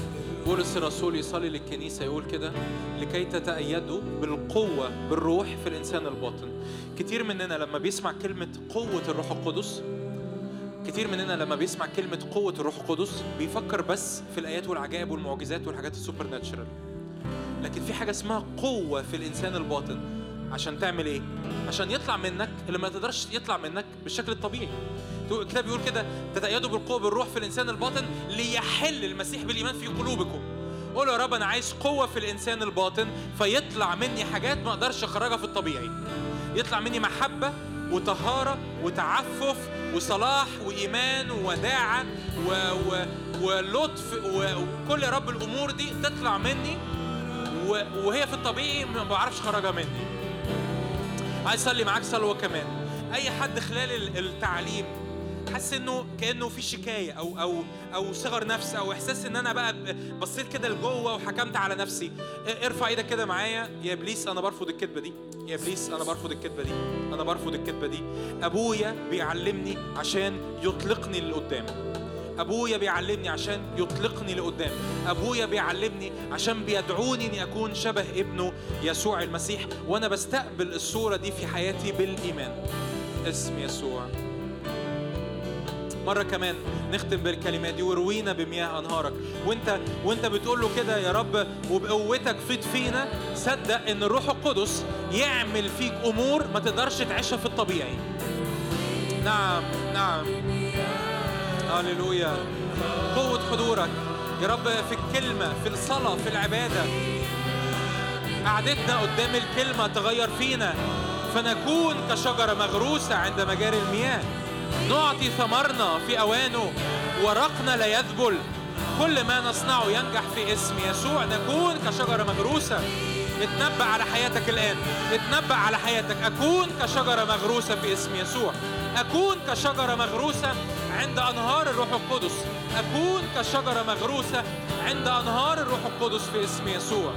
بولس الرسول يصلي للكنيسة يقول كده لكي تتأيدوا بالقوة بالروح في الإنسان الباطن. كتير مننا لما بيسمع كلمة قوة الروح القدس كتير مننا لما بيسمع كلمة قوة الروح القدس بيفكر بس في الآيات والعجائب والمعجزات والحاجات السوبر ناتشرال لكن في حاجة اسمها قوة في الإنسان الباطن. عشان تعمل إيه؟ عشان يطلع منك اللي ما تقدرش يطلع منك بالشكل الطبيعي. الكتاب بيقول كده تتأيدوا بالقوة بالروح في الإنسان الباطن ليحل المسيح بالإيمان في قلوبكم. قول يا رب أنا عايز قوة في الإنسان الباطن فيطلع مني حاجات ما أقدرش أخرجها في الطبيعي. يطلع مني محبة وطهارة وتعفف وصلاح وإيمان ووداعة و... و... ولطف. وكل يا رب الأمور دي تطلع مني و... وهي في الطبيعي ما بعرفش أخرجها مني. عايز أصلي معاك صلوة كمان. أي حد خلال ال- التعليم حاسس إنه كأنه في شكاية أو أو أو صغر نفس أو إحساس إن أنا بقى بصيت كده لجوه وحكمت على نفسي. ارفع إيدك كده معايا. يا إبليس أنا برفض الكذبة دي. يا إبليس أنا برفض الكذبة دي. أنا برفض الكذبة دي. أبويا بيعلمني عشان يطلقني لقدام. أبويا بيعلمني عشان يطلقني لقدام. أبويا بيعلمني عشان بيدعوني إني أكون شبه ابنه يسوع المسيح وأنا بستقبل الصورة دي في حياتي بالإيمان. اسم يسوع. مرة كمان نختم بالكلمات دي وروينا بمياه أنهارك. وانت وأنت بتقول له كده يا رب وبقوتك فيض فينا صدق إن الروح القدس يعمل فيك أمور ما تقدرش تعيشها في الطبيعي. نعم نعم. هللويا. قوة حضورك. يا رب في الكلمة في الصلاة في العبادة. قعدتنا قدام الكلمة تغير فينا. فنكون كشجرة مغروسة عند مجاري المياه. نعطي ثمرنا في أوانه ورقنا لا يذبل. كل ما نصنعه ينجح في اسم يسوع. نكون كشجرة مغروسة. اتنبأ على حياتك الآن. اتنبأ على حياتك. أكون كشجرة مغروسة في اسم يسوع. أكون كشجرة مغروسة عند أنهار الروح القدس. أكون كشجرة مغروسة عند أنهار الروح القدس في اسم يسوع.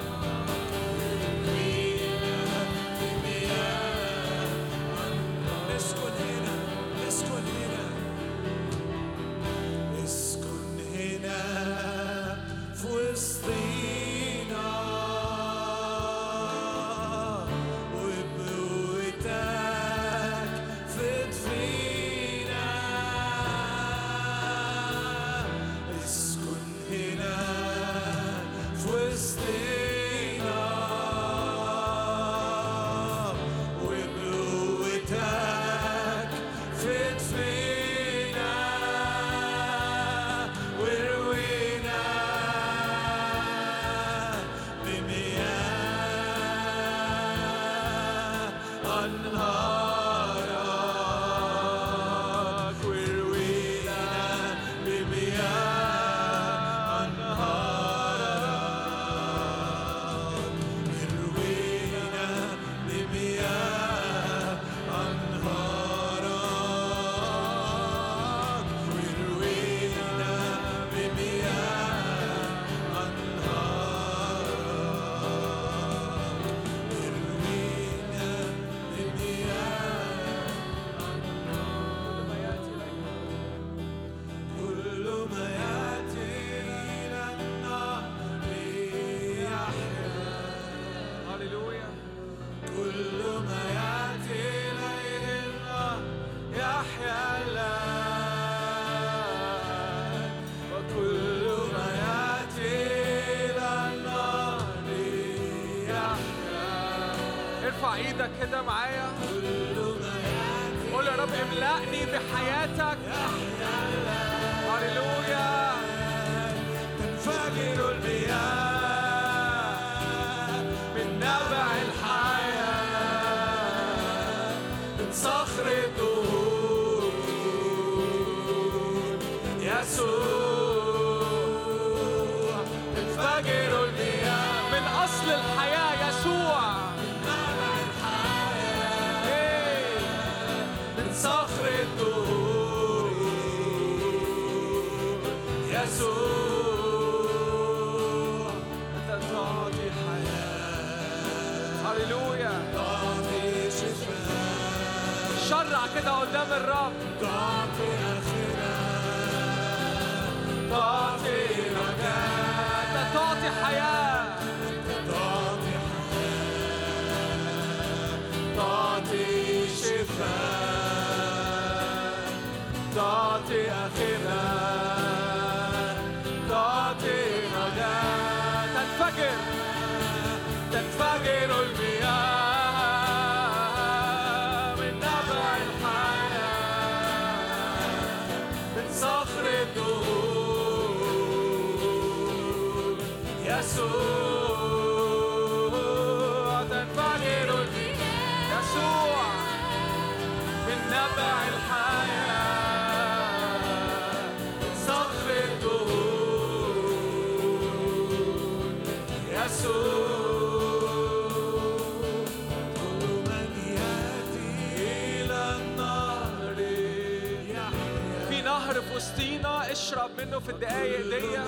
في الدقايق دي.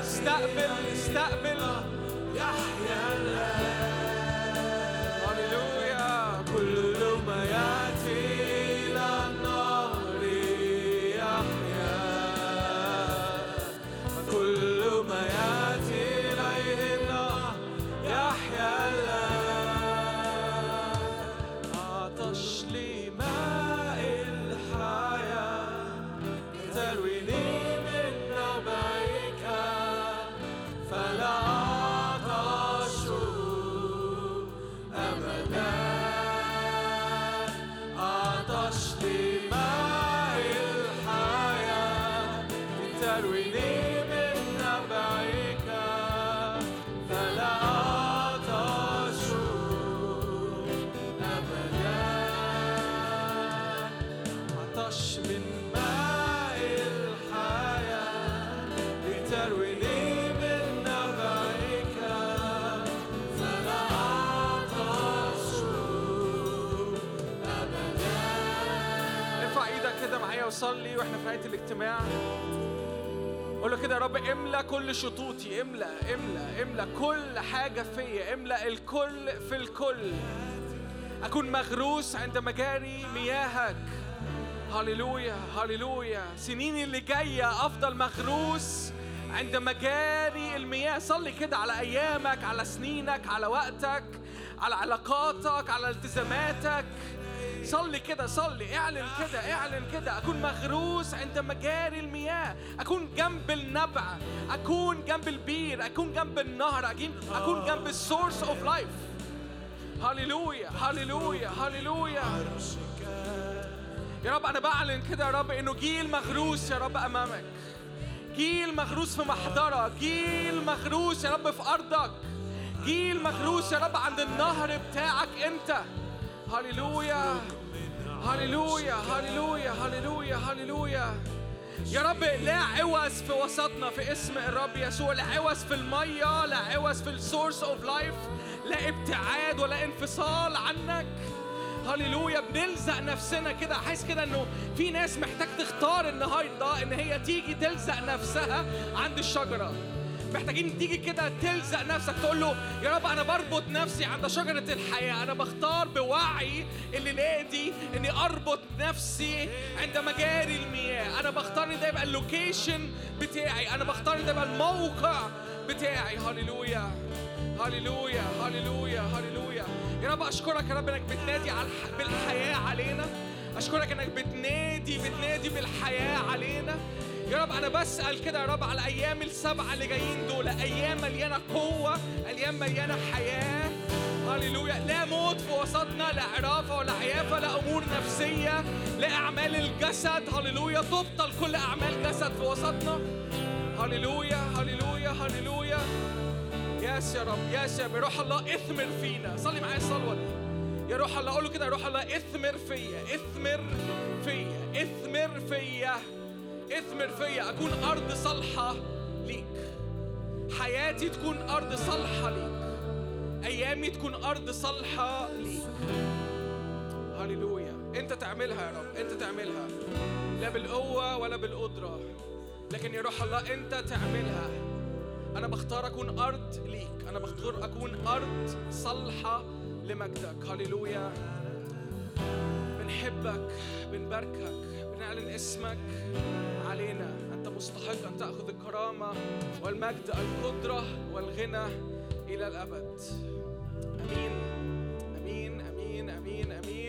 استقبل استقبل. يحيا قول له كده يا رب املى كل شطوطي املى املى املى كل حاجة فيا املى الكل في الكل. أكون مغروس عند مجاري مياهك. هللويا هللويا. سنيني اللي جاية أفضل مغروس عند مجاري المياه. صلي كده على أيامك على سنينك على وقتك على علاقاتك على التزاماتك. صلي كده صلي. اعلن كده اعلن كده. أكون مغروس عند مجاري المياه. أكون جنب النبع. أكون جنب البير. أكون جنب النهر. أكون- اكون جنب ال source of life هللويا هللويا هللويا. يا رب أنا بعلن كده يا رب إنه جيل مغروس يا رب أمامك. جيل مغروس في محضرك. جيل مغروس يا رب في أرضك. جيل مغروس يا رب عند النهر بتاعك أنت. هللويا هللويا هللويا هللويا هللويا يا رب لا عوز في وسطنا في اسم الرب يسوع. لا عوز في المية لا عوز في ال source of life لا ابتعاد ولا انفصال عنك. هللويا بنلزق نفسنا كده. حاسس كده إنه في ناس محتاج تختار النهارده إن هي تيجي تلزق نفسها عند الشجرة. محتاجين تيجي كده تلزق نفسك تقول له يا رب أنا بربط نفسي عند شجرة الحياة أنا بختار بوعي الليلة دي إني أربط نفسي عند مجاري المياه. أنا بختار إن ده يبقى اللوكيشن بتاعي أنا بختار إن ده يبقى الموقع بتاعي. هللويا هللويا هللويا هللويا. يا رب أشكرك يا رب إنك بتنادي على الح... بالحياة علينا. أشكرك إنك بتنادي بتنادي بالحياة علينا. يا رب أنا بسأل كده يا رب على الأيام السبعه اللي جايين دول أيام مليانة قوة أيام مليانة حياة. هللويا. لا موت في وسطنا لا عرافه ولا عيافه لا أمور نفسية لا أعمال الجسد. هللويا. تبطل كل أعمال جسد في وسطنا. هللويا هللويا هللويا. ياس يا رب ياس يا رب. روح الله اثمر فينا. صلي معايا الصلوة دي. يا روح الله قول له كده يا روح الله اثمر فيا اثمر فيا اثمر فيا. اثمر فيا أكون أرض صالحه ليك. حياتي تكون أرض صالحه ليك. أيامي تكون أرض صالحه ليك. هللويا. أنت تعملها يا رب. أنت تعملها. لا بالقوة ولا بالقدرة. لكن يا روح الله أنت تعملها. أنا بختار أكون أرض ليك. أنا بختار أكون أرض صالحة لمجدك. هللويا. بنحبك بنباركك نعلن اسمك. علينا. أنت مستحق أن تأخذ الكرامة والمجد القدرة والغنى إلى الأبد. آمين. آمين. آمين. آمين. آمين.